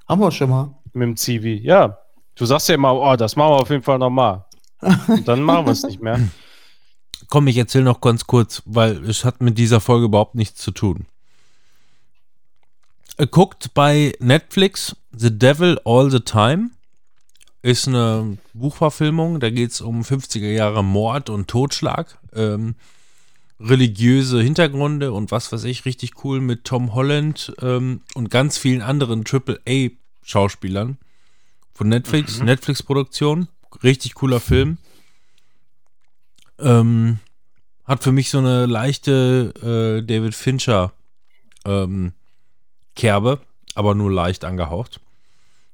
Haben wir schon mal. Mit dem Zivi. Ja. Du sagst ja immer, oh, das machen wir auf jeden Fall nochmal. Und dann machen wir es nicht mehr. Komm, ich erzähle noch ganz kurz, weil es hat mit dieser Folge überhaupt nichts zu tun. Äh, Guckt bei Netflix The Devil All the Time. Ist eine Buchverfilmung, da geht es um 50er Jahre Mord und Totschlag. Ähm, religiöse Hintergründe und was weiß ich, richtig cool mit Tom Holland ähm, und ganz vielen anderen AAA-Schauspielern von Netflix, Netflix-Produktion. Richtig cooler Film. Ähm, Hat für mich so eine leichte äh, David Fincher ähm, Kerbe, aber nur leicht angehaucht.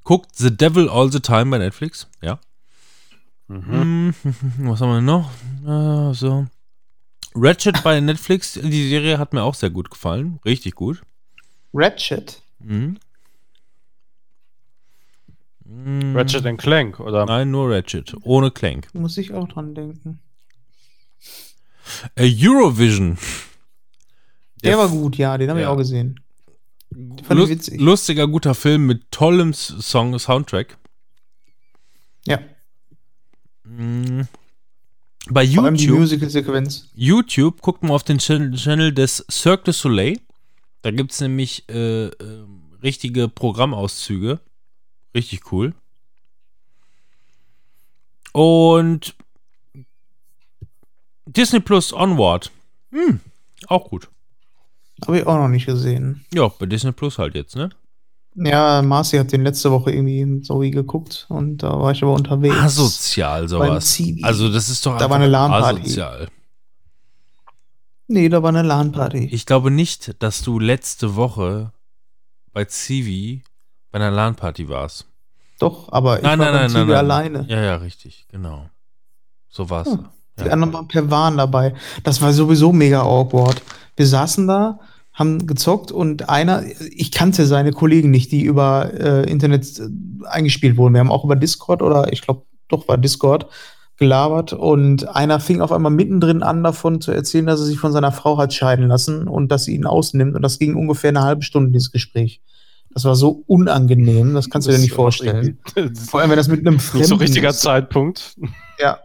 Guckt The Devil All the Time bei Netflix, ja. Mhm. Hm, (laughs) Was haben wir noch? Äh, so. Ratchet bei Netflix, die Serie hat mir auch sehr gut gefallen. Richtig gut. Ratchet. Mhm. Mm, Ratchet and Clank, oder? Nein, nur Ratchet. Ohne Clank. Muss ich auch dran denken. Äh, Eurovision. Der war gut, ja, den habe ich Ja. auch gesehen. Lust, lustiger, guter Film mit tollem Song, Soundtrack. Ja, Mm. Bei vor YouTube. YouTube guckt mal auf den Channel, Channel des Cirque du Soleil. Da gibt es nämlich äh, äh, richtige Programmauszüge. Richtig cool. Und Disney Plus Onward. Hm, auch gut. Habe ich auch noch nicht gesehen. Ja, bei Disney Plus halt jetzt, ne? Ja, Marci hat den letzte Woche irgendwie so wie geguckt und da war ich aber unterwegs. Asozial sowas. Also das ist doch Da war eine LAN-Party. asozial. Nee, da war eine LAN-Party. Ich glaube nicht, dass du letzte Woche bei Civi bei einer LAN-Party warst. Doch, aber ich Nein, war nein, nein, nein, alleine. Ja, ja, richtig, genau. So war's. Hm. Die Ja. anderen waren per Waren dabei. Das war sowieso mega awkward. Wir saßen da, haben gezockt und einer, ich kannte seine Kollegen nicht, die über äh, Internet äh, eingespielt wurden. Wir haben auch über Discord oder ich glaube doch war Discord gelabert und einer fing auf einmal mittendrin an davon zu erzählen, dass er sich von seiner Frau hat scheiden lassen und dass sie ihn ausnimmt und das ging ungefähr eine halbe Stunde dieses Gespräch. Das war so unangenehm, das kannst du dir nicht vorstellen. Das Vor allem, wenn das mit einem (laughs) Fremden richtiger ist. Zeitpunkt. Ja.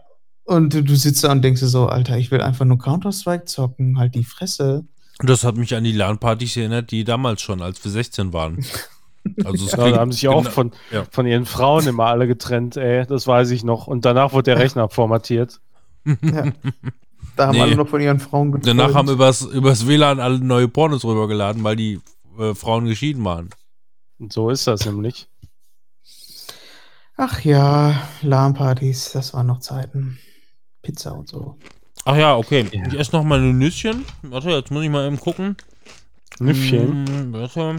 Und du, du sitzt da und denkst dir so, Alter, ich will einfach nur Counter-Strike zocken, halt die Fresse. Das hat mich an die LAN-Partys erinnert, die damals schon, als wir 16 waren. (laughs) Also es Ja, da haben sich auch genau- von, ja. von ihren Frauen immer alle getrennt, ey. Das weiß ich noch. Und danach wurde der Rechner formatiert. Ja. (laughs) Da haben Nee. alle noch von ihren Frauen geträumt. Danach haben übers, übers WLAN alle neue Pornos rübergeladen, weil die äh, Frauen geschieden waren. Und so ist das nämlich. Ach ja, LAN-Partys, das waren noch Zeiten. Pizza und so. Ach ja, okay. Ja. Ich esse noch mal ein Nüsschen. Warte, jetzt muss ich mal eben gucken. Nüffchen? Mm, warte.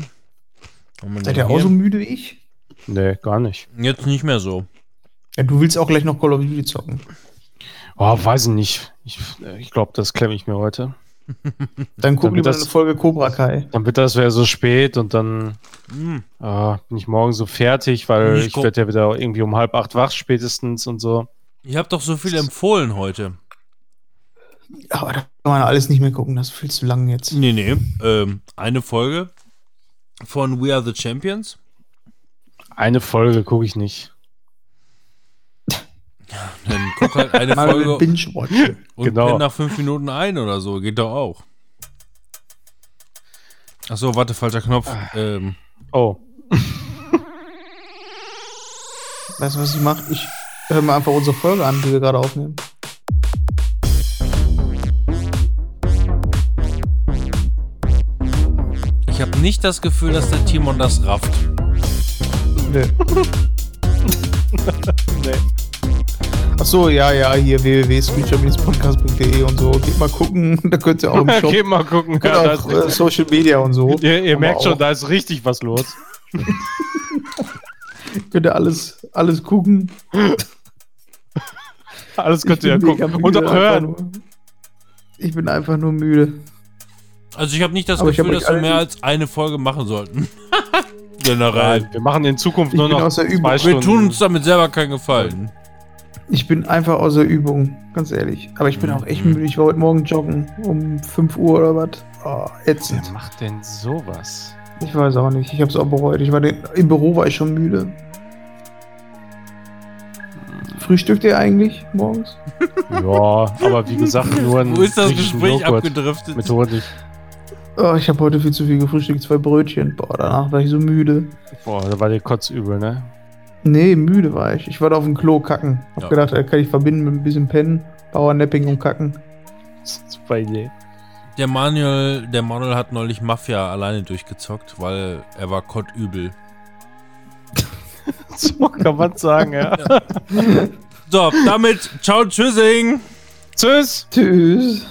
Wir Seid ihr auch so müde wie ich? Nee, gar nicht. Jetzt nicht mehr so. Ja, du willst auch gleich noch Call of Duty zocken. Oh, weiß ich nicht. Ich, ich glaube, das klemme ich mir heute. (laughs) Dann guck Dann wird lieber das- eine Folge Cobra Kai. Dann wird das wieder so spät und dann Mm. ah, bin ich morgen so fertig, weil Ich ich werde ja wieder irgendwie um halb acht wach spätestens und so. Ich habe doch so viel empfohlen heute. Aber da kann man alles nicht mehr gucken, das ist viel zu lang jetzt. Nee, nee. Ähm, eine Folge von We Are the Champions. Eine Folge gucke ich nicht. Dann guck halt eine (laughs) Mal Folge und Genau. nach fünf Minuten ein oder so. Geht doch auch. Achso, warte, falscher Knopf. Ähm, Oh, Weißt du, was ich mache? Ich höre mir einfach unsere Folge an, die wir gerade aufnehmen. ich habe nicht das Gefühl, dass der Timon das rafft. Nö. (laughs) nee. Ach so, ja, ja, hier www.screenshot-podcast.de und so. Geht mal gucken, (laughs) da könnt ihr auch im (laughs) Shop. Geh mal gucken. Könnt Ja, auch ist äh, Social Media und so. ihr ihr merkt schon, auch- da ist richtig was los. Könnt ihr alles, alles gucken. Alles könnt ihr ja gucken. müde, Und auch hören. nur. Ich bin einfach nur müde. Also ich habe nicht das Aber Gefühl, dass wir mehr als eine Folge machen sollten. (laughs) Generell. Nein, wir machen in Zukunft Ich nur noch aus der Übung. zwei Wir tun uns damit selber keinen Gefallen. Ich bin einfach außer Übung, ganz ehrlich. Aber ich bin auch echt Mhm. müde. Ich war heute Morgen joggen um 5 Uhr oder was. Oh, ätzend. Wer macht denn sowas? Ich weiß auch nicht. Ich habe es auch bereut. Ich war den, Im Büro war ich schon müde. Frühstückt ihr eigentlich morgens? (laughs) Ja, aber wie gesagt, nur ein Wo ist das Gespräch Joghurt abgedriftet? Mit Honig. Oh, ich habe heute viel zu viel gefrühstückt. Zwei Brötchen. Boah, danach war ich so müde. Boah, da war dir kotzübel, ne? Nee, müde war ich. Ich war da auf dem Klo kacken. Hab Ja. gedacht, äh, kann ich verbinden mit ein bisschen Pennen, Powernapping und Kacken. Super Idee. Der Manuel, der Manuel hat neulich Mafia alleine durchgezockt, weil er war kottübel. (laughs) So kann man sagen, ja. So, damit, ciao, tschüssing! Tschüss! Tschüss.